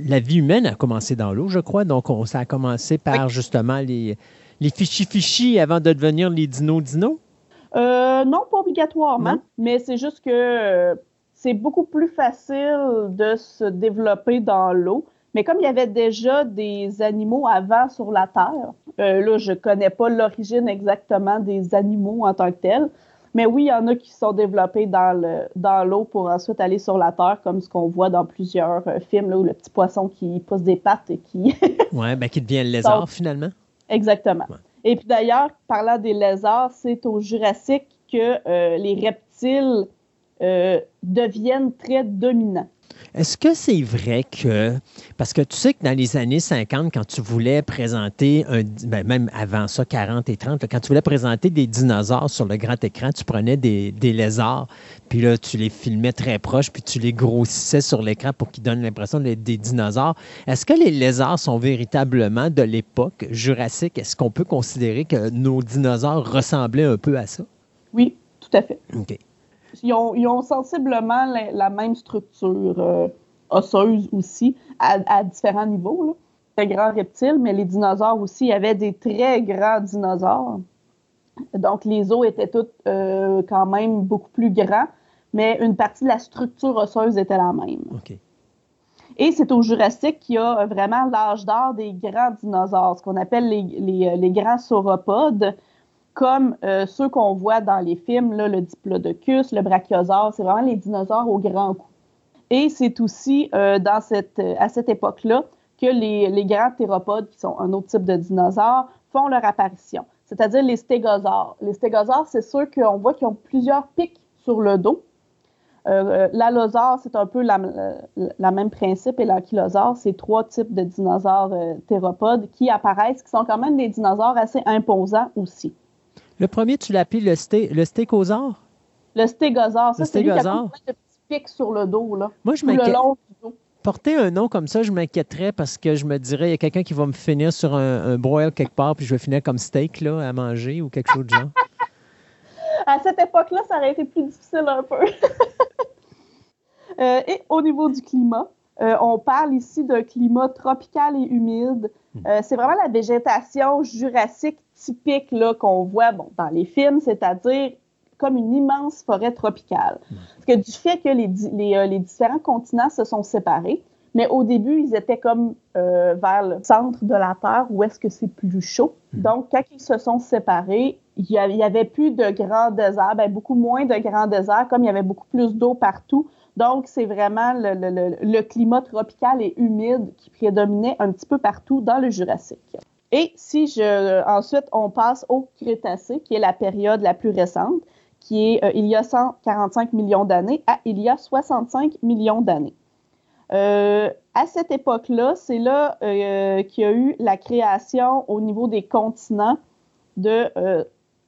la, vie humaine a commencé dans l'eau, je crois? Donc, on, ça a commencé par justement les, les fichis-fichis avant de devenir les dinos-dinos? Euh, non, pas obligatoirement, mais c'est juste que c'est beaucoup plus facile de se développer dans l'eau. Mais comme il y avait déjà des animaux avant sur la Terre, euh, là, je connais pas l'origine exactement des animaux en tant que tels, mais oui, il y en a qui sont développés dans le dans l'eau pour ensuite aller sur la Terre, comme ce qu'on voit dans plusieurs euh, films, là, où le petit poisson qui pousse des pattes et qui... *laughs* oui, ben, qui devient le lézard, finalement. Exactement. Et puis d'ailleurs, parlant des lézards, c'est au Jurassique que euh, les reptiles euh, deviennent très dominants. Est-ce que c'est vrai que, parce que tu sais que dans les années 50, quand tu voulais présenter, un, ben, même avant ça, 40 et 30, quand tu voulais présenter des dinosaures sur le grand écran, tu prenais des, lézards, puis là, tu les filmais très proches, puis tu les grossissais sur l'écran pour qu'ils donnent l'impression d'être des dinosaures. Est-ce que les lézards sont véritablement de l'époque jurassique? Est-ce qu'on peut considérer que nos dinosaures ressemblaient un peu à ça? Oui, tout à fait. OK ils ont, sensiblement la, même structure euh, osseuse aussi, à, différents niveaux. Là. Très grands reptiles, mais les dinosaures aussi, il y avait des très grands dinosaures. Donc, les os étaient tous euh, quand même beaucoup plus grands, mais une partie de la structure osseuse était la même. Et c'est au Jurassique qu'il y a vraiment l'âge d'or des grands dinosaures, ce qu'on appelle les, les, les grands sauropodes comme euh, ceux qu'on voit dans les films, le diplodocus, le brachiosaure, c'est vraiment les dinosaures au grand cou. Et c'est aussi euh, euh, à cette époque-là que les, grands théropodes, qui sont un autre type de dinosaures, font leur apparition, c'est-à-dire les stégosaures. Les stégosaures, c'est sûr qu'on voit qu'ils ont plusieurs pics sur le dos. Euh, L'allosaure, c'est un peu la, la, même principe, et l'ankylosaure, c'est trois types de dinosaures théropodes qui apparaissent, qui sont quand même des dinosaures assez imposants aussi. Le premier, tu appelé le, sté le stégosaure? Le stégosaure. Ça, c'est lui qui a de petits pics sur le dos. Là, Moi, je m'inquiète. Porter un nom comme ça, je m'inquiéterais parce que je me dirais, il y a quelqu'un qui va me finir sur un, broil quelque part, puis je vais finir comme steak là, à manger ou quelque chose de genre. *laughs* à cette époque-là, ça aurait été plus difficile un peu. *laughs* Euh, et au niveau du climat, euh, on parle ici d'un climat tropical et humide. Hmm. Euh, c'est vraiment la végétation jurassique typique là, qu'on voit bon, dans les films, c'est-à-dire comme une immense forêt tropicale. Mm. Parce que du fait que les, les, euh, les, différents continents se sont séparés, mais au début, ils étaient comme euh, vers le centre de la Terre où est-ce que c'est plus chaud. Mm. Donc, quand ils se sont séparés, il y, avait, plus de grands déserts, ben, beaucoup moins de grands déserts, comme il y avait beaucoup plus d'eau partout. Donc, c'est vraiment le, le, le, climat tropical et humide qui prédominait un petit peu partout dans le Jurassique. Et si je, ensuite on passe au Crétacé, qui est la période la plus récente, qui est euh, il y a 145 millions d'années à il y a 65 millions d'années. Euh, à cette époque-là, c'est là, euh, qu'il y a eu la création au niveau des continents de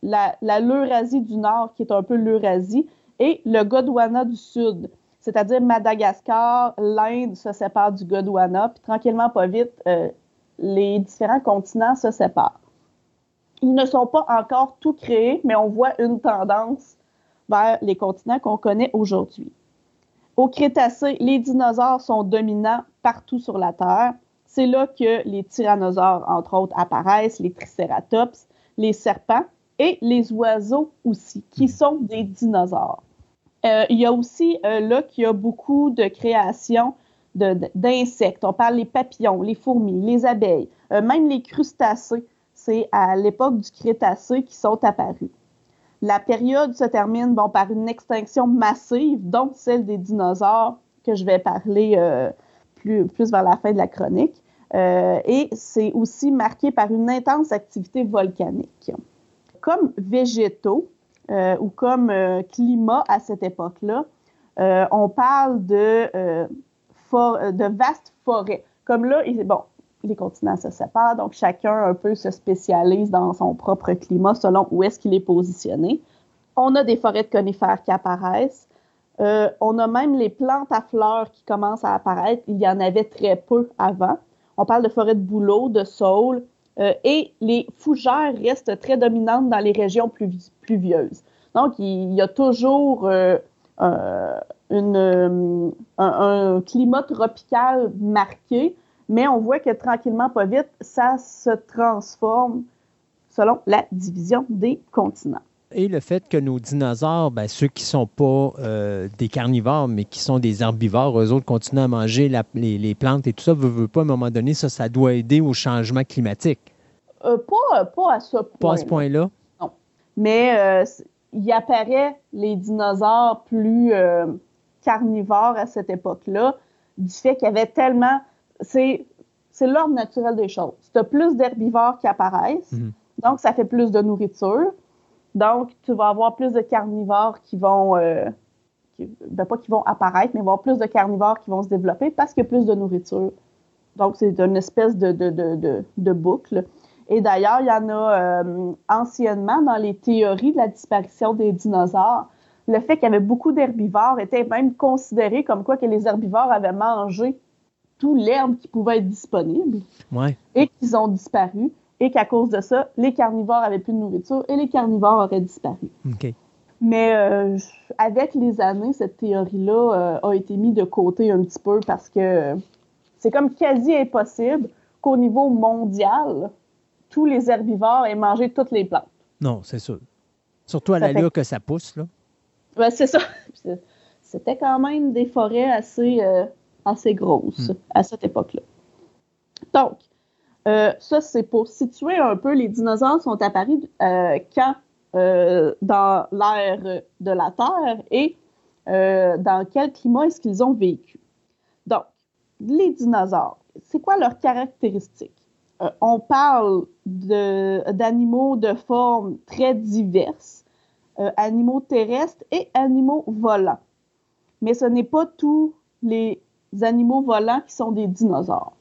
la, l'Eurasie du Nord, qui est un peu l'Eurasie, et le Gondwana du Sud, c'est-à-dire Madagascar, l'Inde se sépare du Gondwana, puis tranquillement, pas vite, les différents continents se séparent. Ils ne sont pas encore tout créés, mais on voit une tendance vers les continents qu'on connaît aujourd'hui. Au Crétacé, les dinosaures sont dominants partout sur la Terre. C'est là que les tyrannosaures, entre autres, apparaissent, les tricératops, les serpents et les oiseaux aussi, qui sont des dinosaures. Euh, il y a aussi euh, là qu'il y a beaucoup de créations d'insectes. On parle les papillons, les fourmis, les abeilles, euh, même les crustacés. C'est à l'époque du Crétacé qui sont apparus. La période se termine bon, par une extinction massive, dont celle des dinosaures, que je vais parler euh, plus, plus vers la fin de la chronique. Euh, et c'est aussi marqué par une intense activité volcanique. Comme végétaux euh, ou comme climat à cette époque-là, on parle de, de vastes forêts. Comme là, bon, les continents se séparent, donc chacun un peu se spécialise dans son propre climat selon où est-ce qu'il est positionné. On a des forêts de conifères qui apparaissent. Euh, on a même les plantes à fleurs qui commencent à apparaître. Il y en avait très peu avant. On parle de forêts de bouleau, de saule, euh, et les fougères restent très dominantes dans les régions pluvieuses. Donc, il y a toujours euh, une, un, climat tropical marqué, mais on voit que tranquillement, pas vite, ça se transforme selon la division des continents. Et le fait que nos dinosaures, ben, ceux qui ne sont pas euh, des carnivores, mais qui sont des herbivores, eux autres continuent à manger les, plantes et tout ça, veut, veut pas, à un moment donné, ça, ça doit aider au changement climatique. Euh, pas, pas à ce point. Pas à ce point-là? Non. Mais euh, il apparaît les dinosaures plus carnivores à cette époque-là, du fait qu'il y avait tellement c'est l'ordre naturel des choses. Tu as plus d'herbivores qui apparaissent, mhm. donc ça fait plus de nourriture. Donc, tu vas avoir plus de carnivores qui vont, euh, ben, pas qui vont apparaître, mais avoir plus de carnivores qui vont se développer parce qu'il y a plus de nourriture. Donc, c'est une espèce de, de, boucle. Et d'ailleurs, il y en a euh, anciennement dans les théories de la disparition des dinosaures. Le fait qu'il y avait beaucoup d'herbivores était même considéré comme quoi que les herbivores avaient mangé tout l'herbe qui pouvait être disponible et qu'ils ont disparu et qu'à cause de ça, les carnivores avaient plus de nourriture et les carnivores auraient disparu. Mais euh, avec les années, cette théorie-là euh, a été mise de côté un petit peu parce que c'est comme quasi impossible qu'au niveau mondial, tous les herbivores aient mangé toutes les plantes. Non, c'est sûr. Surtout à l'allure que ça pousse, là. C'est ça. *laughs* C'était quand même des forêts assez euh, assez grosse hmm. à cette époque-là. Donc, euh, ça, c'est pour situer un peu, les dinosaures sont apparus euh, quand dans l'ère de la Terre et dans quel climat est-ce qu'ils ont vécu. Donc, les dinosaures, c'est quoi leurs caractéristiques? on parle d'animaux de, de formes très diverses, animaux terrestres et animaux volants. Mais ce n'est pas tous les animaux volants qui sont des dinosaures.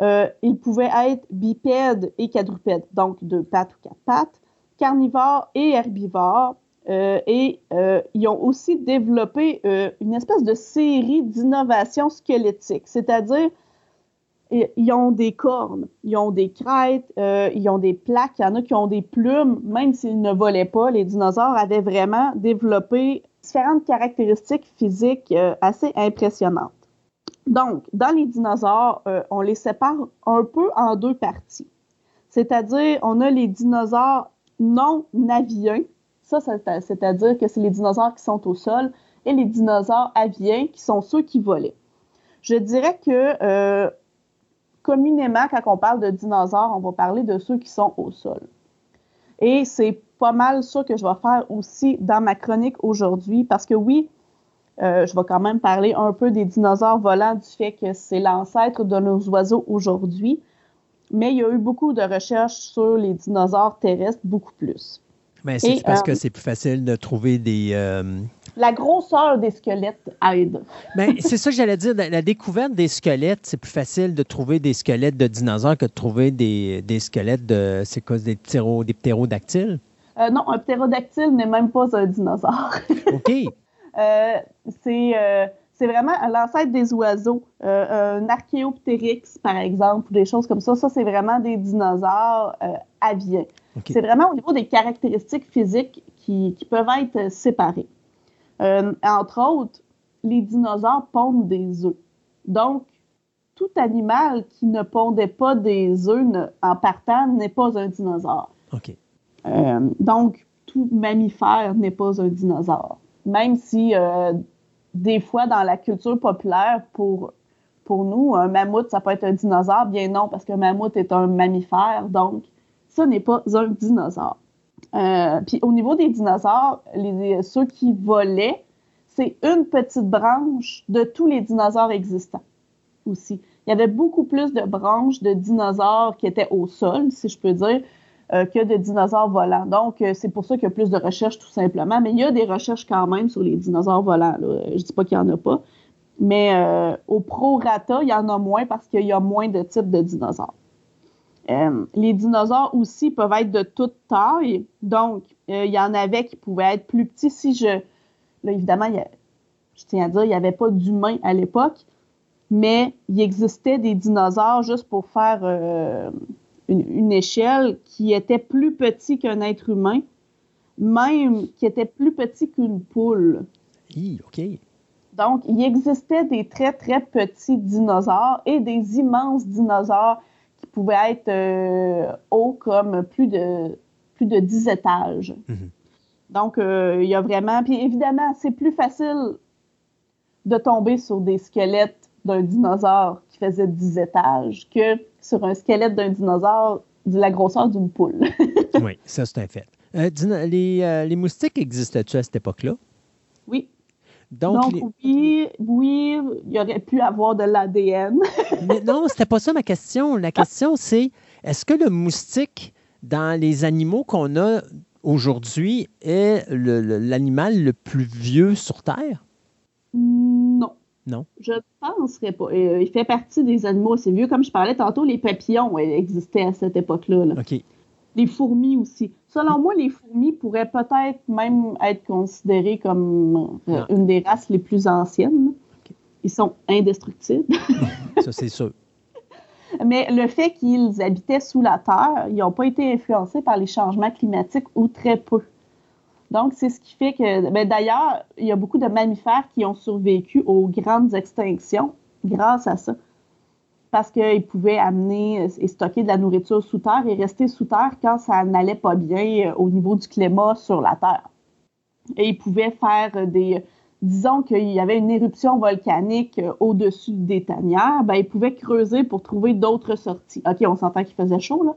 Euh, ils pouvaient être bipèdes et quadrupèdes, donc deux pattes ou quatre pattes, carnivores et herbivores. Euh, et euh, ils ont aussi développé une espèce de série d'innovations squelettiques, c'est-à-dire ils ont des cornes, ils ont des crêtes, ils ont des plaques, il y en a qui ont des plumes, même s'ils ne volaient pas, les dinosaures avaient vraiment développé différentes caractéristiques physiques assez impressionnantes. Donc, dans les dinosaures, euh, on les sépare un peu en deux parties. C'est-à-dire, on a les dinosaures non aviens, ça, c'est-à-dire que c'est les dinosaures qui sont au sol, et les dinosaures aviens, qui sont ceux qui volaient. Je dirais que euh, communément, quand on parle de dinosaures, on va parler de ceux qui sont au sol. Et c'est pas mal ça que je vais faire aussi dans ma chronique aujourd'hui, parce que oui, euh, je vais quand même parler un peu des dinosaures volants du fait que c'est l'ancêtre de nos oiseaux aujourd'hui. Mais il y a eu beaucoup de recherches sur les dinosaures terrestres, beaucoup plus. Mais c'est parce que euh, c'est plus facile de trouver des, euh, la grosseur des squelettes aide. Ben, c'est ça que j'allais dire. La découverte des squelettes, c'est plus facile de trouver des squelettes de dinosaures que de trouver des, des squelettes de. C'est quoi, des, ptéro, des ptérodactyles? Euh, non, un ptérodactyle n'est même pas un dinosaure. *laughs* OK. Euh, c'est. Euh, c'est vraiment l'ancêtre des oiseaux. Euh, un archéoptérix, par exemple, ou des choses comme ça, ça, c'est vraiment des dinosaures euh, aviens. C'est vraiment au niveau des caractéristiques physiques qui, peuvent être séparées. Euh, entre autres, les dinosaures pondent des œufs. Donc, tout animal qui ne pondait pas des œufs en partant n'est pas un dinosaure. donc, tout mammifère n'est pas un dinosaure. Même si des fois, dans la culture populaire, pour, pour nous, un mammouth, ça peut être un dinosaure. Bien non, parce qu'un mammouth est un mammifère, donc ce n'est pas un dinosaure. Euh, puis au niveau des dinosaures, ceux qui volaient, c'est une petite branche de tous les dinosaures existants aussi. Il y avait beaucoup plus de branches de dinosaures qui étaient au sol, si je peux dire, euh, que de dinosaures volants. Donc, euh, c'est pour ça qu'il y a plus de recherches, tout simplement. Mais il y a des recherches quand même sur les dinosaures volants. Je ne dis pas qu'il n'y en a pas. Mais au prorata, il y en a moins parce qu'il y a moins de types de dinosaures. Les dinosaures aussi peuvent être de toute taille. Donc, il y en avait qui pouvaient être plus petits. Si je. Là, évidemment, je tiens à dire, il n'y avait pas d'humains à l'époque, mais il existait des dinosaures juste pour faire une, échelle qui était plus petit qu'un être humain, même qui était plus petit qu'une poule. OK. Donc, il existait des très, très petits dinosaures et des immenses dinosaures qui pouvaient être euh, hauts comme plus de, plus de 10 étages. Mhm. Donc, euh, il y a vraiment... Puis évidemment, c'est plus facile de tomber sur des squelettes d'un dinosaure qui faisait 10 étages que sur un squelette d'un dinosaure de la grosseur d'une poule. *laughs* oui, ça, c'est un fait. Euh, les, euh, les, moustiques existaient-tu à cette époque-là? Oui. Donc, oui, oui, il y aurait pu avoir de l'ADN. *laughs* Mais non, c'était pas ça ma question. La question, c'est est-ce que le moustique, dans les animaux qu'on a aujourd'hui, est l'animal le plus vieux sur Terre? Non. Non. Je ne penserais pas. Euh, il fait partie des animaux assez vieux. Comme je parlais tantôt, les papillons existaient à cette époque-là. OK. Les fourmis aussi. Selon moi, les fourmis pourraient peut-être même être considérées comme euh, une des races les plus anciennes. Ils sont indestructibles. *laughs* Ça, c'est sûr. Mais le fait qu'ils habitaient sous la terre, ils n'ont pas été influencés par les changements climatiques ou très peu. Donc, c'est ce qui fait que, ben, d'ailleurs, il y a beaucoup de mammifères qui ont survécu aux grandes extinctions grâce à ça. Parce qu'ils pouvaient amener et stocker de la nourriture sous terre et rester sous terre quand ça n'allait pas bien euh, au niveau du climat sur la Terre. Et ils pouvaient faire des. Disons qu'il y avait une éruption volcanique euh, au-dessus des tanières, ben, ils pouvaient creuser pour trouver d'autres sorties. OK, on s'entend qu'il faisait chaud, là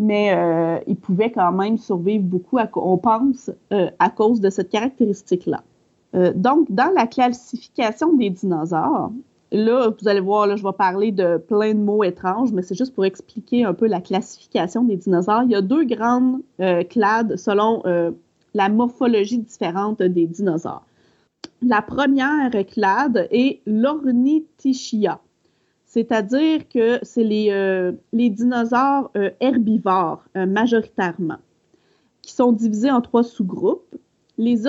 mais euh, ils pouvaient quand même survivre beaucoup, on pense, à cause de cette caractéristique-là. Donc, dans la classification des dinosaures, là, vous allez voir, là, je vais parler de plein de mots étranges, mais c'est juste pour expliquer un peu la classification des dinosaures. Il y a deux grandes clades selon la morphologie différente des dinosaures. La première clade est l'Ornithischia c'est-à-dire que c'est les, euh, les, dinosaures euh, herbivores euh, majoritairement, qui sont divisés en trois sous-groupes. Les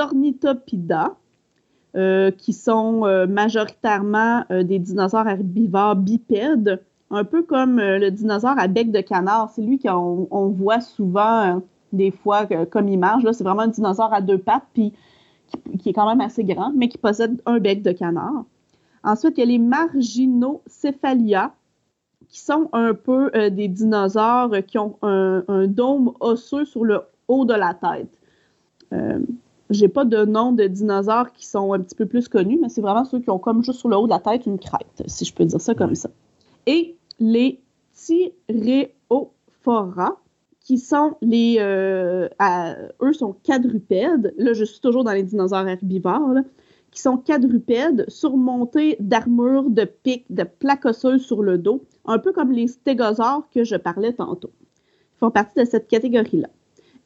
ornithopidas, qui sont majoritairement des dinosaures herbivores bipèdes, un peu comme le dinosaure à bec de canard. C'est lui qu'on on voit souvent, des fois, comme image. C'est vraiment un dinosaure à deux pattes, puis qui, est quand même assez grand, mais qui possède un bec de canard. Ensuite, il y a les marginocéphalia, qui sont un peu euh, des dinosaures qui ont un, dôme osseux sur le haut de la tête. J'ai pas de nom de dinosaures qui sont un petit peu plus connus, mais c'est vraiment ceux qui ont comme juste sur le haut de la tête une crête, si je peux dire ça comme ça. Et les Tyréophora, qui sont les. Euh, eux sont quadrupèdes. Là, je suis toujours dans les dinosaures herbivores. Là qui sont quadrupèdes, surmontés d'armures, de pics, de plaques osseuses sur le dos, un peu comme les stégosaures que je parlais tantôt. Ils font partie de cette catégorie-là.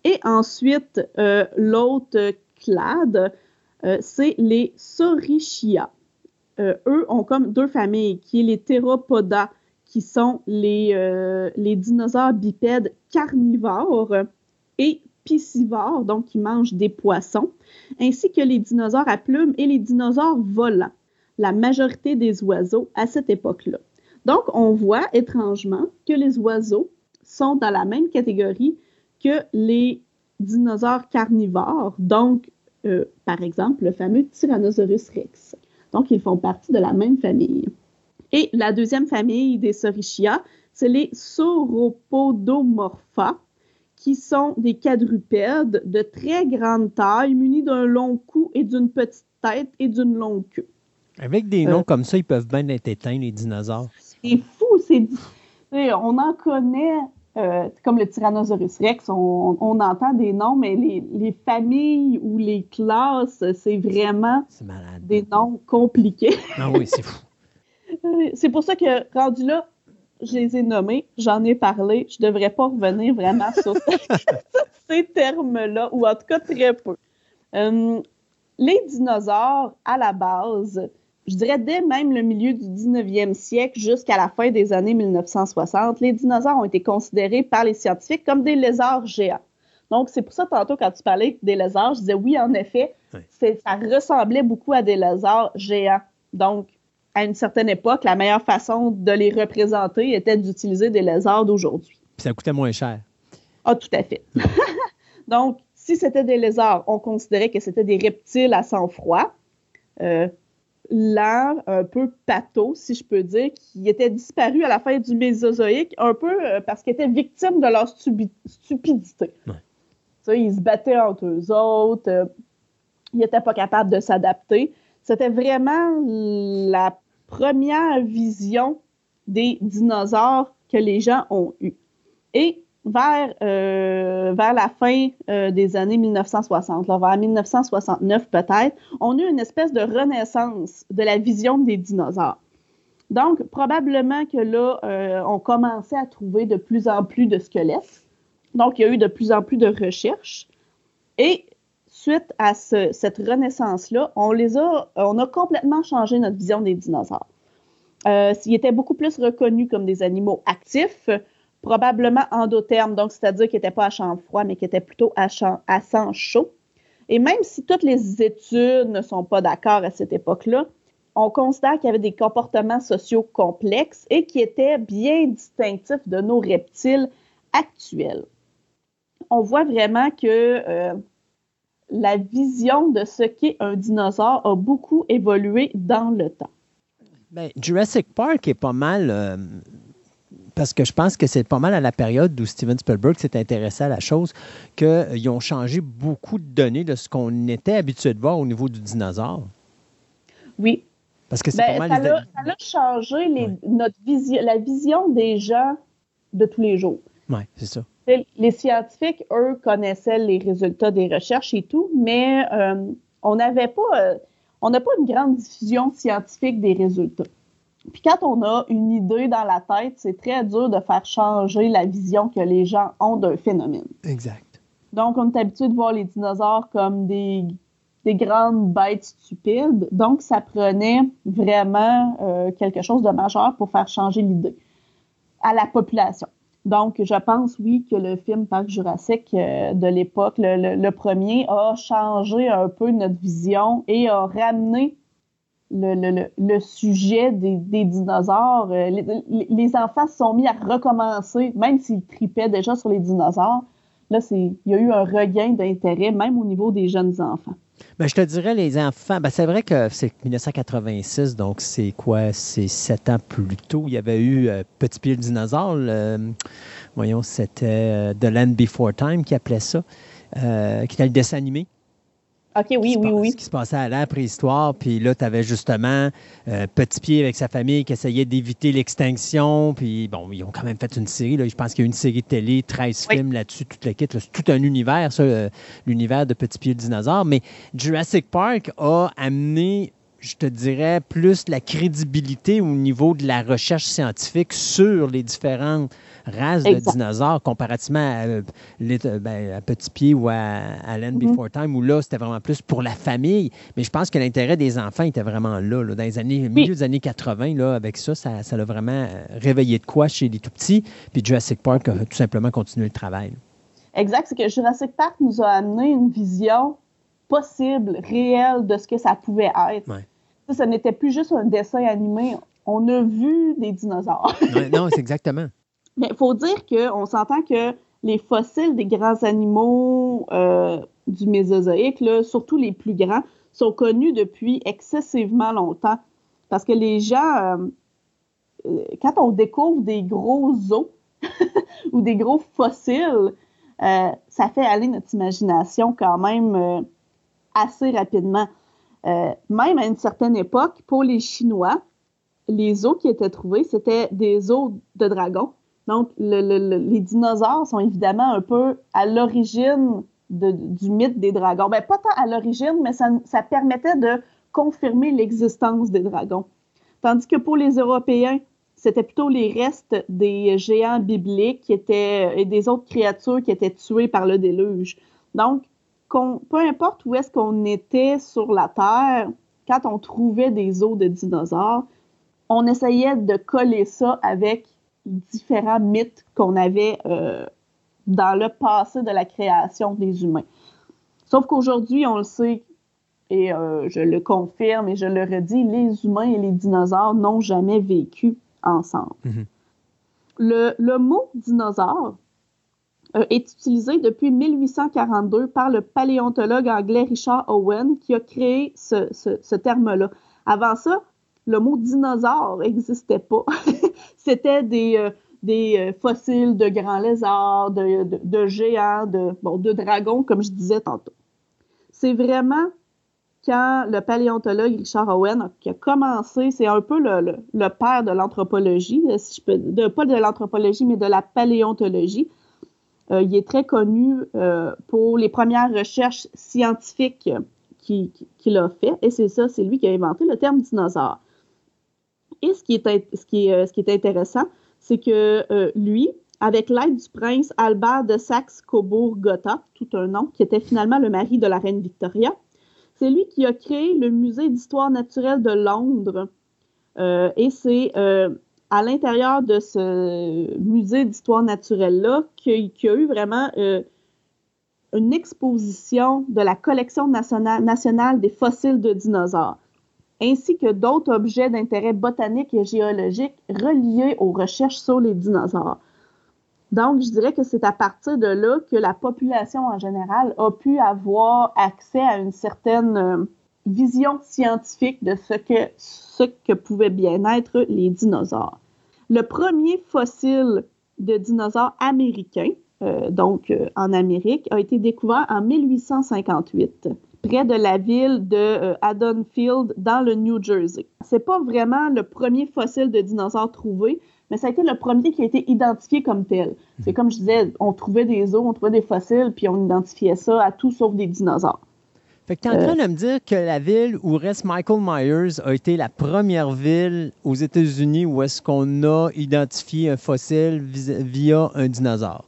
Et ensuite, euh, l'autre euh, c'est les Saurischia. Euh, eux ont comme deux familles, qui est les Theropoda, qui sont les, euh, les dinosaures bipèdes carnivores, et piscivores, donc qui mangent des poissons, ainsi que les dinosaures à plumes et les dinosaures volants, la majorité des oiseaux à cette époque-là. Donc, on voit étrangement que les oiseaux sont dans la même catégorie que les dinosaures carnivores, donc, euh, par exemple, le fameux Tyrannosaurus rex. Donc, ils font partie de la même famille. Et la deuxième famille des Saurischia, c'est les Sauropodomorpha, qui sont des quadrupèdes de très grande taille, munis d'un long cou et d'une petite tête et d'une longue queue. Avec des noms euh, comme ça, ils peuvent bien être éteints, les dinosaures. C'est fou, c'est. On en connaît, euh, comme le Tyrannosaurus Rex, on, entend des noms, mais les, familles ou les classes, c'est vraiment des noms compliqués. *laughs* Ah oui, c'est fou. c'est pour ça que, rendu là, je les ai nommés, j'en ai parlé, je ne devrais pas revenir vraiment sur *laughs* ces termes-là, ou en tout cas très peu. Euh, les dinosaures, à la base, je dirais dès même le milieu du 19e siècle jusqu'à la fin des années 1960, les dinosaures ont été considérés par les scientifiques comme des lézards géants. Donc, c'est pour ça, tantôt, quand tu parlais des lézards, je disais oui, en effet, ça ressemblait beaucoup à des lézards géants. Donc, à une certaine époque, la meilleure façon de les représenter était d'utiliser des lézards d'aujourd'hui. Puis ça coûtait moins cher. Ah, tout à fait. *laughs* Donc, si c'était des lézards, on considérait que c'était des reptiles à sang froid. Euh, lents, un peu pato, si je peux dire, qui étaient disparus à la fin du Mésozoïque, un peu euh, parce qu'ils étaient victimes de leur stupidité. ils se battaient entre eux autres, euh, ils n'étaient pas capables de s'adapter. C'était vraiment la première vision des dinosaures que les gens ont eue. Et vers, euh, vers la fin euh, des années 1960, vers 1969 peut-être, on a une espèce de renaissance de la vision des dinosaures. Donc, probablement que là, euh, on commençait à trouver de plus en plus de squelettes. Donc, il y a eu de plus en plus de recherches. Et suite à cette renaissance-là, on les a, on a complètement changé notre vision des dinosaures. Ils étaient beaucoup plus reconnus comme des animaux actifs, probablement endothermes, donc c'est-à-dire qu'ils n'étaient pas à champ froid, mais qui étaient plutôt à, à sang chaud. Et même si toutes les études ne sont pas d'accord à cette époque-là, on constate qu'il y avait des comportements sociaux complexes et qui étaient bien distinctifs de nos reptiles actuels. On voit vraiment que euh, la vision de ce qu'est un dinosaure a beaucoup évolué dans le temps. Bien, Jurassic Park est pas mal euh, parce que je pense que c'est pas mal à la période où Steven Spielberg s'est intéressé à la chose, qu'ils euh, ont changé beaucoup de données de ce qu'on était habitué de voir au niveau du dinosaure. Oui. Parce que c'est ben, pas mal. Ça, a, changé notre vision, la vision des gens de tous les jours. Oui, c'est ça. Les scientifiques, eux, connaissaient les résultats des recherches et tout, mais euh, on n'avait pas, euh, on n'a pas une grande diffusion scientifique des résultats. Puis quand on a une idée dans la tête, c'est très dur de faire changer la vision que les gens ont d'un phénomène. Exact. Donc, on est habitué de voir les dinosaures comme des, des grandes bêtes stupides. Donc, ça prenait vraiment euh, quelque chose de majeur pour faire changer l'idée à la population. Donc, je pense, oui, que le film Parc Jurassique euh, de l'époque, le, premier, a changé un peu notre vision et a ramené le, sujet des, dinosaures. Euh, les, enfants se sont mis à recommencer, même s'ils tripaient déjà sur les dinosaures. Là, il y a eu un regain d'intérêt, même au niveau des jeunes enfants. Ben, je te dirais, les enfants, ben, c'est vrai que c'est 1986, donc c'est quoi? C'est sept ans plus tôt. Il y avait eu euh, Petit Pied le dinosaure. voyons, c'était euh, The Land Before Time qui appelait ça, qui était le dessin animé. OK, oui, oui, oui. Ce qui se passait à la préhistoire. Puis là, tu avais justement euh, Petit Pied avec sa famille qui essayait d'éviter l'extinction. Puis bon, ils ont quand même fait une série. Là. Je pense qu'il y a une série de télé, 13 films là-dessus, toute la kit. C'est tout un univers, ça, euh, l'univers de Petit Pied le dinosaure. Mais Jurassic Park a amené je te dirais, plus la crédibilité au niveau de la recherche scientifique sur les différentes races de dinosaures comparativement à, euh, ben, Petit Pied ou à, Land mm-hmm. Before Time, où là, c'était vraiment plus pour la famille. Mais je pense que l'intérêt des enfants était vraiment là, dans les années, milieu des années 80. Là, avec ça, ça, ça a vraiment réveillé de quoi chez les tout petits. Puis Jurassic Park a tout simplement continué le travail. Exact, c'est que Jurassic Park nous a amené une vision possible, réelle de ce que ça pouvait être. Ce n'était plus juste un dessin animé. On a vu des dinosaures. *laughs* non, c'est exactement. Mais il faut dire qu'on s'entend que les fossiles des grands animaux euh, du Mésozoïque, là, surtout les plus grands, sont connus depuis excessivement longtemps. Parce que les gens, euh, quand on découvre des gros os *laughs* ou des gros fossiles, euh, ça fait aller notre imagination quand même euh, assez rapidement. Euh, même à une certaine époque, pour les Chinois, les os qui étaient trouvés, c'était des os de dragon. Donc, les dinosaures sont évidemment un peu à l'origine du mythe des dragons. Ben, pas tant à l'origine, mais ça, permettait de confirmer l'existence des dragons. Tandis que pour les Européens, c'était plutôt les restes des géants bibliques qui étaient, et des autres créatures qui étaient tuées par le déluge. Donc, peu importe où est-ce qu'on était sur la Terre, quand on trouvait des os de dinosaures, on essayait de coller ça avec différents mythes qu'on avait euh, dans le passé de la création des humains. Sauf qu'aujourd'hui, on le sait, et euh, je le confirme et je le redis, les humains et les dinosaures n'ont jamais vécu ensemble. Mhm. le, mot dinosaure euh, est utilisé depuis 1842 par le paléontologue anglais Richard Owen qui a créé ce, terme-là. Avant ça, le mot dinosaure n'existait pas. *laughs* C'était des, euh, des euh, fossiles de grands lézards, de, géants, de, bon, de dragons, comme je disais tantôt. C'est vraiment quand le paléontologue Richard Owen a, qui a commencé, c'est un peu le, père de l'anthropologie, si je peux, de, pas de l'anthropologie, mais de la paléontologie. Euh, il est très connu euh, pour les premières recherches scientifiques qu'il a fait, et c'est ça, c'est lui qui a inventé le terme dinosaure. Et ce qui est, est intéressant, c'est que lui, avec l'aide du prince Albert de Saxe-Cobourg-Gotha, tout un nom, qui était finalement le mari de la reine Victoria, c'est lui qui a créé le Musée d'histoire naturelle de Londres. Euh, et c'est euh, à l'intérieur de ce musée d'histoire naturelle-là qu'il y a eu vraiment euh, une exposition de la collection nationale, des fossiles de dinosaures, ainsi que d'autres objets d'intérêt botanique et géologique reliés aux recherches sur les dinosaures. Donc, je dirais que c'est à partir de là que la population en général a pu avoir accès à une certaine euh, vision scientifique de ce que, ce que pouvaient bien être les dinosaures. Le premier fossile de dinosaures américain, euh, donc euh, en Amérique, a été découvert en 1858 près de la ville de Haddonfield dans le New Jersey. C'est pas vraiment le premier fossile de dinosaure trouvé, mais ça a été le premier qui a été identifié comme tel. C'est mhm. comme je disais, on trouvait des os, on trouvait des fossiles, puis on identifiait ça à tout sauf des dinosaures. Fait que tu es en train de me dire que la ville où reste Michael Myers a été la première ville aux États-Unis où est-ce qu'on a identifié un fossile via un dinosaure.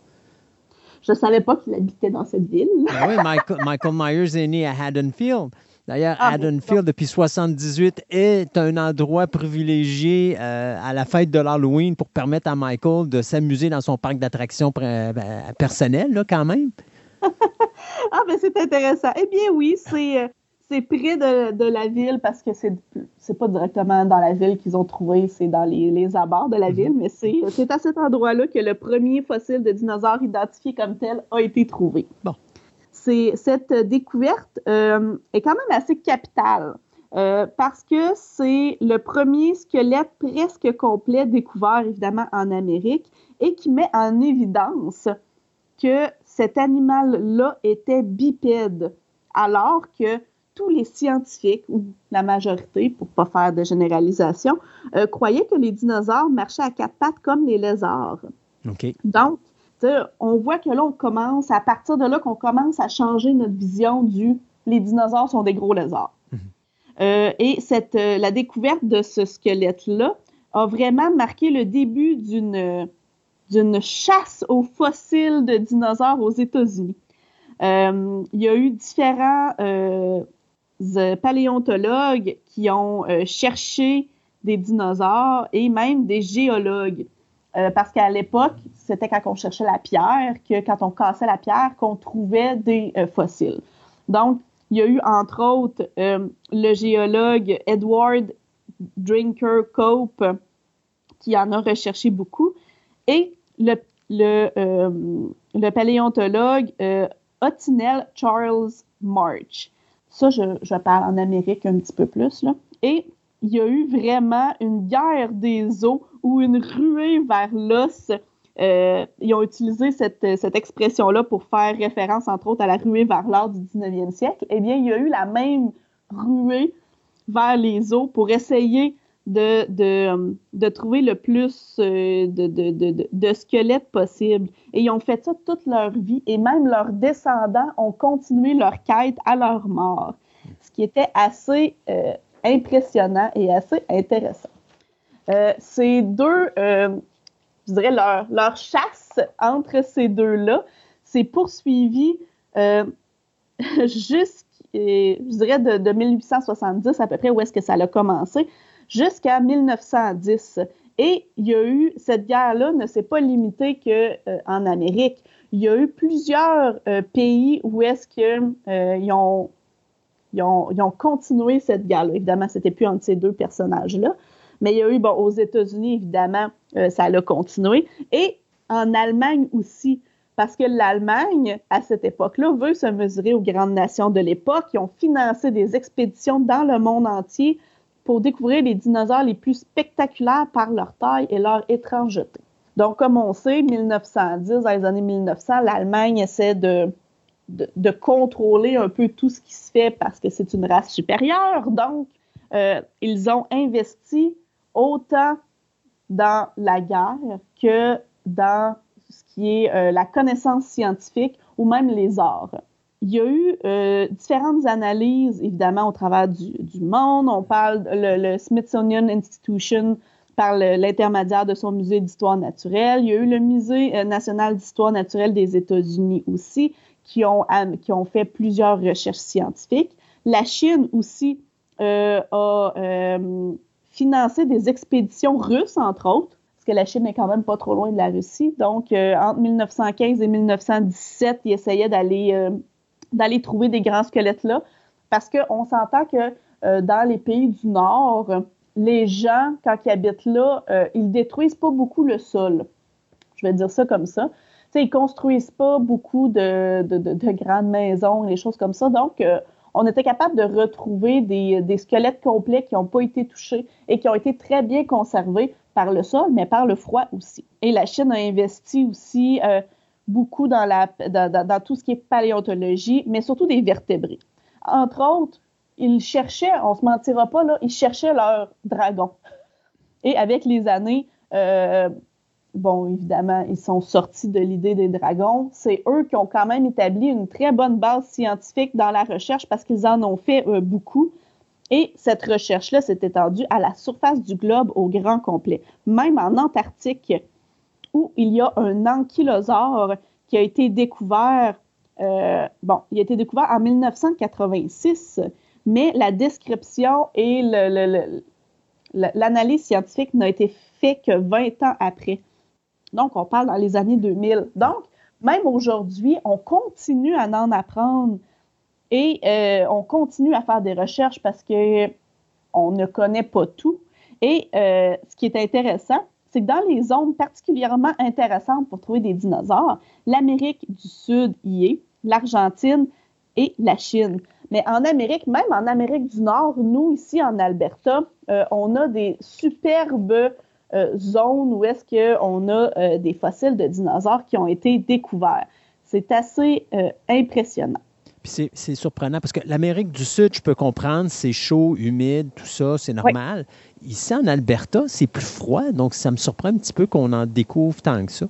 Je ne savais pas qu'il habitait dans cette ville. Ben oui, Michael, Michael Myers est né à Haddonfield. D'ailleurs, ah, Haddonfield, depuis 1978, est un endroit privilégié euh, à la fête de l'Halloween pour permettre à Michael de s'amuser dans son parc d'attractions ben, personnel, là, quand même. Ah, ben c'est intéressant. Eh bien, oui, c'est. Euh, c'est près de, la ville parce que c'est c'est pas directement dans la ville qu'ils ont trouvé, c'est dans les, les, abords de la mhm. ville, mais c'est à cet endroit-là que le premier fossile de dinosaure identifié comme tel a été trouvé. Bon cette découverte euh, est quand même assez capitale. Euh, parce que c'est le premier squelette presque complet découvert évidemment en Amérique et qui met en évidence que cet animal-là était bipède, alors que tous les scientifiques, ou la majorité, pour ne pas faire de généralisation, euh, croyaient que les dinosaures marchaient à quatre pattes comme les lézards. Donc, on voit que là, on commence, à partir de là, qu'on commence à changer notre vision du les dinosaures sont des gros lézards. Mhm. et cette, la découverte de ce squelette-là a vraiment marqué le début d'une d'une chasse aux fossiles de dinosaures aux États-Unis. il y a eu différents paléontologues qui ont cherché des dinosaures et même des géologues. Euh, parce qu'à l'époque, c'était quand on cherchait la pierre, que quand on cassait la pierre, qu'on trouvait des euh, fossiles. Donc, il y a eu entre autres euh, le géologue Edward Drinker Cope qui en a recherché beaucoup et le, le, paléontologue Otinel Charles March. Ça, je, parle en Amérique un petit peu plus. Et il y a eu vraiment une guerre des eaux ou une ruée vers l'os. Euh, ils ont utilisé cette, cette expression-là pour faire référence, entre autres, à la ruée vers l'art du 19e siècle. Eh bien, il y a eu la même ruée vers les eaux pour essayer de, de, de trouver le plus euh, de, de, de, squelettes possible. Et ils ont fait ça toute leur vie et même leurs descendants ont continué leur quête à leur mort, ce qui était assez euh, impressionnant et assez intéressant. Euh, ces deux, euh, je dirais, leur, leur, chasse entre ces deux-là s'est poursuivie euh, *laughs* jusqu'à, je dirais, de, de, 1870 à peu près, où est-ce que ça a commencé, jusqu'à 1910. Et il y a eu, cette guerre-là ne s'est pas limitée qu'en Amérique. Il y a eu plusieurs pays où est-ce qu'ils ont ils ont, continué cette guerre-là. Évidemment, c'était plus entre ces deux personnages-là. Mais il y a eu, bon, aux États-Unis, évidemment, euh, ça a continué. Et en Allemagne aussi, parce que l'Allemagne, à cette époque-là, veut se mesurer aux grandes nations de l'époque. Ils ont financé des expéditions dans le monde entier pour découvrir les dinosaures les plus spectaculaires par leur taille et leur étrangeté. Donc, comme on sait, 1910, dans les années 1900, l'Allemagne essaie de de, contrôler un peu tout ce qui se fait parce que c'est une race supérieure. Donc, euh, ils ont investi autant dans la guerre que dans ce qui est euh, la connaissance scientifique ou même les arts. Il y a eu euh, différentes analyses, évidemment, au travers du, monde. On parle, le, Smithsonian Institution par l'intermédiaire de son musée d'histoire naturelle. Il y a eu le Musée national d'histoire naturelle des États-Unis aussi, qui ont, qui ont fait plusieurs recherches scientifiques. La Chine aussi euh, a euh, financé des expéditions russes, entre autres, parce que la Chine n'est quand même pas trop loin de la Russie. Donc, euh, entre 1915 et 1917, ils essayaient d'aller d'aller trouver des grands squelettes là, parce qu'on s'entend que dans les pays du Nord, les gens, quand ils habitent là, ils détruisent pas beaucoup le sol. Je vais dire ça comme ça ils construisent pas beaucoup de, grandes maisons, des choses comme ça. Donc, euh, on était capable de retrouver des, squelettes complets qui n'ont pas été touchés et qui ont été très bien conservés par le sol, mais par le froid aussi. Et la Chine a investi aussi euh, beaucoup dans, tout ce qui est paléontologie, mais surtout des vertébrés. Entre autres, ils cherchaient, on se mentira pas, là, ils cherchaient leur dragon. Et avec les années, euh, bon, évidemment, ils sont sortis de l'idée des dragons. C'est eux qui ont quand même établi une très bonne base scientifique dans la recherche parce qu'ils en ont fait euh, beaucoup. Et cette recherche-là s'est étendue à la surface du globe au grand complet, même en Antarctique, où il y a un ankylosaure qui a été découvert. Euh, bon, il a été découvert en 1986, mais la description et l'analyse scientifique n'a été faite que 20 ans après. Donc, on parle dans les années 2000. Donc, même aujourd'hui, on continue à en apprendre et euh, on continue à faire des recherches parce que on ne connaît pas tout. Et euh, ce qui est intéressant, c'est que dans les zones particulièrement intéressantes pour trouver des dinosaures, l'Amérique du Sud y est, l'Argentine et la Chine. Mais en Amérique, même en Amérique du Nord, nous, ici en Alberta, euh, on a des superbes euh, zone où est-ce qu'on a euh, des fossiles de dinosaures qui ont été découverts. C'est assez impressionnant. Puis c'est surprenant parce que l'Amérique du Sud, je peux comprendre, c'est chaud, humide, tout ça, c'est normal. Ici, en Alberta, c'est plus froid, donc ça me surprend un petit peu qu'on en découvre tant que ça.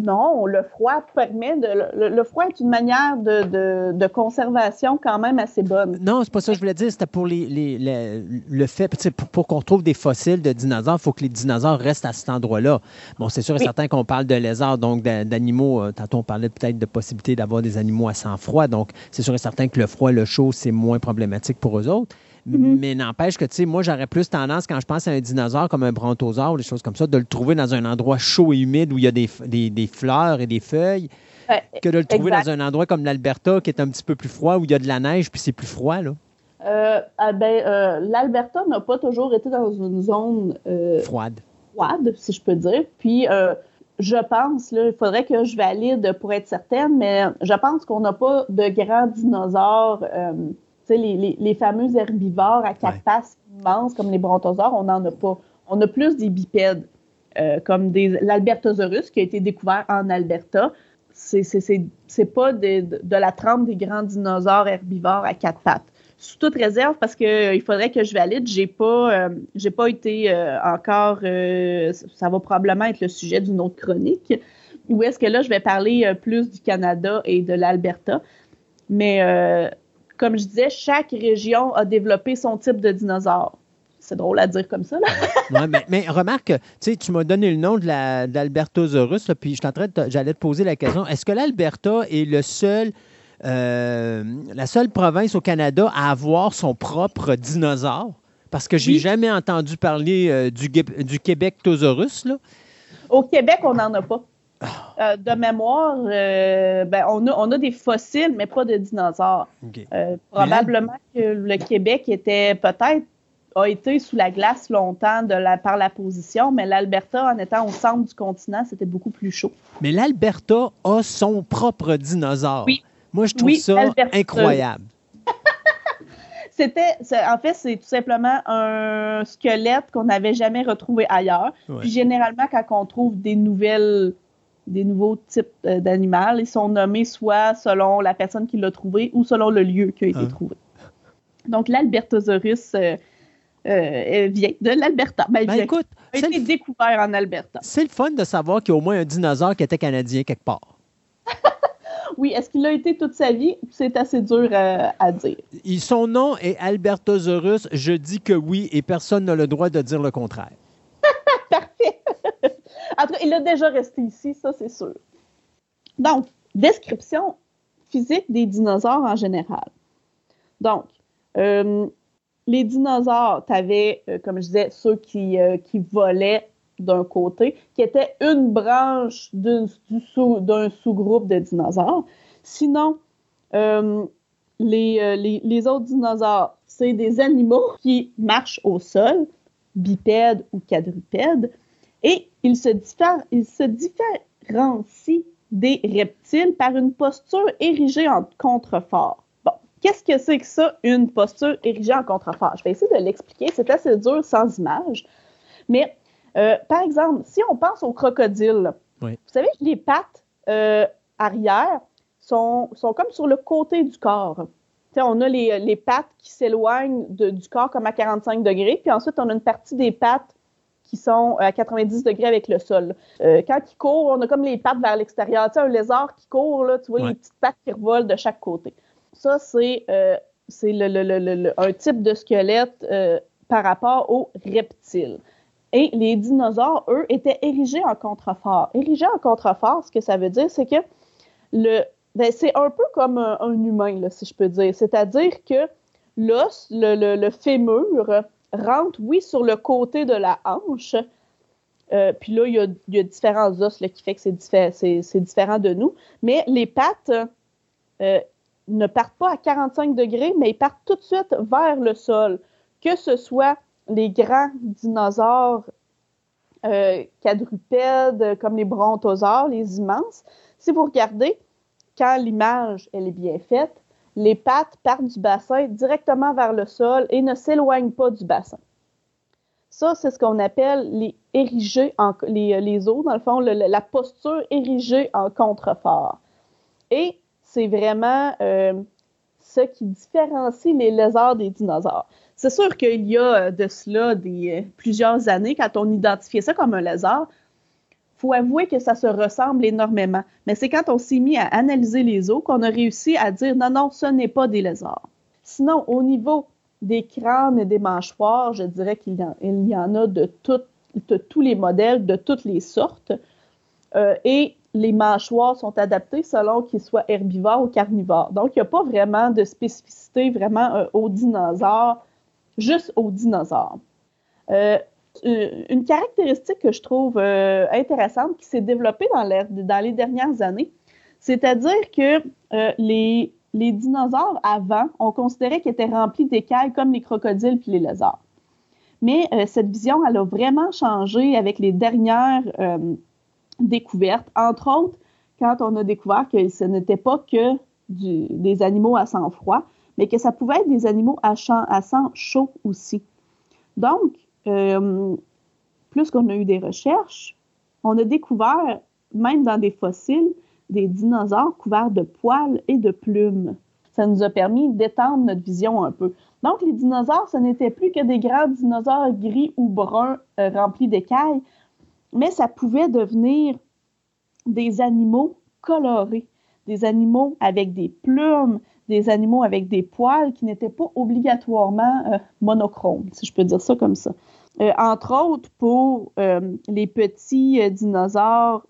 Non, le froid permet de. Le, froid est une manière de, de, conservation quand même assez bonne. Non, c'est pas ça que je voulais dire. C'était pour les, les, le fait. Pour, pour qu'on trouve des fossiles de dinosaures, il faut que les dinosaures restent à cet endroit-là. Bon, c'est sûr et certain qu'on parle de lézards, donc d'animaux. Euh, tantôt, on parlait peut-être de possibilité d'avoir des animaux à sang froid. Donc, c'est sûr et certain que le froid, le chaud, c'est moins problématique pour eux autres. Mm-hmm. Mais n'empêche que, tu sais, moi, j'aurais plus tendance, quand je pense à un dinosaure comme un brontosaure ou des choses comme ça, de le trouver dans un endroit chaud et humide où il y a des, des, fleurs et des feuilles, que de le trouver dans un endroit comme l'Alberta qui est un petit peu plus froid, où il y a de la neige puis c'est plus froid, là. Euh, ah ben, euh, L'Alberta n'a pas toujours été dans une zone euh, froide. Froide, si je peux dire. Puis, je pense, là, il faudrait que je valide pour être certaine, mais je pense qu'on n'a pas de grands dinosaures les, les, fameux herbivores à quatre pattes immenses comme les brontosaures, on n'en a pas. On a plus des bipèdes, euh, comme l'Albertosaurus qui a été découvert en Alberta. C'est pas de, de, la trempe des grands dinosaures herbivores à quatre pattes. Sous toute réserve, parce qu'il euh, faudrait que je valide, j'ai pas, euh, j'ai pas été encore. ça va probablement être le sujet d'une autre chronique. Où est-ce que là, je vais parler plus du Canada et de l'Alberta. Mais comme je disais, chaque région a développé son type de dinosaure. C'est drôle à dire comme ça. Là. *laughs* mais, remarque, tu m'as donné le nom de l'Albertosaurus, puis j'allais te poser la question, est-ce que l'Alberta est le seul, euh, la seule province au Canada à avoir son propre dinosaure? Parce que j'ai n'ai jamais entendu parler euh, du, du Québec-tosaurus. Au Québec, on n'en a pas. Euh, de mémoire, euh, ben, on, a, on, a, des fossiles, mais pas de dinosaures. Euh, probablement que le Québec était peut-être a été sous la glace longtemps de la, par la position, mais l'Alberta, en étant au centre du continent, c'était beaucoup plus chaud. Mais l'Alberta a son propre dinosaure. Oui. Moi, je trouve ça incroyable. *laughs* C'était, en fait, c'est tout simplement un squelette qu'on n'avait jamais retrouvé ailleurs. Puis généralement, quand on trouve des nouvelles des nouveaux types euh, d'animal. Ils sont nommés soit selon la personne qui l'a trouvé ou selon le lieu qui a été ah. trouvé. Donc, l'Albertosaurus euh, euh, vient de l'Alberta. Ben, ben écoute, a été découvert en Alberta. C'est le fun de savoir qu'il y a au moins un dinosaure qui était canadien quelque part. *laughs* oui, est-ce qu'il a été toute sa vie? C'est assez dur à dire. son nom est Albertosaurus. Je dis que oui et personne n'a le droit de dire le contraire. Il a déjà resté ici, ça c'est sûr. Donc, description physique des dinosaures en général. Donc, euh, les dinosaures, tu avais, euh, comme je disais, ceux qui, euh, qui volaient d'un côté, qui étaient une branche d'un sous-groupe de dinosaures. Sinon, les, les, les, autres dinosaures, c'est des animaux qui marchent au sol, bipèdes ou quadrupèdes, et il se, il se différencie des reptiles par une posture érigée en contrefort. Bon, qu'est-ce que c'est que ça, une posture érigée en contrefort? Je vais essayer de l'expliquer, c'est assez dur sans image. Mais, euh, par exemple, si on pense au crocodile, vous savez, les pattes euh, arrière sont, sont, comme sur le côté du corps. on a les, les pattes qui s'éloignent du corps comme à 45 degrés, puis ensuite on a une partie des pattes qui sont à 90 degrés avec le sol. Euh, quand il court, on a comme les pattes vers l'extérieur. Tu sais, un lézard qui court, là, tu vois les petites pattes qui revolent de chaque côté. Ça, c'est euh, un type de squelette euh, par rapport aux reptiles. Et les dinosaures, eux, étaient érigés en contrefort. Érigés en contrefort, ce que ça veut dire, c'est que le, ben, c'est un peu comme un, humain, là, si je peux dire. C'est-à-dire que l'os, le, le, le fémur, rentre, oui, sur le côté de la hanche. Euh, puis là, il y, a, différents os qui fait que c'est, différent de nous. Mais les pattes euh, ne partent pas à 45 degrés, mais partent tout de suite vers le sol. Que ce soit les grands dinosaures euh, quadrupèdes comme les brontosaures, les immenses. Si vous regardez, quand l'image elle est bien faite, les pattes partent du bassin directement vers le sol et ne s'éloignent pas du bassin. Ça, c'est ce qu'on appelle les érigés en les, les os, dans le fond, la posture érigée en contrefort. Et c'est vraiment euh, ce qui différencie les lézards des dinosaures. C'est sûr qu'il y a de cela des, plusieurs années, quand on identifiait ça comme un lézard, faut avouer que ça se ressemble énormément. Mais c'est quand on s'est mis à analyser les os qu'on a réussi à dire non, non, ce n'est pas des lézards. Sinon, au niveau des crânes et des mâchoires, je dirais qu'il y, en a de, tous les modèles, de toutes les sortes. Euh, et les mâchoires sont adaptées selon qu'ils soient herbivores ou carnivores. Donc, il n'y a pas vraiment de spécificité vraiment euh, aux dinosaures, juste aux dinosaures. Euh, une caractéristique que je trouve intéressante qui s'est développée dans, dans, les dernières années, c'est-à-dire que les, les dinosaures avant, on considérait qu'ils étaient remplis d'écailles comme les crocodiles puis les lézards. Mais euh, cette vision, elle a vraiment changé avec les dernières euh, découvertes, entre autres quand on a découvert que ce n'était pas que des animaux à sang froid, mais que ça pouvait être des animaux à, sang chaud aussi. Donc, euh, plus qu'on a eu des recherches, on a découvert, même dans des fossiles, des dinosaures couverts de poils et de plumes. Ça nous a permis d'étendre notre vision un peu. Donc, les dinosaures, ce n'étaient plus que des grands dinosaures gris ou bruns euh, remplis d'écailles, mais ça pouvait devenir des animaux colorés, des animaux avec des plumes, des animaux avec des poils qui n'étaient pas obligatoirement euh, monochromes, si je peux dire ça comme ça. Euh, entre autres, pour les petits dinosaures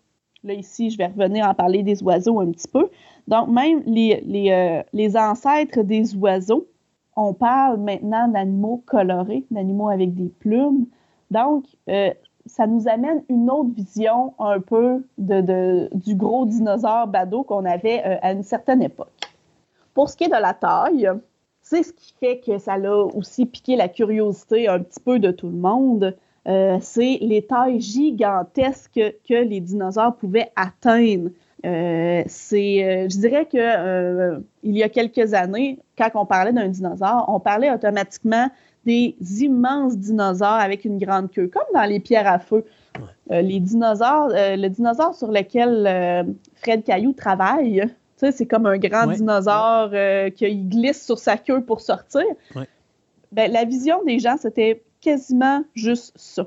Là, ici, je vais revenir en parler des oiseaux un petit peu. Donc, même les, les, euh, ancêtres des oiseaux, on parle maintenant d'animaux colorés, d'animaux avec des plumes. Donc, euh, ça nous amène une autre vision un peu de, du gros dinosaure badaud qu'on avait euh, à une certaine époque. Pour ce qui est de la taille, c'est ce qui fait que ça a aussi piqué la curiosité un petit peu de tout le monde. Euh, c'est les tailles gigantesques que les dinosaures pouvaient atteindre. Euh, c'est, euh, je dirais que il y a quelques années, quand on parlait d'un dinosaure, on parlait automatiquement des immenses dinosaures avec une grande queue, comme dans les pierres à feu. les dinosaures, le dinosaure sur lequel Fred Caillou travaille, c'est comme un grand dinosaure qui glisse sur sa queue pour sortir. Ben, la vision des gens, c'était quasiment juste ça.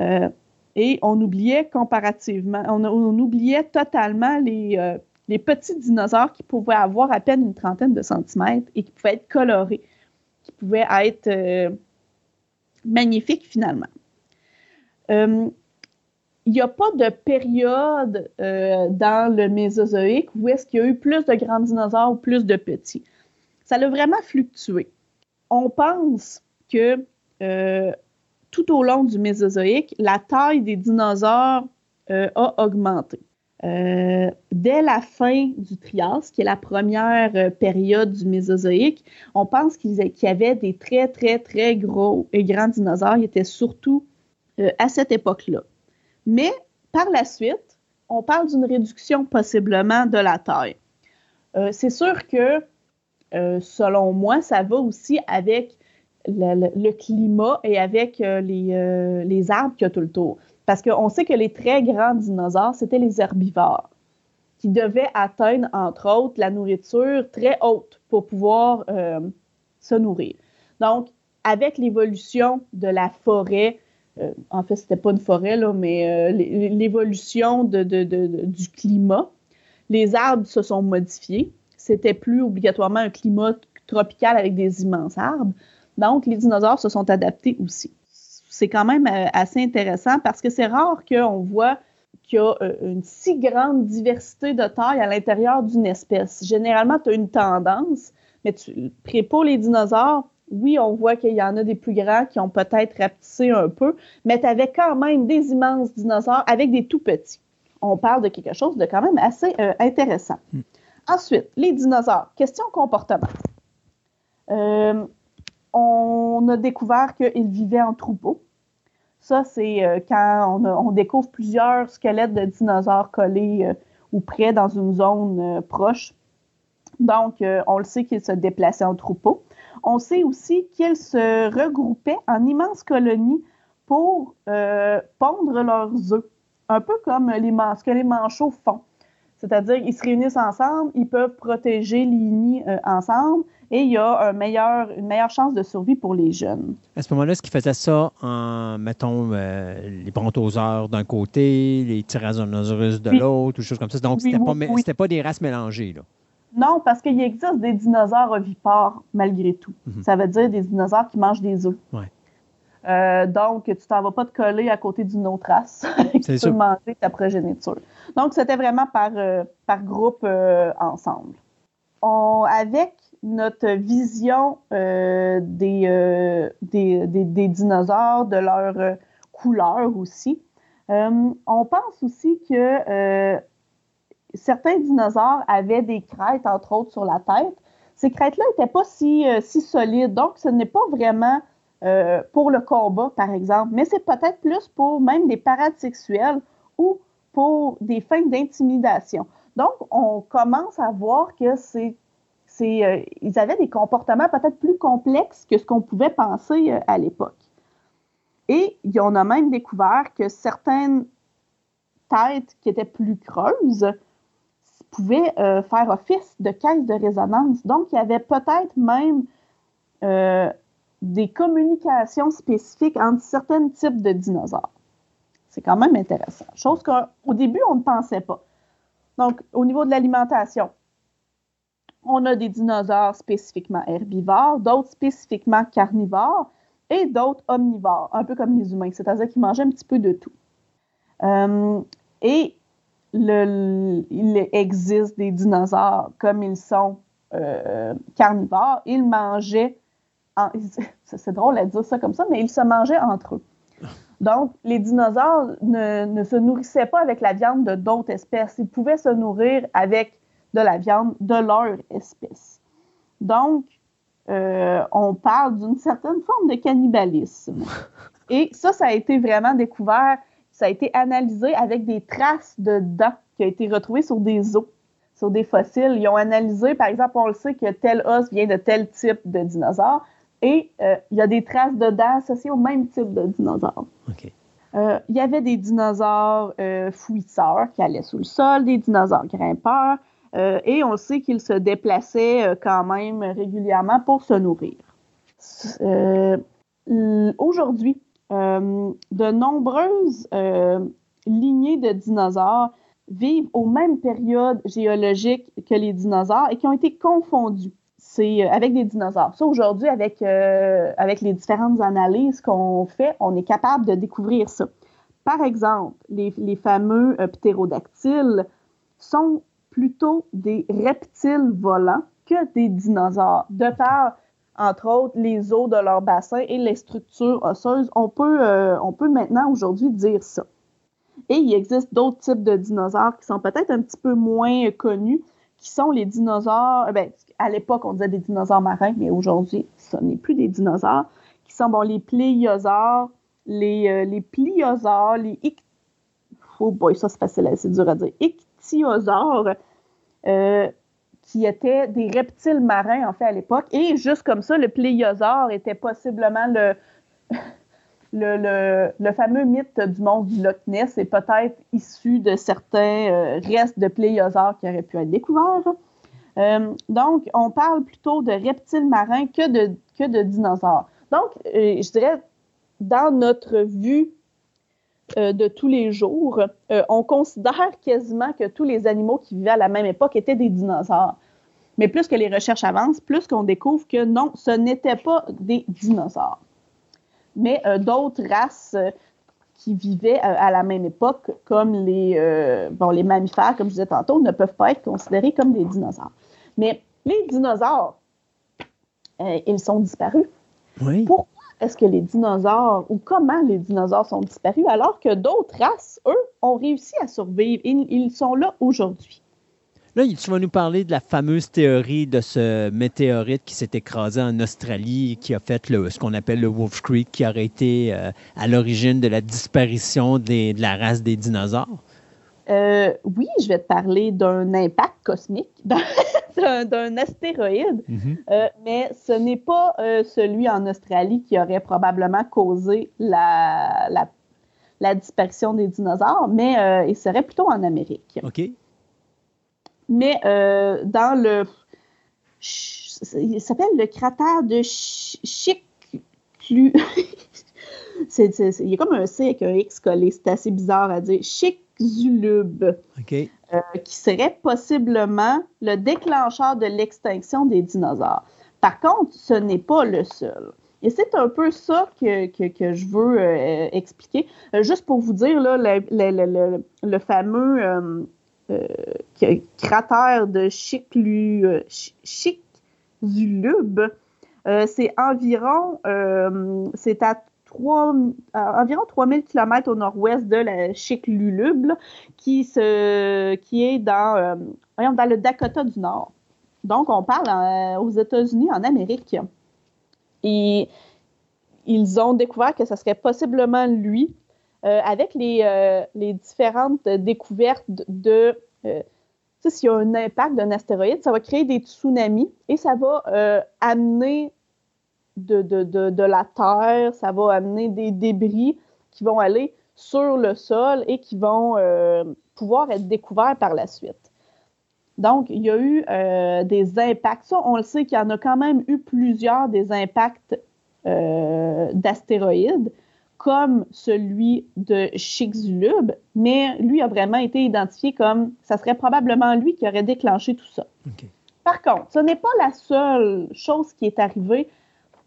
Euh, et on oubliait comparativement, on, oubliait totalement les, euh, les, petits dinosaures qui pouvaient avoir à peine une trentaine de centimètres et qui pouvaient être colorés, qui pouvaient être euh, magnifiques finalement. Il n'y a pas de période dans le Mésozoïque où est-ce qu'il y a eu plus de grands dinosaures ou plus de petits. Ça a vraiment fluctué. On pense que euh, tout au long du Mésozoïque, la taille des dinosaures euh, a augmenté. Euh, dès la fin du Trias, qui est la première période du Mésozoïque, on pense qu'il y avait des très, très, très gros et grands dinosaures. Ils étaient surtout à cette époque-là. Mais par la suite, on parle d'une réduction possiblement de la taille. C'est sûr que, selon moi, ça va aussi avec le, climat et avec euh, euh, les, arbres qu'il y a tout le tour. Parce qu'on sait que les très grands dinosaures, c'était les herbivores qui devaient atteindre, entre autres, la nourriture très haute pour pouvoir euh, se nourrir. Donc, avec l'évolution de la forêt, en fait, c'était pas une forêt, là, mais l'évolution du climat, les arbres se sont modifiés. C'était plus obligatoirement un climat tropical avec des immenses arbres. Donc, les dinosaures se sont adaptés aussi. C'est quand même euh, assez intéressant parce que c'est rare qu'on voit qu'il y a euh, une si grande diversité de taille à l'intérieur d'une espèce. Généralement, tu as une tendance, mais tu, pour les dinosaures, oui, on voit qu'il y en a des plus grands qui ont peut-être rapetissé un peu, mais tu avais quand même des immenses dinosaures avec des tout petits. On parle de quelque chose de quand même assez euh, intéressant. Hmm. Ensuite, les dinosaures. Question comportement. Euh, on a découvert qu'ils vivaient en troupeau. Ça, c'est euh, quand on, découvre plusieurs squelettes de dinosaures collés ou près dans une zone proche. Donc, on le sait qu'ils se déplaçaient en troupeau. On sait aussi qu'ils se regroupaient en immenses colonies pour pondre leurs œufs, un peu comme les, ce que les manchots font. C'est-à-dire, ils se réunissent ensemble, ils peuvent protéger les nids ensemble, et il y a un meilleur, une meilleure chance de survie pour les jeunes. À ce moment-là, est-ce qu'ils faisaient ça en, mettons, euh, les brontosaures d'un côté, les tyrannosaurus de l'autre, ou choses comme ça? Donc, c'était pas, pas des races mélangées, là? Non, parce qu'il existe des dinosaures ovipares malgré tout. Mhm. Ça veut dire des dinosaures qui mangent des œufs. Euh, donc, tu t'en vas pas te coller à côté d'une autre race *laughs* qui peut manger ta progéniture. Donc, c'était vraiment par, euh, par groupe ensemble. On, avec notre vision euh, euh, des, des, dinosaures, de leur euh, couleur aussi. on pense aussi que certains dinosaures avaient des crêtes, entre autres, sur la tête. Ces crêtes-là n'étaient pas si, si, solides, donc ce n'est pas vraiment pour le combat, par exemple, mais c'est peut-être plus pour même des parades sexuelles ou pour des fins d'intimidation. Donc, on commence à voir que c'est euh, ils avaient des comportements peut-être plus complexes que ce qu'on pouvait penser euh, à l'époque. Et on a même découvert que certaines têtes qui étaient plus creuses pouvaient euh, faire office de caisse de résonance. Donc, il y avait peut-être même des communications spécifiques entre certains types de dinosaures. C'est quand même intéressant. Chose qu'au début, on ne pensait pas. Donc, au niveau de l'alimentation, on a des dinosaures spécifiquement herbivores, d'autres spécifiquement carnivores et d'autres omnivores, un peu comme les humains, c'est-à-dire qu'ils mangeaient un petit peu de tout. Euh, et il existe des dinosaures comme ils sont euh, carnivores. Ils mangeaient, *laughs* c'est drôle à dire ça comme ça, mais ils se mangeaient entre eux. Donc, les dinosaures ne, ne se nourrissaient pas avec la viande de d'autres espèces. Ils pouvaient se nourrir avec de la viande de leur espèce. Donc, euh, on parle d'une certaine forme de cannibalisme. *laughs* Et ça, ça a été vraiment découvert, ça a été analysé avec des traces de dents qui ont été retrouvées sur des os, sur des fossiles. Ils ont analysé, par exemple, on le sait que tel os vient de tel type de dinosaure, et euh, il y a des traces de dents associées au même type de dinosaure. Euh, il y avait des dinosaures fouisseurs qui allaient sous le sol, des dinosaures grimpeurs, euh, et on sait qu'ils se déplaçaient euh, quand même régulièrement pour se nourrir. Euh, aujourd'hui, de nombreuses lignées de dinosaures vivent aux mêmes périodes géologiques que les dinosaures et qui ont été confondues avec des dinosaures. Ça, aujourd'hui, avec, les différentes analyses qu'on fait, on est capable de découvrir ça. Par exemple, les, les fameux ptérodactyles sont plutôt des reptiles volants que des dinosaures. De par, entre autres, les os de leur bassin et les structures osseuses, on peut, euh, on peut maintenant aujourd'hui dire ça. Et il existe d'autres types de dinosaures qui sont peut-être un petit peu moins connus, qui sont les dinosaures, ben, à l'époque on disait des dinosaures marins, mais aujourd'hui ce n'est plus des dinosaures, qui sont bon, les pléiosaures, les, euh, les pliosaures, les oh boy, ça c'est dur à dire, ichthyosaures, euh, qui étaient des reptiles marins, en fait, à l'époque. Et juste comme ça, le pléiosaure était possiblement *laughs* le, le, le, fameux mythe du monde du Loch Ness est peut-être issu de certains euh, restes de pléiosaures qui auraient pu être découverts. Euh, donc, on parle plutôt de reptiles marins que de, que de dinosaures. Donc, je dirais, dans notre vue euh, de tous les jours, euh, on considère quasiment que tous les animaux qui vivaient à la même époque étaient des dinosaures. Mais plus que les recherches avancent, plus qu'on découvre que non, ce n'étaient pas des dinosaures. Mais euh, d'autres races qui vivaient à la même époque, comme les, bon, les mammifères, comme je disais tantôt, ne peuvent pas être considérés comme des dinosaures. Mais les dinosaures, ils sont disparus. Oui est-ce que les dinosaures ou comment les dinosaures sont disparus alors que d'autres races, eux, ont réussi à survivre et ils sont là aujourd'hui? Là, tu vas nous parler de la fameuse théorie de ce météorite qui s'est écrasé en Australie, qui a fait le, ce qu'on appelle le Wolf Creek, qui aurait été euh, à l'origine de la disparition de la race des dinosaures. Euh, oui, je vais te parler d'un impact cosmique, *laughs* d'un astéroïde, mhm. euh, mais ce n'est pas euh, celui en Australie qui aurait probablement causé la, la, disparition des dinosaures, mais il serait plutôt en Amérique. OK. Mais dans le. il s'appelle le cratère de Chicxulub. *laughs* il y a comme un C avec un X collé, c'est assez bizarre à dire. Chicxulub. OK. Euh, qui serait possiblement le déclencheur de l'extinction des dinosaures. Par contre, ce n'est pas le seul. Et c'est un peu ça que, que, je veux euh, expliquer. Euh, juste pour vous dire, là, le, fameux cratère de Chicxulub, c'est environ, c'est à environ 3000 km au nord-ouest de la Chicxulub, qui, qui est dans, euh, dans le Dakota du Nord. Donc, on parle euh, aux États-Unis, en Amérique. Et ils ont découvert que ce serait possiblement lui, euh, avec les, les, différentes découvertes de. s'il y a un impact d'un astéroïde, ça va créer des tsunamis et ça va amener de, de, de, la terre, ça va amener des débris qui vont aller sur le sol et qui vont euh, pouvoir être découverts par la suite. Donc, il y a eu euh, des impacts. Ça, on le sait qu'il y en a quand même eu plusieurs des impacts euh, d'astéroïdes, comme celui de Chicxulub, mais lui a vraiment été identifié comme ça serait probablement lui qui aurait déclenché tout ça. Par contre, ce n'est pas la seule chose qui est arrivée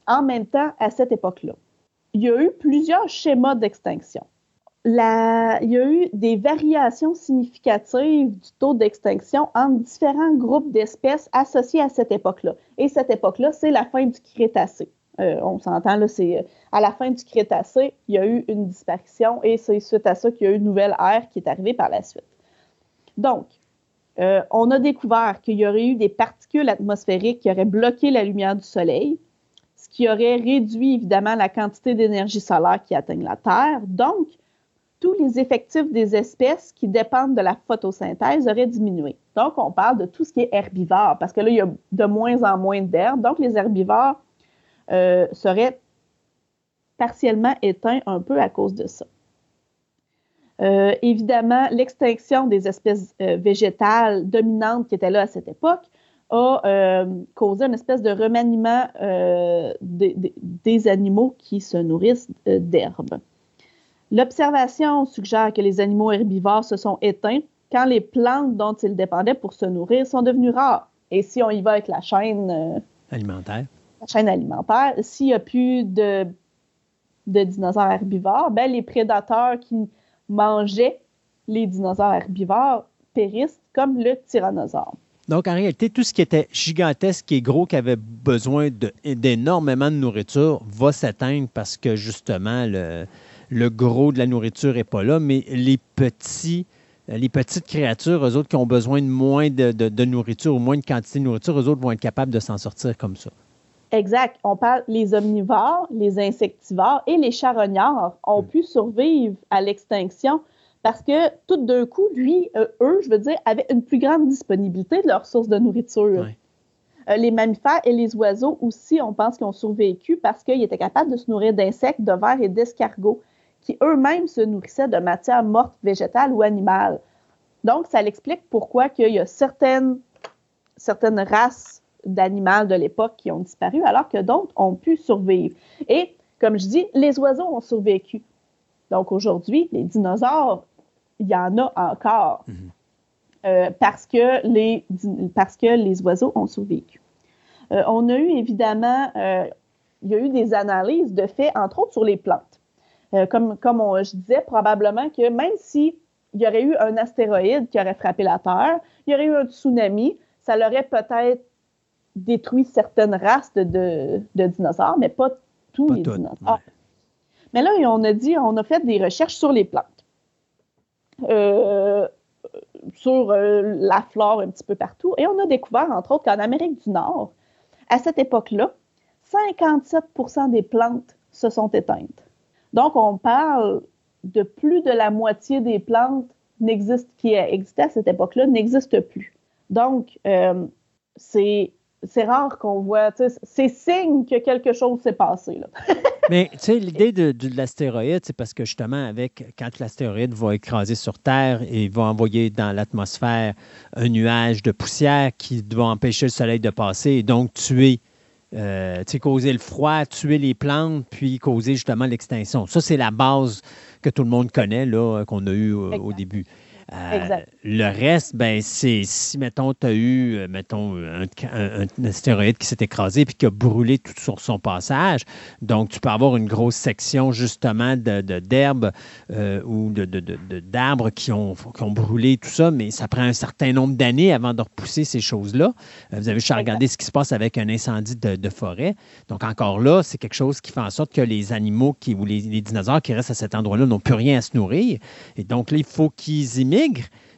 en même temps à cette époque-là. Il y a eu plusieurs schémas d'extinction. il y a eu des variations significatives du taux d'extinction entre différents groupes d'espèces associés à cette époque-là. Et cette époque-là, c'est la fin du Crétacé. Euh, on s'entend, là, c'est euh, à la fin du Crétacé, il y a eu une disparition et c'est suite à ça qu'il y a eu une nouvelle ère qui est arrivée par la suite. Donc, euh, on a découvert qu'il y aurait eu des particules atmosphériques qui auraient bloqué la lumière du Soleil, qui aurait réduit évidemment la quantité d'énergie solaire qui atteigne la Terre. Donc, tous les effectifs des espèces qui dépendent de la photosynthèse auraient diminué. Donc, on parle de tout ce qui est herbivore, parce que là, il y a de moins en moins d'herbes. Donc, les herbivores euh, seraient partiellement éteints un peu à cause de ça. Euh, évidemment, l'extinction des espèces euh, végétales dominantes qui étaient là à cette époque a euh, causé une espèce de remaniement euh, des animaux qui se nourrissent euh, d'herbes. L'observation suggère que les animaux herbivores se sont éteints quand les plantes dont ils dépendaient pour se nourrir sont devenues rares. Et si on y va avec la chaîne alimentaire, la chaîne alimentaire, s'il n'y a plus de, de dinosaures herbivores, ben, les prédateurs qui mangeaient les dinosaures herbivores périssent comme le tyrannosaure. Donc, en réalité, tout ce qui était gigantesque et gros, qui avait besoin d'énormément de, nourriture, va s'éteindre parce que justement, le, gros de la nourriture n'est pas là, mais les petits. Les petites créatures, eux autres qui ont besoin de moins de, nourriture ou moins de quantité de nourriture, eux autres vont être capables de s'en sortir comme ça. Exact. On parle les omnivores, les insectivores et les charognards ont hmm. pu survivre à l'extinction parce que tout d'un coup, lui, euh, eux, je veux dire, avaient une plus grande disponibilité de leurs sources de nourriture. Euh, les mammifères et les oiseaux aussi, on pense qu'ils ont survécu parce qu'ils étaient capables de se nourrir d'insectes, de vers et d'escargots, qui eux-mêmes se nourrissaient de matières mortes végétales ou animales. Donc, ça l'explique pourquoi il y a certaines, certaines races d'animaux de l'époque qui ont disparu, alors que d'autres ont pu survivre. Et, comme je dis, les oiseaux ont survécu. Donc aujourd'hui, les dinosaures, il y en a encore mhm. euh, parce, que les, parce que les oiseaux ont survécu. Euh, on a eu évidemment, euh, il y a eu des analyses de faits, entre autres sur les plantes. comme comme je disais, probablement que même s'il y aurait eu un astéroïde qui aurait frappé la Terre, il y aurait eu un tsunami, ça l'aurait peut-être détruit certaines races de, dinosaures, mais pas tous les dinosaures. Mais là, on a dit, on a fait des recherches sur les plantes, sur euh, la flore un petit peu partout, et on a découvert, entre autres, qu'en Amérique du Nord, à cette époque-là, 57% des plantes se sont éteintes. Donc, on parle de plus de la moitié des plantes qui existaient à cette époque-là n'existent plus. Donc, euh, c'est c'est rare qu'on voit. C'est signe que quelque chose s'est passé. Là. *laughs* Mais tu sais, l'idée de, l'astéroïde, c'est parce que justement, avec quand l'astéroïde va écraser sur Terre et va envoyer dans l'atmosphère un nuage de poussière qui va empêcher le soleil de passer et donc tuer. Euh, causer le froid, tuer les plantes, puis causer justement l'extinction. Ça, c'est la base que tout le monde connaît, là, qu'on a eu au début. Euh, le reste, ben, c'est si, mettons, tu as eu, euh, mettons, un, astéroïde qui s'est écrasé puis qui a brûlé tout sur son passage. Donc, tu peux avoir une grosse section, justement, d'herbes de, euh, ou d'arbres de, qui, ont, qui ont brûlé, tout ça, mais ça prend un certain nombre d'années avant de repousser ces choses-là. vous avez juste à regarder ce qui se passe avec un incendie de, forêt. Donc, encore là, c'est quelque chose qui fait en sorte que les animaux qui, ou les, les dinosaures qui restent à cet endroit-là n'ont plus rien à se nourrir. Et donc, là, il faut qu'ils imitent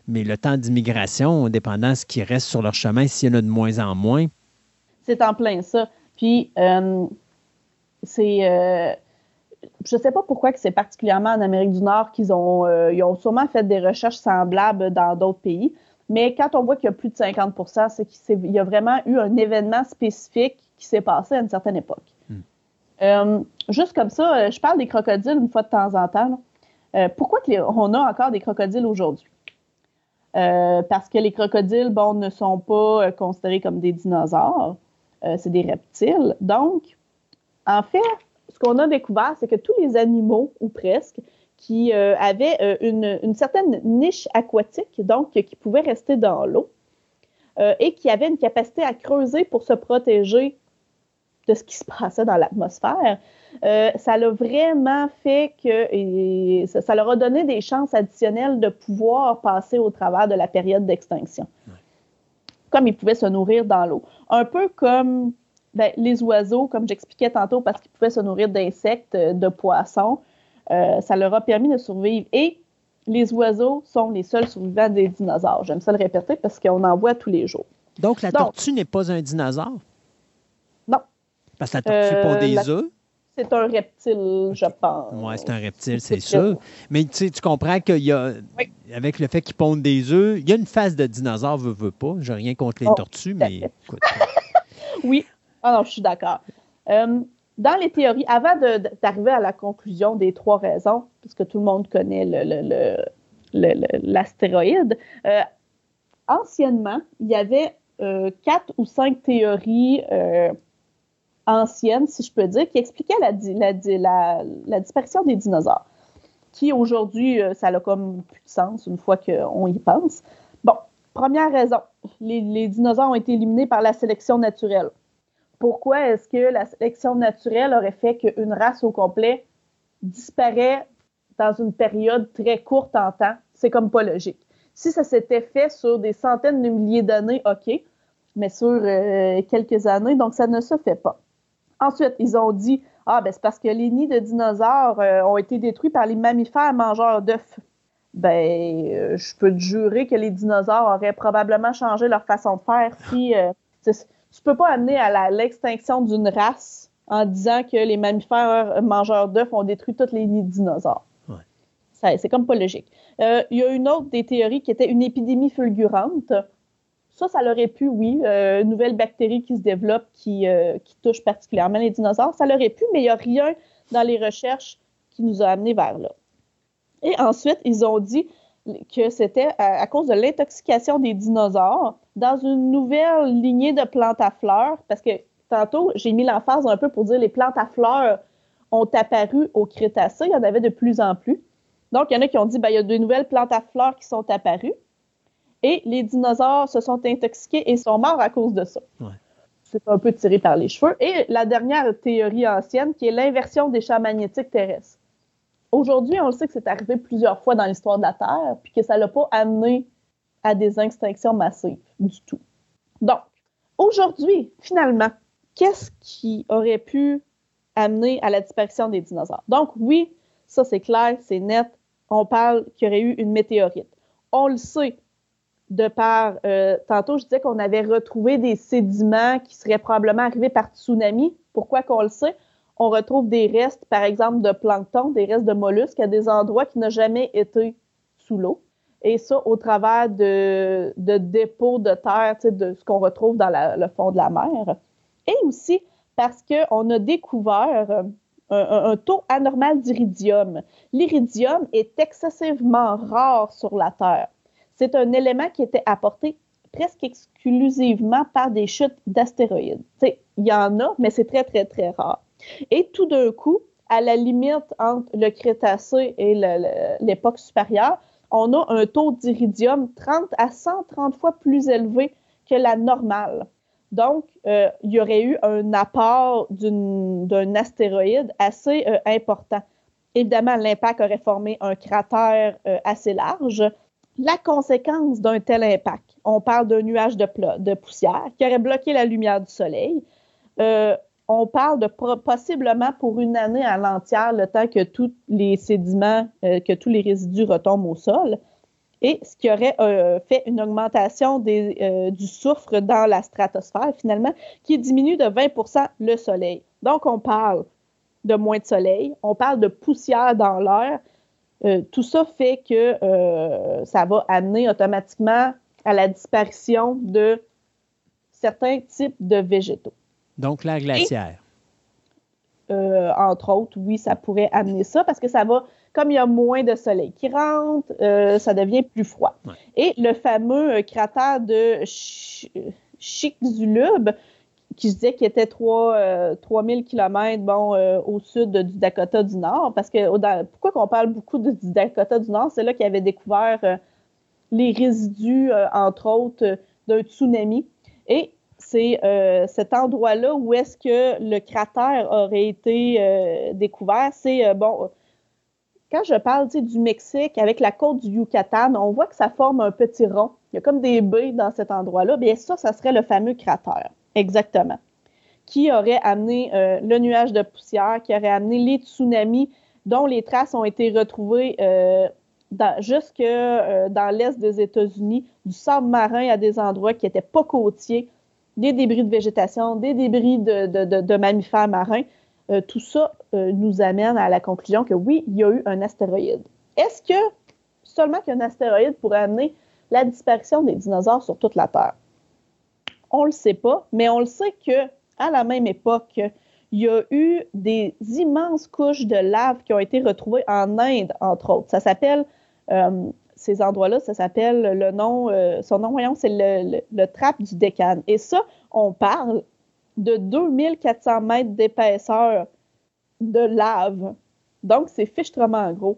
mais le temps d'immigration, dépendant de ce qui reste sur leur chemin, s'il y en a de moins en moins. C'est en plein ça. Puis, euh, c'est. Euh, je ne sais pas pourquoi que c'est particulièrement en Amérique du Nord qu'ils ont, euh, ont sûrement fait des recherches semblables dans d'autres pays. Mais quand on voit qu'il y a plus de 50% c'est qu'il y a vraiment eu un événement spécifique qui s'est passé à une certaine époque. Hmm. juste comme ça, je parle des crocodiles une fois de temps en temps. Euh, pourquoi on a encore des crocodiles aujourd'hui? Euh, parce que les crocodiles, bon, ne sont pas euh, considérés comme des dinosaures, c'est des reptiles. Donc, en fait, ce qu'on a découvert, c'est que tous les animaux, ou presque, qui avaient une, certaine niche aquatique, donc qui pouvaient rester dans l'eau, et qui avaient une capacité à creuser pour se protéger de ce qui se passait dans l'atmosphère, euh, ça l'a vraiment fait que ça, leur a donné des chances additionnelles de pouvoir passer au travers de la période d'extinction. Comme ils pouvaient se nourrir dans l'eau. Un peu comme ben, les oiseaux, comme j'expliquais tantôt, parce qu'ils pouvaient se nourrir d'insectes, de poissons, euh, ça leur a permis de survivre. Et les oiseaux sont les seuls survivants des dinosaures. J'aime ça le répéter parce qu'on en voit tous les jours. Donc, la tortue n'est pas un dinosaure? Non. Parce que la tortue euh, pond des œufs? C'est un reptile, je pense. Oui, c'est un reptile, c'est sûr. Mais tu comprends qu'il y a, avec le fait qu'ils pondent des œufs, il y a une phase de dinosaure, veut, veut pas. J'ai rien contre les oh, tortues, mais écoute. *laughs* oui, ah non, je suis d'accord. Euh, dans les théories, avant d'arriver à la conclusion des trois raisons, puisque tout le monde connaît l'astéroïde, euh, anciennement, il y avait euh, quatre ou cinq théories ancienne, si je peux dire, qui expliquait la, disparition des dinosaures, qui aujourd'hui, euh, ça a comme plus de sens une fois qu'on y pense. Bon, première raison, les, dinosaures ont été éliminés par la sélection naturelle. Pourquoi est-ce que la sélection naturelle aurait fait qu'une race au complet disparaît dans une période très courte en temps? C'est comme pas logique. Si ça s'était fait sur des centaines de milliers d'années, OK, mais sur euh, quelques années, donc ça ne se fait pas. Ensuite, ils ont dit Ah, ben c'est parce que les nids de dinosaures euh, ont été détruits par les mammifères mangeurs d'œufs. Ben, euh, je peux te jurer que les dinosaures auraient probablement changé leur façon de faire si. Euh, tu peux pas amener à l'extinction d'une race en disant que les mammifères mangeurs d'œufs ont détruit tous les nids de dinosaures. C'est comme pas logique. Il y a une autre des théories qui était une épidémie fulgurante. Ça, ça l'aurait pu, oui, euh, nouvelle bactérie qui se développe qui, euh, qui touche particulièrement les dinosaures, ça l'aurait pu, mais il n'y a rien dans les recherches qui nous a amenés vers là. Et ensuite, ils ont dit que c'était à, cause de l'intoxication des dinosaures dans une nouvelle lignée de plantes à fleurs, parce que tantôt, j'ai mis l'emphase un peu pour dire les plantes à fleurs ont apparu au Crétacé, il y en avait de plus en plus. Donc, il y en a qui ont dit, ben, il y a de nouvelles plantes à fleurs qui sont apparues. Et les dinosaures se sont intoxiqués et sont morts à cause de ça. C'est un peu tiré par les cheveux. Et la dernière théorie ancienne, qui est l'inversion des champs magnétiques terrestres. Aujourd'hui, on le sait que c'est arrivé plusieurs fois dans l'histoire de la Terre, puis que ça l'a pas amené à des extinctions massives du tout. Donc, aujourd'hui, finalement, qu'est-ce qui aurait pu amener à la disparition des dinosaures? Donc, oui, ça c'est clair, c'est net. On parle qu'il y aurait eu une météorite. On le sait, de par, euh, tantôt je disais qu'on avait retrouvé des sédiments qui seraient probablement arrivés par tsunami. Pourquoi qu'on le sait? On retrouve des restes, par exemple, de plancton, des restes de mollusques à des endroits qui n'ont jamais été sous l'eau. et ça au travers de, de dépôts de terre, de ce qu'on retrouve dans le fond de la mer. Et aussi parce qu'on a découvert un, taux anormal d'iridium. L'iridium est excessivement rare sur la Terre. C'est un élément qui était apporté presque exclusivement par des chutes d'astéroïdes. Il y en a, mais c'est très, très, très rare. Et tout d'un coup, à la limite entre le Crétacé et l'époque supérieure, on a un taux d'iridium 30 à 130 fois plus élevé que la normale. Donc, euh, il y aurait eu un apport d'un astéroïde assez euh, important. Évidemment, l'impact aurait formé un cratère euh, assez large. La conséquence d'un tel impact, on parle d'un nuage de, poussière qui aurait bloqué la lumière du Soleil. on parle de possiblement pour une année à l'entière, le temps que tous les sédiments, que tous les résidus retombent au sol et ce qui aurait euh, fait une augmentation euh, du soufre dans la stratosphère, finalement, qui diminue de 20% le soleil. Donc, on parle de moins de soleil, on parle de poussière dans l'air. Euh, tout ça fait que ça va amener automatiquement à la disparition de certains types de végétaux. Donc, l'air glaciaire. entre autres, oui, ça pourrait amener ça parce que ça va comme il y a moins de soleil qui rentre, euh, ça devient plus froid. Et le fameux euh, cratère de Chicxulub, qui se disait qu'il était 3, 3000 km bon, euh, au sud du Dakota du Nord, parce que pourquoi qu'on parle beaucoup du Dakota du Nord, c'est là qu'il avait découvert les résidus, entre autres, d'un tsunami. Et c'est cet endroit-là où est-ce que le cratère aurait été découvert. C'est, bon, quand je parle du Mexique avec la côte du Yucatan, on voit que ça forme un petit rond. Il y a comme des baies dans cet endroit-là. Bien ça, ça serait le fameux cratère. Exactement. Qui aurait amené euh, le nuage de poussière, qui aurait amené les tsunamis dont les traces ont été retrouvées euh, jusque euh, dans l'est des États-Unis, du sable marin à des endroits qui n'étaient pas côtiers, des débris de végétation, des débris de mammifères marins. Tout ça nous amène à la conclusion que oui, il y a eu un astéroïde. Est-ce que seulement qu'un astéroïde pourrait amener la disparition des dinosaures sur toute la Terre? On ne le sait pas, mais on le sait que à la même époque, il y a eu des immenses couches de lave qui ont été retrouvées en Inde, entre autres. Ça s'appelle, euh, ces endroits-là, ça s'appelle le nom, son nom, voyons, c'est le, trap du Décan. Et ça, on parle de 2400 mètres d'épaisseur de lave. Donc, c'est fichtrement gros.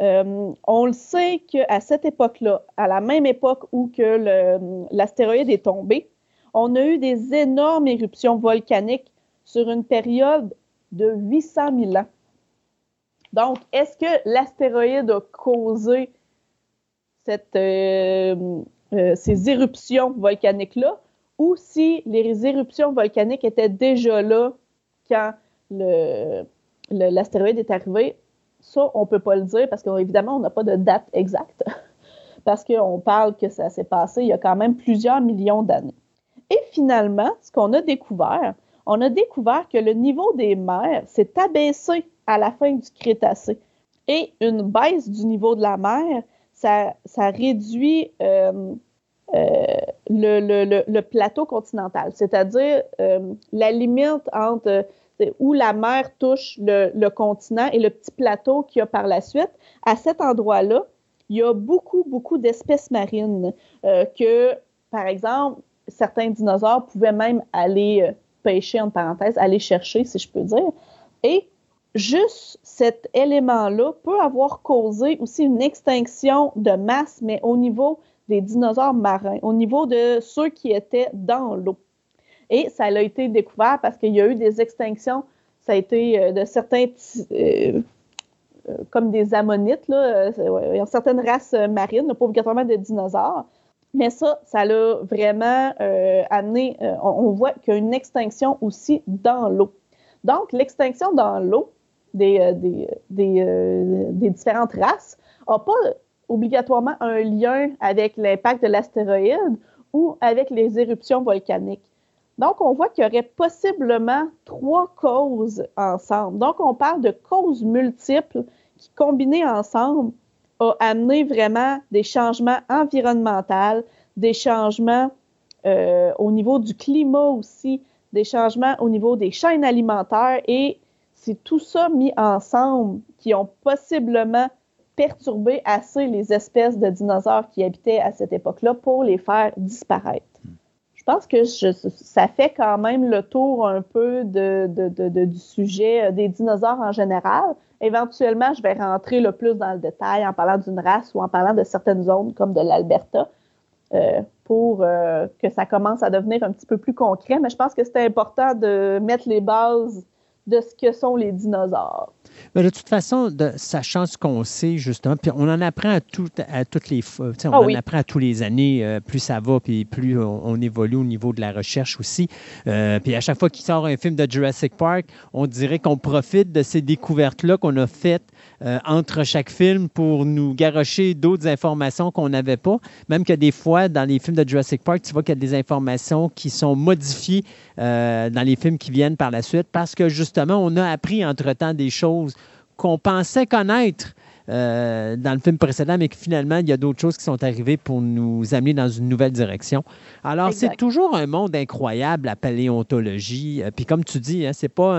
Euh, on le sait qu'à cette époque-là, à la même époque où que l'astéroïde est tombé, on a eu des énormes éruptions volcaniques sur une période de 800 000 ans. Donc, est-ce que l'astéroïde a causé euh, euh, ces éruptions volcaniques-là ou si les éruptions volcaniques étaient déjà là quand l'astéroïde est arrivé, ça, on ne peut pas le dire parce qu'évidemment, on n'a pas de date exacte. *laughs* parce qu'on parle que ça s'est passé il y a quand même plusieurs millions d'années. Et finalement, ce qu'on a découvert, on a découvert que le niveau des mers s'est abaissé à la fin du Crétacé. Et une baisse du niveau de la mer, ça, réduit euh, euh, le, plateau continental, c'est-à-dire euh, la limite entre euh, où la mer touche le, continent et le petit plateau qu'il y a par la suite. À cet endroit-là, il y a beaucoup, beaucoup d'espèces marines que, par exemple, certains dinosaures pouvaient même aller pêcher, en parenthèse, aller chercher, si je peux dire. Et juste cet élément-là peut avoir causé aussi une extinction de masse, mais au niveau des dinosaures marins, au niveau de ceux qui étaient dans l'eau. Et ça a été découvert parce qu'il y a eu des extinctions, ça a été euh, de certains, euh, euh, comme des ammonites, certaines races marines, pas obligatoirement des dinosaures, mais ça, ça l'a vraiment amené, on, voit qu'il y a une extinction aussi dans l'eau. Donc, l'extinction dans l'eau des, des, des, différentes races n'a pas obligatoirement un lien avec l'impact de l'astéroïde ou avec les éruptions volcaniques. Donc, on voit qu'il y aurait possiblement trois causes ensemble. Donc, on parle de causes multiples qui, combinées ensemble, a amené vraiment des changements environnementaux, des changements euh, au niveau du climat aussi, des changements au niveau des chaînes alimentaires et c'est tout ça mis ensemble qui ont possiblement perturbé assez les espèces de dinosaures qui habitaient à cette époque-là pour les faire disparaître. Je pense que ça fait quand même le tour un peu de, du sujet des dinosaures en général. Éventuellement, je vais rentrer le plus dans le détail en parlant d'une race ou en parlant de certaines zones comme de l'Alberta. Euh, pour euh, que ça commence à devenir un petit peu plus concret. Mais je pense que c'est important de mettre les bases de ce que sont les dinosaures. Mais de toute façon, de, sachant ce qu'on sait, justement, puis on en apprend à, à toutes les fois, on ah en apprend à tous les années, euh, plus ça va, puis plus on, évolue au niveau de la recherche aussi. Euh, puis à chaque fois qu'il sort un film de Jurassic Park, on dirait qu'on profite de ces découvertes-là qu'on a faites euh, entre chaque film pour nous garocher d'autres informations qu'on n'avait pas. Même que des fois, dans les films de Jurassic Park, tu vois qu'il y a des informations qui sont modifiées dans les films qui viennent par la suite parce que justement, on a appris entre-temps des choses qu'on pensait connaître euh, dans le film précédent, mais que finalement, il y a d'autres choses qui sont arrivées pour nous amener dans une nouvelle direction. Alors, c'est toujours un monde incroyable, la paléontologie. Euh, puis comme tu dis, hein, c'est pas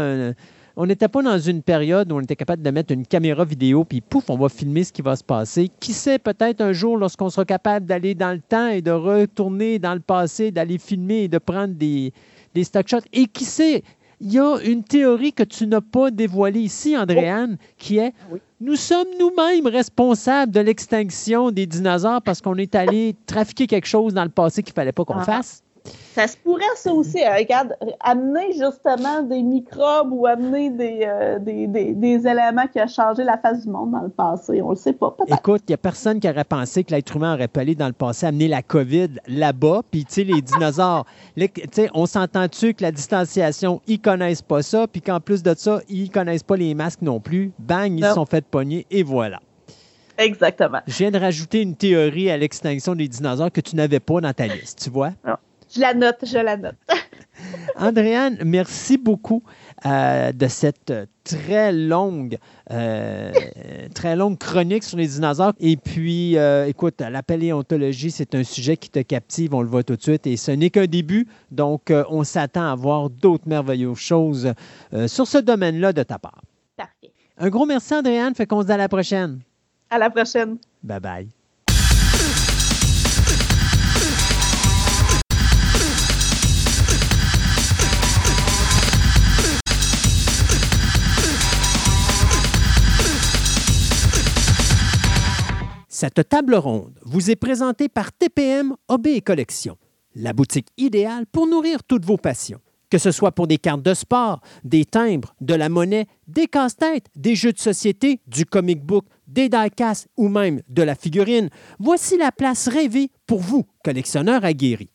On n'était pas dans une période où on était capable de mettre une caméra vidéo, puis pouf, on va filmer ce qui va se passer. Qui sait, peut-être un jour, lorsqu'on sera capable d'aller dans le temps et de retourner dans le passé, d'aller filmer et de prendre des, des stock shots. Et qui sait, il y a une théorie que tu n'as pas dévoilée ici, Andréane, qui est nous sommes nous-mêmes responsables de l'extinction des dinosaures parce qu'on est allé trafiquer quelque chose dans le passé qu'il ne fallait pas qu'on ah. fasse. Ça se pourrait, ça aussi. Hein. Regarde, amener justement des microbes ou amener euh, des, des, éléments qui ont changé la face du monde dans le passé. On ne le sait pas. Écoute, il n'y a personne qui aurait pensé que l'être humain aurait pu aller dans le passé amener la COVID là-bas. Puis, tu sais, les *laughs* dinosaures, sais, on s'entend-tu que la distanciation, ils connaissent pas ça. Puis qu'en plus de ça, ils connaissent pas les masques non plus? Bang, ils se sont fait pogner et voilà. Exactement. Je viens de rajouter une théorie à l'extinction des dinosaures que tu n'avais pas dans ta liste, tu vois? Non. Je la note, je la note. *laughs* Andréane, merci beaucoup euh, de cette très longue, euh, très longue chronique sur les dinosaures. Et puis, euh, écoute, la paléontologie, c'est un sujet qui te captive, on le voit tout de suite, et ce n'est qu'un début. Donc, on s'attend à voir d'autres merveilleuses choses sur ce domaine-là de ta part. Parfait. Un gros merci, Andréane. Fait qu'on se dit à la prochaine. À la prochaine. Bye bye. Cette table ronde vous est présentée par TPM OB Collection, la boutique idéale pour nourrir toutes vos passions. Que ce soit pour des cartes de sport, des timbres, de la monnaie, des casse-têtes, des jeux de société, du comic book, des die ou même de la figurine, voici la place rêvée pour vous, collectionneurs aguerris.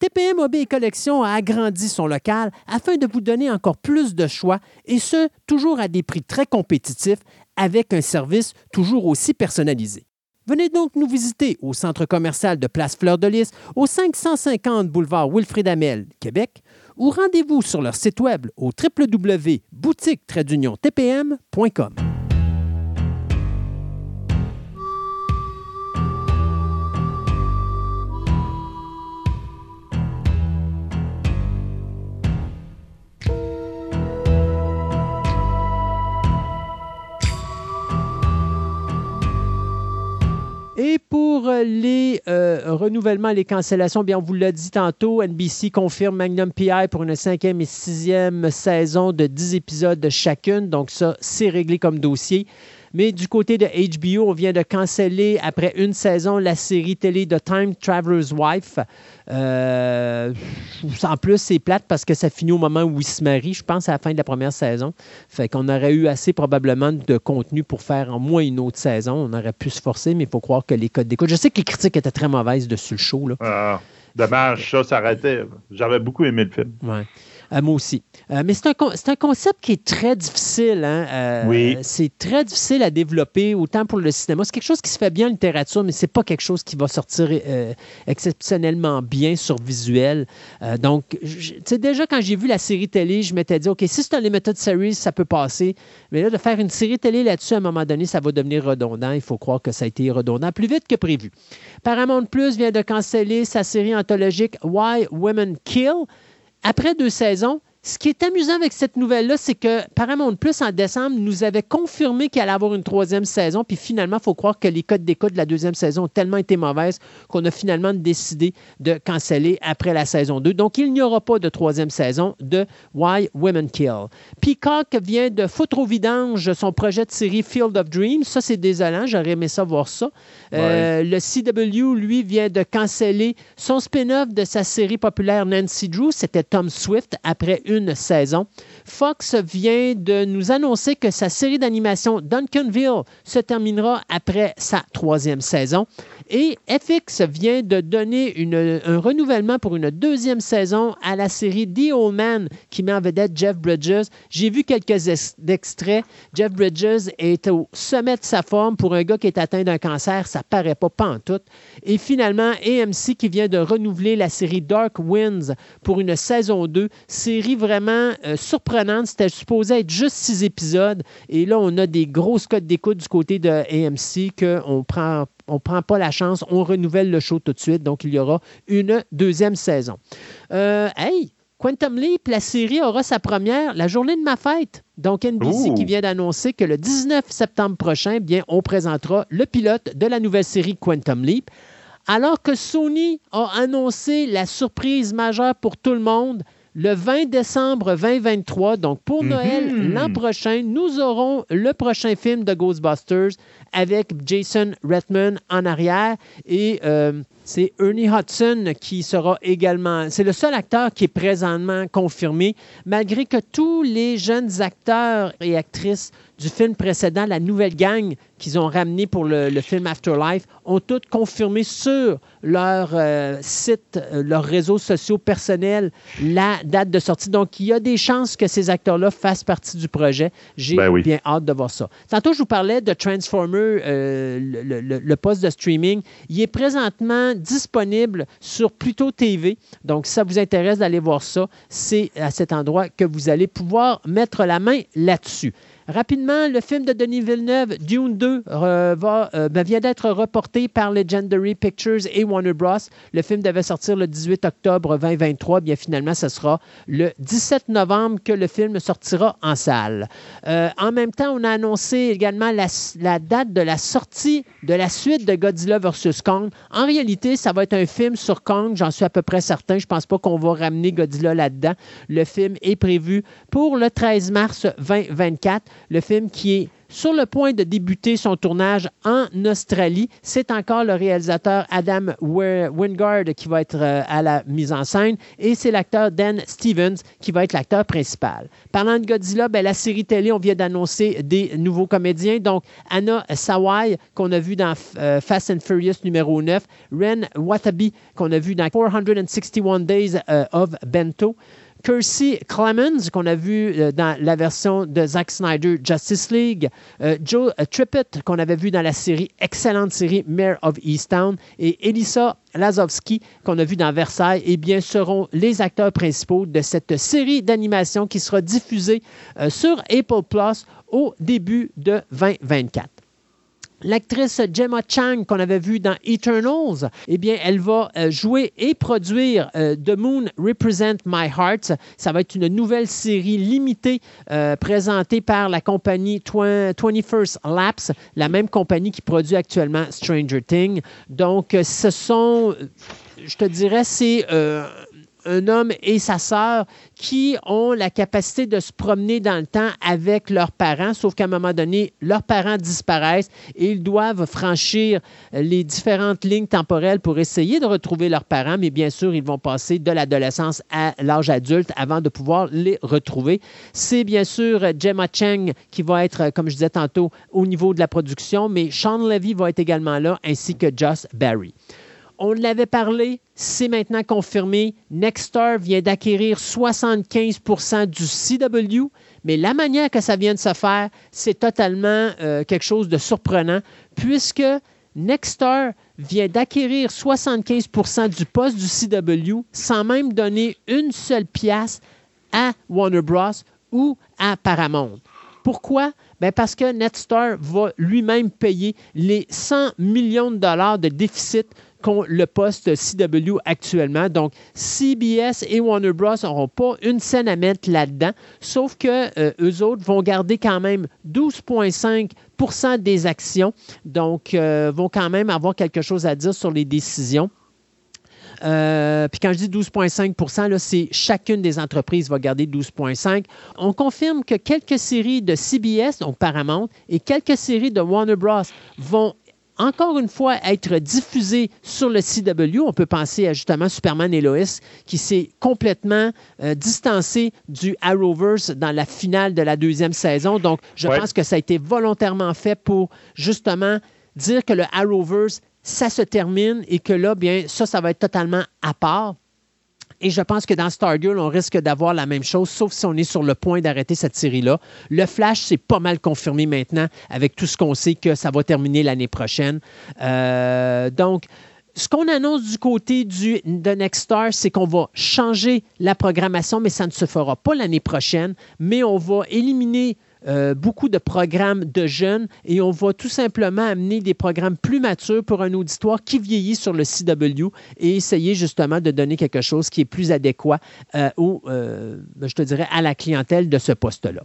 TPM OB Collection a agrandi son local afin de vous donner encore plus de choix et ce, toujours à des prix très compétitifs avec un service toujours aussi personnalisé. Venez donc nous visiter au centre commercial de Place Fleur de Lys, au 550 boulevard Wilfrid Amel, Québec, ou rendez-vous sur leur site web au www.boutique-tpm.com. Et pour les euh, renouvellements et les cancellations, bien, on vous l'a dit tantôt, NBC confirme Magnum PI pour une cinquième et sixième saison de 10 épisodes chacune. Donc ça, c'est réglé comme dossier. Mais du côté de HBO, on vient de canceller après une saison la série télé de Time Traveler's Wife. Euh, en plus, c'est plate parce que ça finit au moment où il se marie, je pense, à la fin de la première saison. Fait qu'on aurait eu assez probablement de contenu pour faire en moins une autre saison. On aurait pu se forcer, mais il faut croire que les codes d'écoute. Je sais que les critiques étaient très mauvaises dessus le show. Là. Ah, dommage, ça s'arrêtait. J'avais beaucoup aimé le film. Ouais. Euh, moi aussi. Euh, mais c'est un, un, concept qui est très difficile. Hein? Euh, oui. C'est très difficile à développer, autant pour le cinéma. C'est quelque chose qui se fait bien en littérature, mais c'est pas quelque chose qui va sortir exceptionnellement bien sur visuel. donc, déjà, quand j'ai vu la série télé, je m'étais dit, OK, si c'est un limited series, ça peut passer. Mais là, de faire une série télé là-dessus, à un moment donné, ça va devenir redondant. Il faut croire que ça a été redondant plus vite que prévu. Paramount Plus vient de canceller sa série anthologique Why Women Kill. Après deux saisons, ce qui est amusant avec cette nouvelle-là, c'est que Paramount Plus, en décembre, nous avait confirmé qu'il allait avoir une troisième saison. Puis finalement, il faut croire que les codes d'écoute de la deuxième saison ont tellement été mauvaises qu'on a finalement décidé de canceller après la saison 2. Donc, il n'y aura pas de troisième saison de Why Women Kill. Peacock vient de foutre au vidange son projet de série Field of Dreams. Ça, c'est désolant. J'aurais aimé ça voir ça. Euh, le CW, lui, vient de canceller son spin-off de sa série populaire Nancy Drew. C'était Tom Swift après une saison. Fox vient de nous annoncer que sa série d'animation Duncanville se terminera après sa troisième saison. Et FX vient de donner un renouvellement pour une deuxième saison à la série The Old Man qui met en vedette Jeff Bridges. J'ai vu quelques extraits. Jeff Bridges est au sommet de sa forme pour un gars qui est atteint d'un cancer. Ça paraît pas tout. Et finalement, AMC qui vient de renouveler la série Dark Winds pour une saison 2. Série vraiment euh, surprenante. C'était supposé être juste six épisodes. Et là, on a des grosses codes d'écoute du côté de AMC qu'on prend on ne prend pas la chance, on renouvelle le show tout de suite. Donc, il y aura une deuxième saison. Euh, hey, Quantum Leap, la série aura sa première la journée de ma fête. Donc, NBC qui vient d'annoncer que le 19 septembre prochain, bien, on présentera le pilote de la nouvelle série Quantum Leap. Alors que Sony a annoncé la surprise majeure pour tout le monde, le 20 décembre 2023, donc pour Noël mhm. l'an prochain, nous aurons le prochain film de Ghostbusters avec Jason Redman en arrière et euh, c'est Ernie Hudson qui sera également. C'est le seul acteur qui est présentement confirmé, malgré que tous les jeunes acteurs et actrices du film précédent, la nouvelle gang qu'ils ont ramené pour le, film Afterlife, ont toutes confirmé sur leur euh, site, euh, leurs réseaux sociaux personnels, la date de sortie. Donc, il y a des chances que ces acteurs-là fassent partie du projet. J'ai ben bien hâte de voir ça. Tantôt, je vous parlais de Transformer, euh, le, le, poste de streaming. Il est présentement disponible sur Pluto TV. Donc, si ça vous intéresse d'aller voir ça, c'est à cet endroit que vous allez pouvoir mettre la main là-dessus. Rapidement, le film de Denis Villeneuve, Dune 2, va, euh, ben, vient d'être reporté par Legendary Pictures et Warner Bros. Le film devait sortir le 18 octobre 2023. Bien finalement, ce sera le 17 novembre que le film sortira en salle. Euh, en même temps, on a annoncé également la, la, date de la sortie de la suite de Godzilla vs. Kong. En réalité, ça va être un film sur Kong, j'en suis à peu près certain. Je pense pas qu'on va ramener Godzilla là-dedans. Le film est prévu pour le 13 mars 2024 le film qui est sur le point de débuter son tournage en Australie. C'est encore le réalisateur Adam Wingard qui va être euh, à la mise en scène et c'est l'acteur Dan Stevens qui va être l'acteur principal. Parlant de Godzilla, ben, la série télé, on vient d'annoncer des nouveaux comédiens. Donc, Anna Sawai, qu'on a vu dans euh, Fast and Furious numéro 9, Ren Watabi, qu'on a vu dans 461 Days euh, of Bento, Kersey Clemens, qu'on a vu euh, dans la version de Zack Snyder Justice League, euh, Joe Trippett, qu'on avait vu dans la série, excellente série Mayor of Easttown, et Elisa Lazowski, qu'on a vu dans Versailles, eh bien, seront les acteurs principaux de cette série d'animation qui sera diffusée euh, sur Apple Plus au début de 2024. L'actrice Gemma Chang qu'on avait vue dans Eternals, eh bien, elle va euh, jouer et produire euh, The Moon Represent My Heart. Ça va être une nouvelle série limitée euh, présentée par la compagnie 21st Laps, la même compagnie qui produit actuellement Stranger Things. Donc, ce sont, je te dirais, c'est un homme et sa sœur qui ont la capacité de se promener dans le temps avec leurs parents, sauf qu'à un moment donné, leurs parents disparaissent et ils doivent franchir les différentes lignes temporelles pour essayer de retrouver leurs parents, mais bien sûr, ils vont passer de l'adolescence à l'âge adulte avant de pouvoir les retrouver. C'est bien sûr Gemma Cheng qui va être, comme je disais tantôt, au niveau de la production, mais Sean Levy va être également là, ainsi que Joss Barry. On l'avait parlé, c'est maintenant confirmé. Nexstar vient d'acquérir 75% du CW, mais la manière que ça vient de se faire, c'est totalement euh, quelque chose de surprenant, puisque Nexstar vient d'acquérir 75% du poste du CW sans même donner une seule pièce à Warner Bros. ou à Paramount. Pourquoi? Ben parce que Netstar va lui-même payer les 100 millions de dollars de déficit le poste CW actuellement. Donc, CBS et Warner Bros. n'auront pas une scène à mettre là-dedans, sauf que euh, eux autres vont garder quand même 12,5% des actions, donc euh, vont quand même avoir quelque chose à dire sur les décisions. Euh, puis quand je dis 12,5% c'est chacune des entreprises va garder 12,5 On confirme que quelques séries de CBS, donc Paramount, et quelques séries de Warner Bros. vont encore une fois être diffusées sur le CW. On peut penser à justement Superman et Lois qui s'est complètement euh, distancé du Arrowverse dans la finale de la deuxième saison. Donc, je pense que ça a été volontairement fait pour justement dire que le Arrowverse ça se termine et que là, bien, ça, ça va être totalement à part. Et je pense que dans Stargirl, on risque d'avoir la même chose, sauf si on est sur le point d'arrêter cette série-là. Le Flash, c'est pas mal confirmé maintenant avec tout ce qu'on sait que ça va terminer l'année prochaine. Euh, donc, ce qu'on annonce du côté de Nexstar, c'est qu'on va changer la programmation, mais ça ne se fera pas l'année prochaine. Mais on va éliminer euh, beaucoup de programmes de jeunes et on va tout simplement amener des programmes plus matures pour un auditoire qui vieillit sur le CW et essayer justement de donner quelque chose qui est plus adéquat euh, euh, je te à la clientèle de ce poste-là.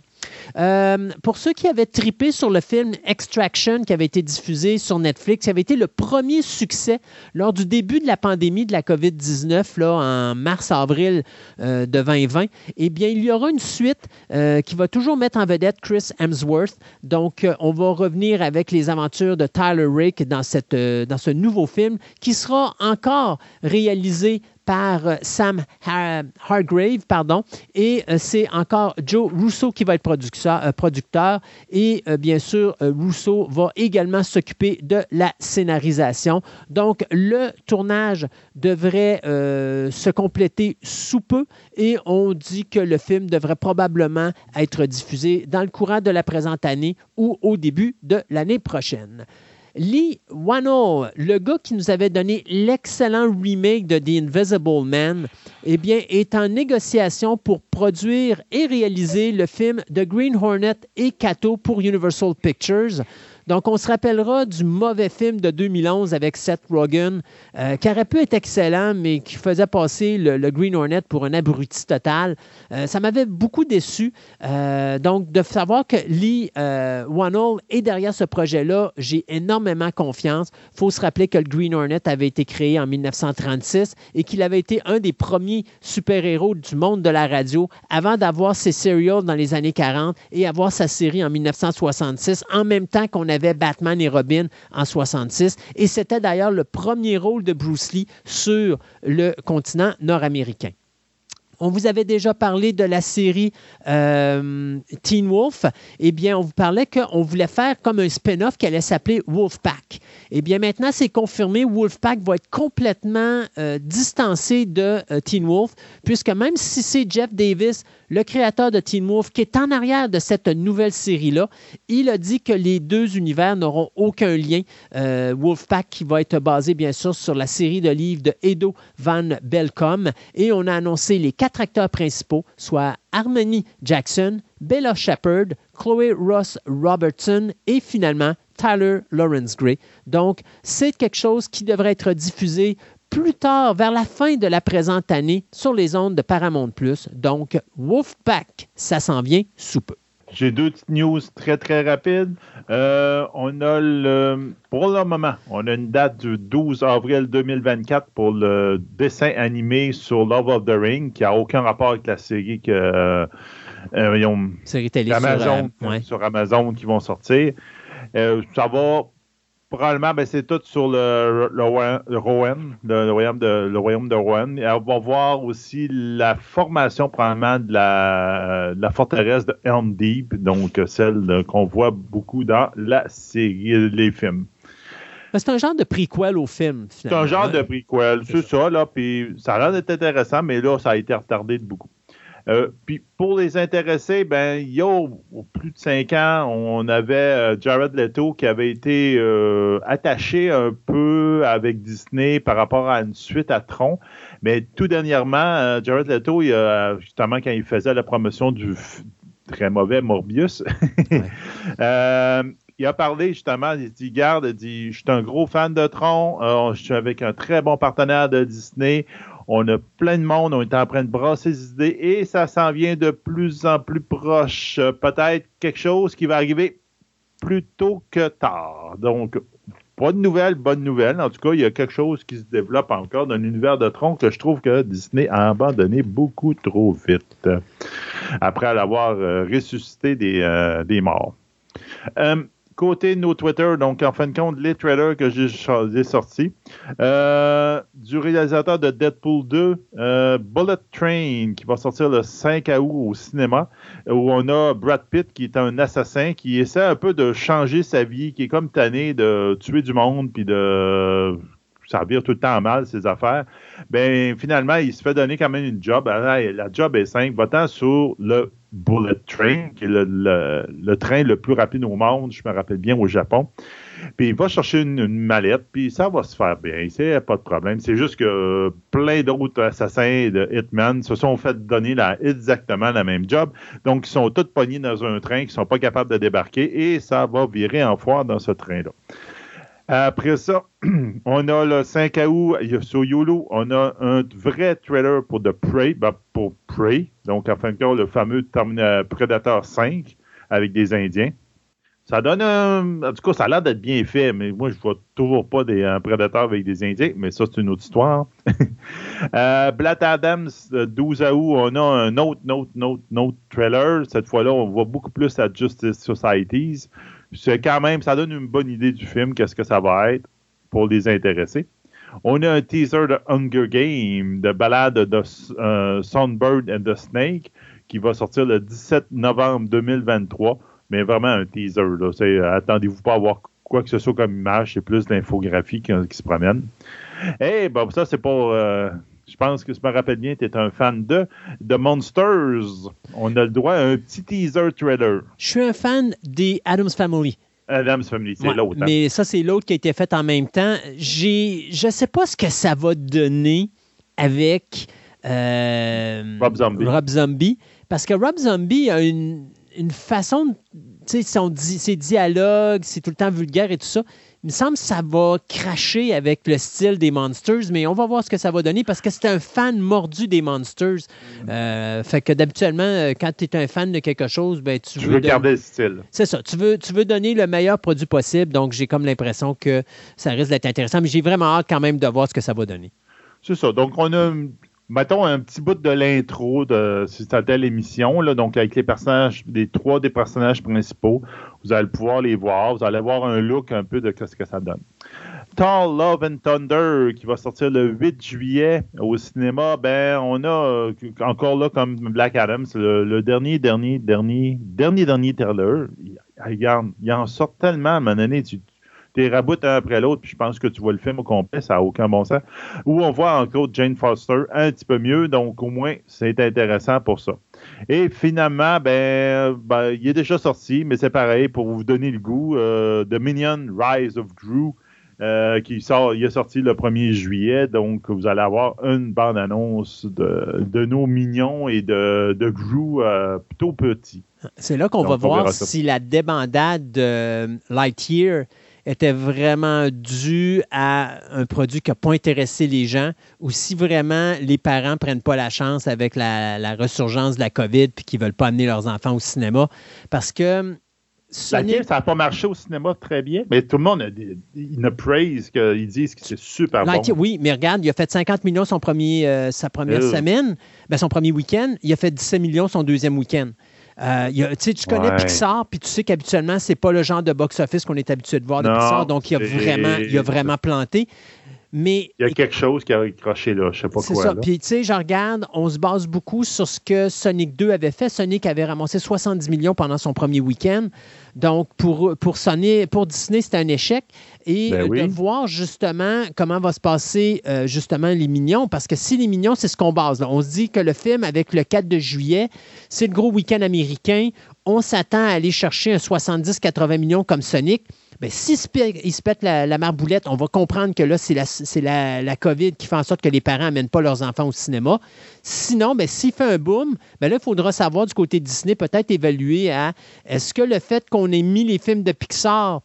Pour ceux qui avaient tripé sur le film Extraction qui avait été diffusé sur Netflix, qui avait été le premier succès lors du début de la pandémie de la COVID-19, là, en mars-avril de 2020, eh bien, il y aura une suite qui va toujours mettre en vedette Chris Hemsworth. Donc, euh, on va revenir avec les aventures de Tyler Rake dans, cette, euh, dans ce nouveau film qui sera encore réalisé par euh, Sam Hargrave, pardon, et euh, c'est encore Joe Russo qui va être euh, producteur, et bien sûr, Russo va également s'occuper de la scénarisation. Donc, le tournage devrait se compléter sous peu et on dit que le film devrait probablement être diffusé dans le courant de la présente année ou au début de l'année prochaine. Lee Wano, le gars qui nous avait donné l'excellent remake de The Invisible Man, eh bien, est en négociation pour produire et réaliser le film The Green Hornet et Kato pour Universal Pictures. Donc, on se rappellera du mauvais film de 2011 avec Seth Rogen, euh, qui aurait pu être excellent, mais qui faisait passer le, Green Hornet pour un abruti total. Euh, ça m'avait beaucoup déçu. Euh, donc, de savoir que Lee Wannell est derrière ce projet-là, j'ai énormément confiance. Il faut se rappeler que le Green Hornet avait été créé en 1936 et qu'il avait été un des premiers super-héros du monde de la radio avant d'avoir ses serials dans les années 40 et avoir sa série en 1966, en même temps qu'on avait Batman et Robin en 66. Et c'était d'ailleurs le premier rôle de Bruce Lee sur le continent nord-américain. On vous avait déjà parlé de la série euh, Teen Wolf. Eh bien, on vous parlait qu'on voulait faire comme un spin-off qui allait s'appeler Wolfpack. Eh bien, maintenant, c'est confirmé. Wolfpack va être complètement euh, distancé de euh, Teen Wolf, puisque même si c'est Jeff Davis, le créateur de Teen Wolf, qui est en arrière de cette nouvelle série-là, il a dit que les deux univers n'auront aucun lien. Wolfpack qui va être basé, bien sûr, sur la série de livres de Edo Van Belkom. Et on a annoncé les quatre acteurs principaux, soit Harmony Jackson, Bella Shepard, Chloe Ross Robertson et finalement Tyler Lawrence Gray. Donc, c'est quelque chose qui devrait être diffusé plus tard, vers la fin de la présente année, sur les ondes de Paramount. Donc, Wolfpack, ça s'en vient sous peu. J'ai deux petites news très, très rapides. Euh, on a le, pour le moment, on a une date du 12 avril 2024 pour le dessin animé sur Love of the Ring, qui n'a aucun rapport avec la série que euh, euh série télé Amazon, sur, sur, Amazon qui vont sortir. Euh, ça va Probablement, ben, c'est tout sur le, le, Rowan, le, royaume de, le royaume de Rowan. on va voir aussi la formation probablement de la, la forteresse de Helm Deep, donc celle qu'on voit beaucoup dans la série, les films. Ben, c'est un genre de prequel au film, C'est un genre de prequel, c'est ça, là, puis ça a l'air d'être intéressant, mais là, ça a été retardé de beaucoup. Euh, puis pour les intéressés, ben, il y a plus de cinq ans, on avait euh, Jared Leto qui avait été euh, attaché un peu avec Disney par rapport à une suite à Tron. Mais tout dernièrement, Jared Leto, il a, justement, quand il faisait la promotion du très mauvais Morbius, *laughs* il a parlé justement, il dit, garde, il dit, je suis un gros fan de Tron, je suis avec un très bon partenaire de Disney, on a plein de monde, on est en train de brasser des idées et ça s'en vient de plus en plus proche. Peut-être quelque chose qui va arriver plus tôt que tard. Donc, pas de nouvelles, bonne nouvelle. En tout cas, il y a quelque chose qui se développe encore dans l'univers de Tron que je trouve que Disney a abandonné beaucoup trop vite après l'avoir euh, ressuscité des, euh, morts. Euh, côté de nos Twitter, donc en fin de compte, les trailers que j'ai sortis, euh, du réalisateur de Deadpool 2, euh, Bullet Train, qui va sortir le 5 août au cinéma, où on a Brad Pitt, qui est un assassin, qui essaie un peu de changer sa vie, qui est comme tanné de tuer du monde, puis de ça vire tout le temps mal, ses affaires, ben finalement, il se fait donner quand même une job. La job est simple. Va-t'en sur le Bullet Train, qui est le, train le plus rapide au monde, je me rappelle bien, au Japon. Puis il va chercher une, mallette, puis ça va se faire bien. C'est pas de problème. C'est juste que plein d'autres assassins de Hitman se sont fait donner exactement la même job. Donc, ils sont tous pognés dans un train, qui sont pas capables de débarquer, et ça va virer en foire dans ce train-là. Après ça, *clears throat* on a le 5 août sur Yolo, on a un vrai trailer pour The Prey, ben, pour Prey, donc en fin de compte, le fameux Predator 5 avec des Indiens. Ça donne un. En tout cas, ça a l'air d'être bien fait, mais moi, je vois toujours pas des un Predator avec des Indiens, mais ça, c'est une autre histoire. *laughs* euh, Black Adams, 12 août, on a un autre, autre, autre, autre trailer. Cette fois-là, on voit beaucoup plus à Justice Societies c'est quand même, ça donne une bonne idée du film, qu'est-ce que ça va être pour les intéressés. On a un teaser de Hunger Game, de balade de euh, Sunbird and the Snake, qui va sortir le 17 novembre 2023, mais vraiment un teaser. Euh, attendez-vous pas à voir quoi que ce soit comme image, c'est plus d'infographie qui, qui, se promène. Et eh, bon, ça, c'est pas. Euh, je pense que je me rappelle bien, tu es un fan de The Monsters. On a le droit à un petit teaser trailer. Je suis un fan des Adams Family. Adams Family, c'est l'autre. Hein. Mais ça, c'est l'autre qui a été fait en même temps. J'ai, je ne sais pas ce que ça va donner avec euh, Rob Zombie. Rob Zombie. Parce que Rob Zombie a une, une façon, tu sais, ses dialogues, c'est tout le temps vulgaire et tout ça il me semble que ça va cracher avec le style des Monsters, mais on va voir ce que ça va donner parce que c'est un fan mordu des Monsters. Mm. Euh, fait que d'habituellement, euh, quand tu es un fan de quelque chose, ben, tu, tu veux, garder le style. C'est ça. Tu veux, tu veux donner le meilleur produit possible. Donc, j'ai comme l'impression que ça risque d'être intéressant, mais j'ai vraiment hâte quand même de voir ce que ça va donner. C'est ça. Donc, on a mettons un petit bout de l'intro de cette telle émission, là, donc avec les personnages, les trois des personnages principaux. Vous allez pouvoir les voir. Vous allez voir un look un peu de ce que ça donne. Tall Love and Thunder qui va sortir le 8 juillet au cinéma, ben on a euh, encore là comme Black Adam, le, le, dernier, dernier, dernier, dernier, dernier trailer. Regarde, il en sort tellement à un moment donné, tu raboutes un après l'autre, puis je pense que tu vois le film au complet, ça n'a aucun bon sens. Où on voit encore Jane Foster un petit peu mieux, donc au moins, c'est intéressant pour ça. Et finalement, ben, ben, il est déjà sorti, mais c'est pareil, pour vous donner le goût, euh, The Minion Rise of Gru, euh, qui sort, il est sorti le 1er juillet, donc vous allez avoir une bande-annonce de, nos mignons et de, de Gru euh, plutôt petit. C'est là qu'on va voir si la débandade de Lightyear était vraiment dû à un produit qui n'a pas intéressé les gens ou si vraiment les parents ne prennent pas la chance avec la, ressurgence de la COVID puis qu'ils ne veulent pas amener leurs enfants au cinéma. Parce que ça n'a pas marché au cinéma très bien, mais tout le monde a, il praise, qu'ils disent que c'est super bon. Oui, mais regarde, il a fait 50 millions son premier, euh, sa première euh. semaine, ben, son premier week-end. Il a fait 17 millions son deuxième week-end. Euh, tu connais Pixar, puis tu sais qu'habituellement, c'est pas le genre de box-office qu'on est habitué de voir de Pixar, donc il a, vraiment, il a vraiment planté. Mais, Il y a quelque chose qui a accroché là, je sais pas c'est quoi. ça. là. Puis, tu sais, je regarde, on se base beaucoup sur ce que Sonic 2 avait fait. Sonic avait ramassé 70 millions pendant son premier week-end. Donc, pour, pour, Sony, pour Disney, c'était un échec. Et Ben euh, oui. de voir justement comment va se passer euh, justement les Mignons, parce que si les Mignons, c'est ce qu'on base. là. On se dit que le film, avec le 4 de juillet, c'est le gros week-end américain. On s'attend à aller chercher un 70-80 millions comme Sonic. Ben, s'il se, pète- il se pète la, la marboulette, on va comprendre que là, c'est la, la, la COVID qui fait en sorte que les parents n'amènent pas leurs enfants au cinéma. Sinon, ben, s'il fait un boom, ben là, il faudra savoir du côté de Disney, peut-être évaluer à est-ce que le fait qu'on ait mis les films de Pixar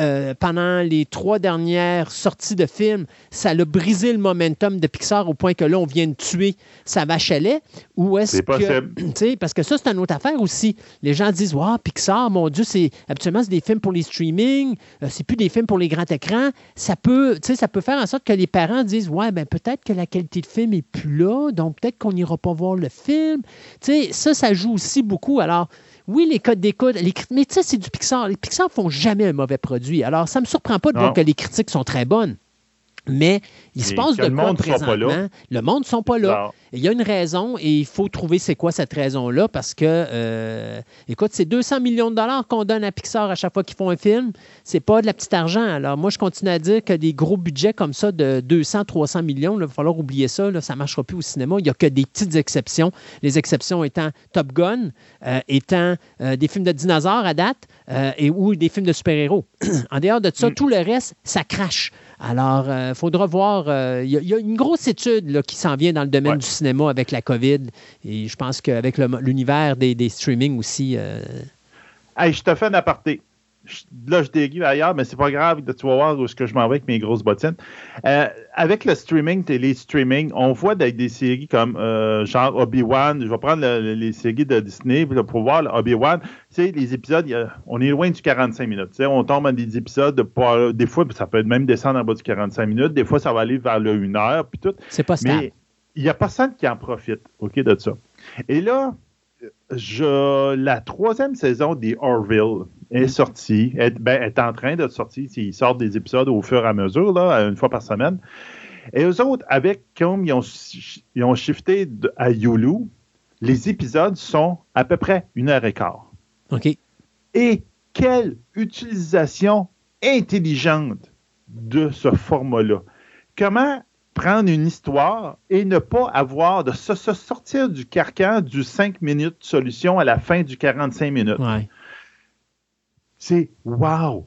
euh, pendant les trois dernières sorties de films, ça a brisé le momentum de Pixar au point que là, on vient de tuer sa vache à lait? Ou est-ce que. *clears throat* parce que ça, c'est une autre affaire aussi. Les gens disent Waouh, Pixar, mon Dieu, c'est habituellement c'est des films pour les streaming, euh, c'est plus des films pour les grands écrans. Ça peut, ça peut faire en sorte que les parents disent Ouais, ben peut-être que la qualité de film est plus là, donc peut-être qu'on n'ira pas voir le film. Tu sais, ça, ça joue aussi beaucoup. Alors, oui, les codes d'écoute, les mais tu sais, c'est du Pixar. Les Pixar font jamais un mauvais produit. Alors, ça me surprend pas de Non. voir que les critiques sont très bonnes. Mais il se Et passe de le quoi monde présentement? Le monde ne sont pas là. Il y a une raison et il faut trouver c'est quoi cette raison-là parce que, euh, écoute, c'est 200 millions de dollars qu'on donne à Pixar à chaque fois qu'ils font un film. C'est pas de la petite argent. Alors, moi, je continue à dire que des gros budgets comme ça de 200, 300 millions, il va falloir oublier ça. Là, ça ne marchera plus au cinéma. Il n'y a que des petites exceptions. Les exceptions étant Top Gun, euh, étant euh, des films de dinosaures à date et ou des films de super-héros. *clears throat* en dehors de ça, Mm. tout le reste, ça crache. Alors, il faudra voir. euh, Il y, a- il y a une grosse étude là, qui s'en vient dans le domaine Ouais. du cinéma avec la COVID. Et je pense qu'avec l'univers des, des streamings aussi. euh, Hey, je te fais un aparté. Là, je dérive ailleurs, mais c'est pas grave. Tu vas voir où est-ce que je m'en vais avec mes grosses bottines. Euh, avec le streaming, télé-streaming, on voit des, des séries comme euh, genre Obi-Wan. Je vais prendre le- le- les séries de Disney pour voir Obi-Wan. Tu sais, les épisodes, on est loin du 45 minutes. Tu sais, on tombe dans des épisodes, de des fois, ça peut même descendre en bas du 45 minutes. Des fois, ça va aller vers le 1 heure, puis tout. c'est pas stable. Mais il n'y a personne qui en profite, OK, de ça. Et là, je, la troisième saison des Orville est sortie, est, ben, est en train d'être sortie. Ils sortent des épisodes au fur et à mesure, là, une fois par semaine. Et eux autres, avec comme ils ont, ils ont shifté de- à Yulu, les épisodes sont à peu près une heure et quart. OK. Et quelle utilisation intelligente de ce format-là. Comment prendre une histoire et ne pas avoir de se, se sortir du carcan du 5 minutes solution à la fin du 45 minutes? Ouais. C'est wow!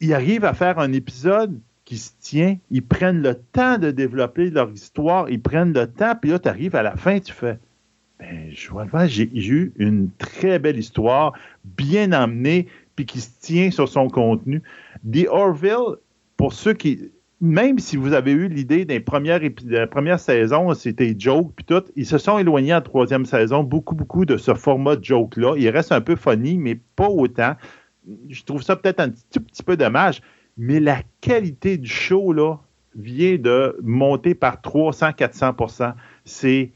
Ils arrivent à faire un épisode qui se tient, ils prennent le temps de développer leur histoire, ils prennent le temps, puis là, tu arrives à la fin, tu fais ben, j'ai eu une très belle histoire, bien emmenée, puis qui se tient sur son contenu. The Orville, pour ceux qui. Même si vous avez eu l'idée des de la première saison, c'était joke, puis tout, ils se sont éloignés en troisième saison, beaucoup, beaucoup de ce format joke-là. Il reste un peu funny, mais pas autant. Je trouve ça peut-être un petit, tout petit peu dommage, mais la qualité du show, là, vient de monter par 300-400% C'est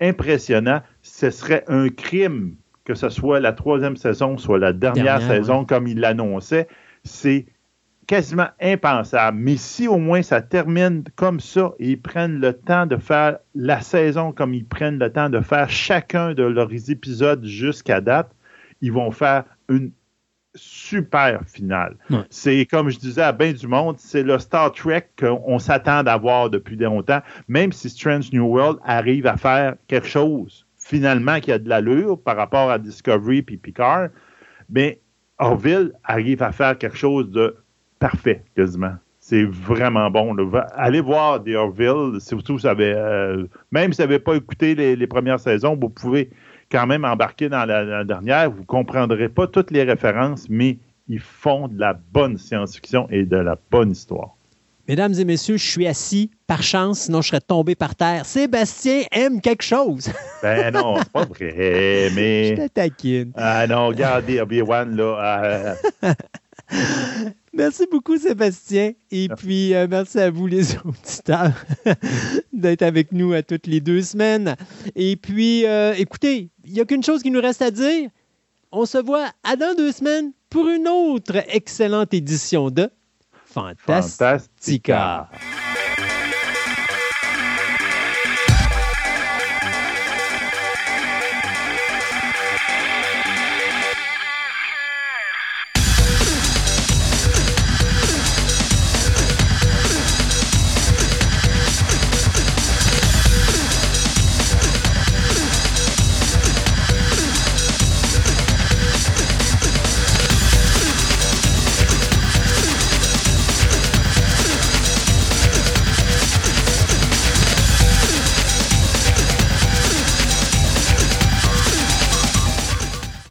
impressionnant. Ce serait un crime que ce soit la troisième saison, soit la dernière, Dernière, saison, comme il l'annonçait. C'est quasiment impensable. Mais si au moins ça termine comme ça et ils prennent le temps de faire la saison comme ils prennent le temps de faire chacun de leurs épisodes jusqu'à date, ils vont faire une super finale. Ouais. C'est comme je disais à bien du monde, c'est le Star Trek qu'on s'attend d'avoir depuis longtemps, même si Strange New World arrive à faire quelque chose finalement qui a de l'allure par rapport à Discovery puis Picard, mais Orville arrive à faire quelque chose de parfait quasiment. C'est vraiment bon. là. Allez voir The Orville, surtout si vous avez, euh, même si vous n'avez pas écouté les, les premières saisons, vous pouvez quand même embarquer dans la, la dernière. Vous ne comprendrez pas toutes les références, mais ils font de la bonne science-fiction et de la bonne histoire. Mesdames et messieurs, je suis assis par chance, sinon je serais tombé par terre. Sébastien aime quelque chose. *laughs* Ben non, c'est pas vrai, je mais... te taquine. Ah non, regardez Obi-Wan, là. euh, *laughs* *laughs* Merci beaucoup, Sébastien. Et puis, euh, merci à vous, les *laughs* auditeurs, d'être avec nous à toutes les deux semaines. Et puis, euh, écoutez, il n'y a qu'une chose qui nous reste à dire. On se voit à dans deux semaines pour une autre excellente édition de Fantastica. Fantastica.